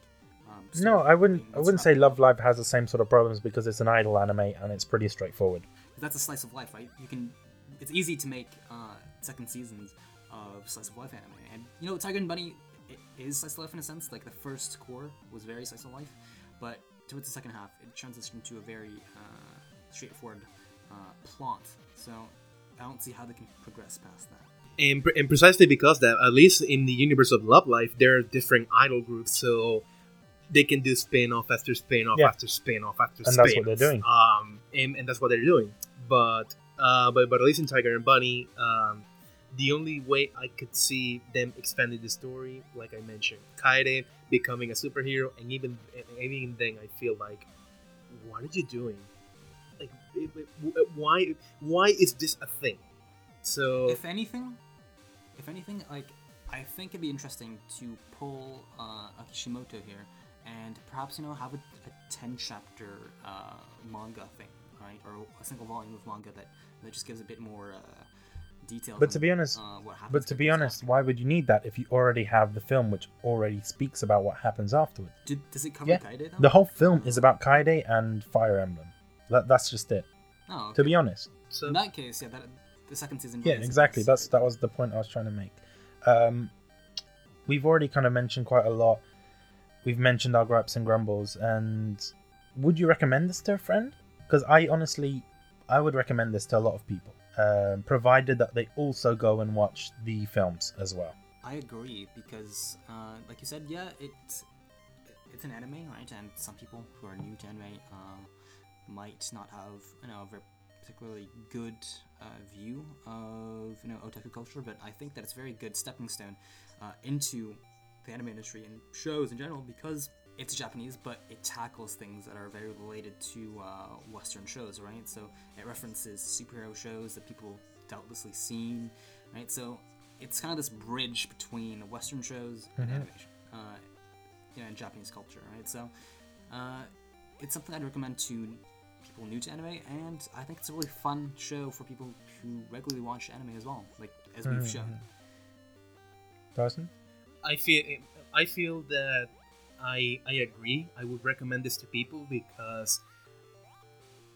Um, No, I wouldn't. I wouldn't say Love. Live has the same sort of problems because it's an idol anime and it's pretty straightforward. That's a slice of life, right? You can. It's easy to make uh, second seasons of slice of life anime, and you know, Tiger and Bunny is slice of life in a sense. Like the first cour was very slice of life, but towards the second half, it transitioned to a very uh, straightforward uh, plot. So I don't see how they can progress past that. And, and precisely because that, at least in the universe of Love Live, there are different idol groups, so they can do spin off after spin off Yeah. after spin off after And spin that's what they're doing. Um, and, and that's what they're doing. But uh, but but at least in Tiger and Bunny, um, the only way I could see them expanding the story, like I mentioned, Kaede becoming a superhero, and even and even then, I feel like, what are you doing? Like, it- it- why why is this a thing? So If anything, if anything, like I think it'd be interesting to pull uh, Akishimoto here and perhaps you know have a, a ten chapter uh, manga thing, right, or a single volume of manga that that just gives a bit more uh, detail. But to be honest, uh, what but to be honest, happening. why would you need that if you already have the film which already speaks about what happens afterwards? Did, does it cover Yeah, Kaede though? The whole film is about Kaede and Fire Emblem. That, that's just it. Oh, okay. To be honest. so in that case, yeah, that the second season. Yeah, is exactly. That's that was the point I was trying to make. Um, we've already kind of mentioned quite a lot. We've mentioned our gripes and grumbles, and would you recommend this to a friend? Because I honestly, I would recommend this to a lot of people, um, provided that they also go and watch the films as well. I agree because, uh, like you said, yeah, it's it's an anime, right? And some people who are new to anime uh, might not have you know a very particularly good view of you know otaku culture, but I think that it's a very good stepping stone uh, into the anime industry and shows in general because it's Japanese, but it tackles things that are very related to uh, Western shows, right? So it references superhero shows that people doubtlessly seen, right? So it's kind of this bridge between Western shows and Mhm. animation, uh, you know, and Japanese culture, right? So uh, it's something I'd recommend to people new to anime, and I think it's a really fun show for people who regularly watch anime as well, like as we've shown. Mm-hmm. Tyson? I feel I feel that I I agree. I would recommend this to people because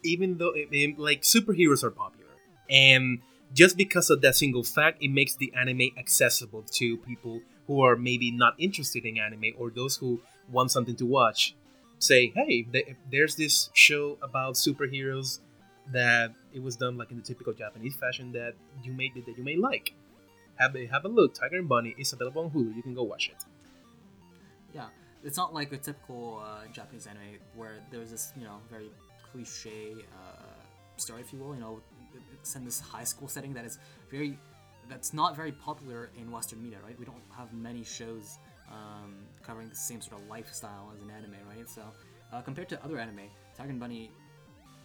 even though it, it- like superheroes are popular, and just because of that single fact, it makes the anime accessible to people who are maybe not interested in anime or those who want something to watch. Say, hey, th- there's this show about superheroes that it was done like in the typical Japanese fashion that you may that you may like. Have a have a look. Tiger and Bunny is available on Hulu. You can go watch it. Yeah, it's not like a typical uh, Japanese anime where there's this, you know, very cliche uh, story, if you will. You know, it- it's in this high school setting that is very, that's not very popular in Western media, right? We don't have many shows um, covering the same sort of lifestyle as an anime, right? So uh, compared to other anime, and Bunny,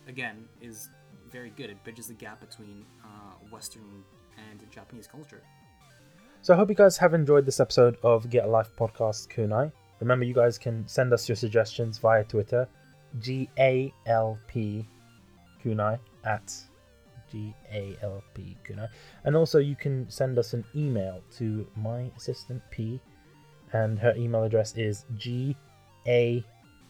again, is very good. It bridges the gap between uh, Western and Japanese culture. So I hope you guys have enjoyed this episode of Get a Life Podcast Kunai. Remember, you guys can send us your suggestions via Twitter, G A L P Kunai at G A L P Kunai, and also you can send us an email to my assistant P, and her email address is G A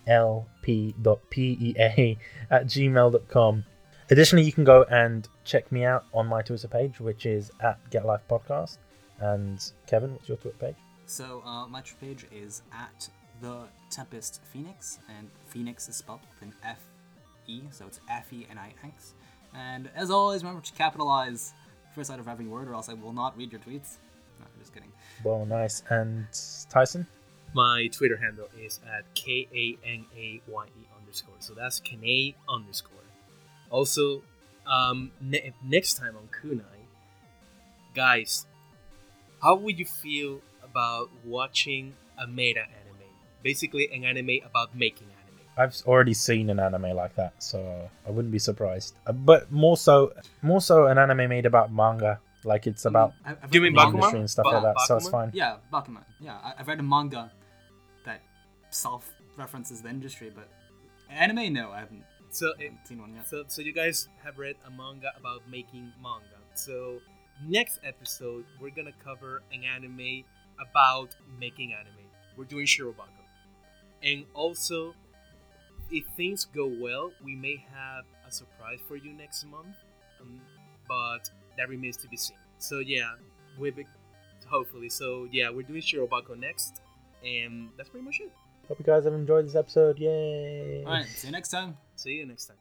L P dot P E A at gmail.com. Additionally, you can go and check me out on my Twitter page, which is at Get Life Podcast. And Kevin, what's your Twitter page? So uh, my Twitter page is at the Tempest Phoenix, and Phoenix is spelled with an F E, so it's F E N I X. And as always, remember to capitalize the first letter of every word, or else I will not read your tweets. No, I'm just kidding. Well, nice. And Tyson? My Twitter handle is at K A N A Y E underscore. So that's Kane underscore. Also, um, ne- next time on Kunai, guys, how would you feel about watching a meta anime? Basically, an anime about making anime. I've already seen an anime like that, so I wouldn't be surprised. Uh, But more so, more so an anime made about manga, like it's about I- I've Do you mean a manga- Bakuman? industry and stuff Ba- like that. So it's fine. Yeah, Bakuman. Yeah, I- I've read a manga that self-references the industry, but anime, no, I haven't, So, I it, haven't seen one yet. so, so you guys have read a manga about making manga. So next episode, we're gonna cover an anime about making anime. We're doing Shirobako, and also, if things go well, we may have a surprise for you next month. Um, but that remains to be seen. So yeah, we be hopefully. So yeah, we're doing Shirobako next, and that's pretty much it. Hope you guys have enjoyed this episode. Yay! All right, see you next time. See you next time.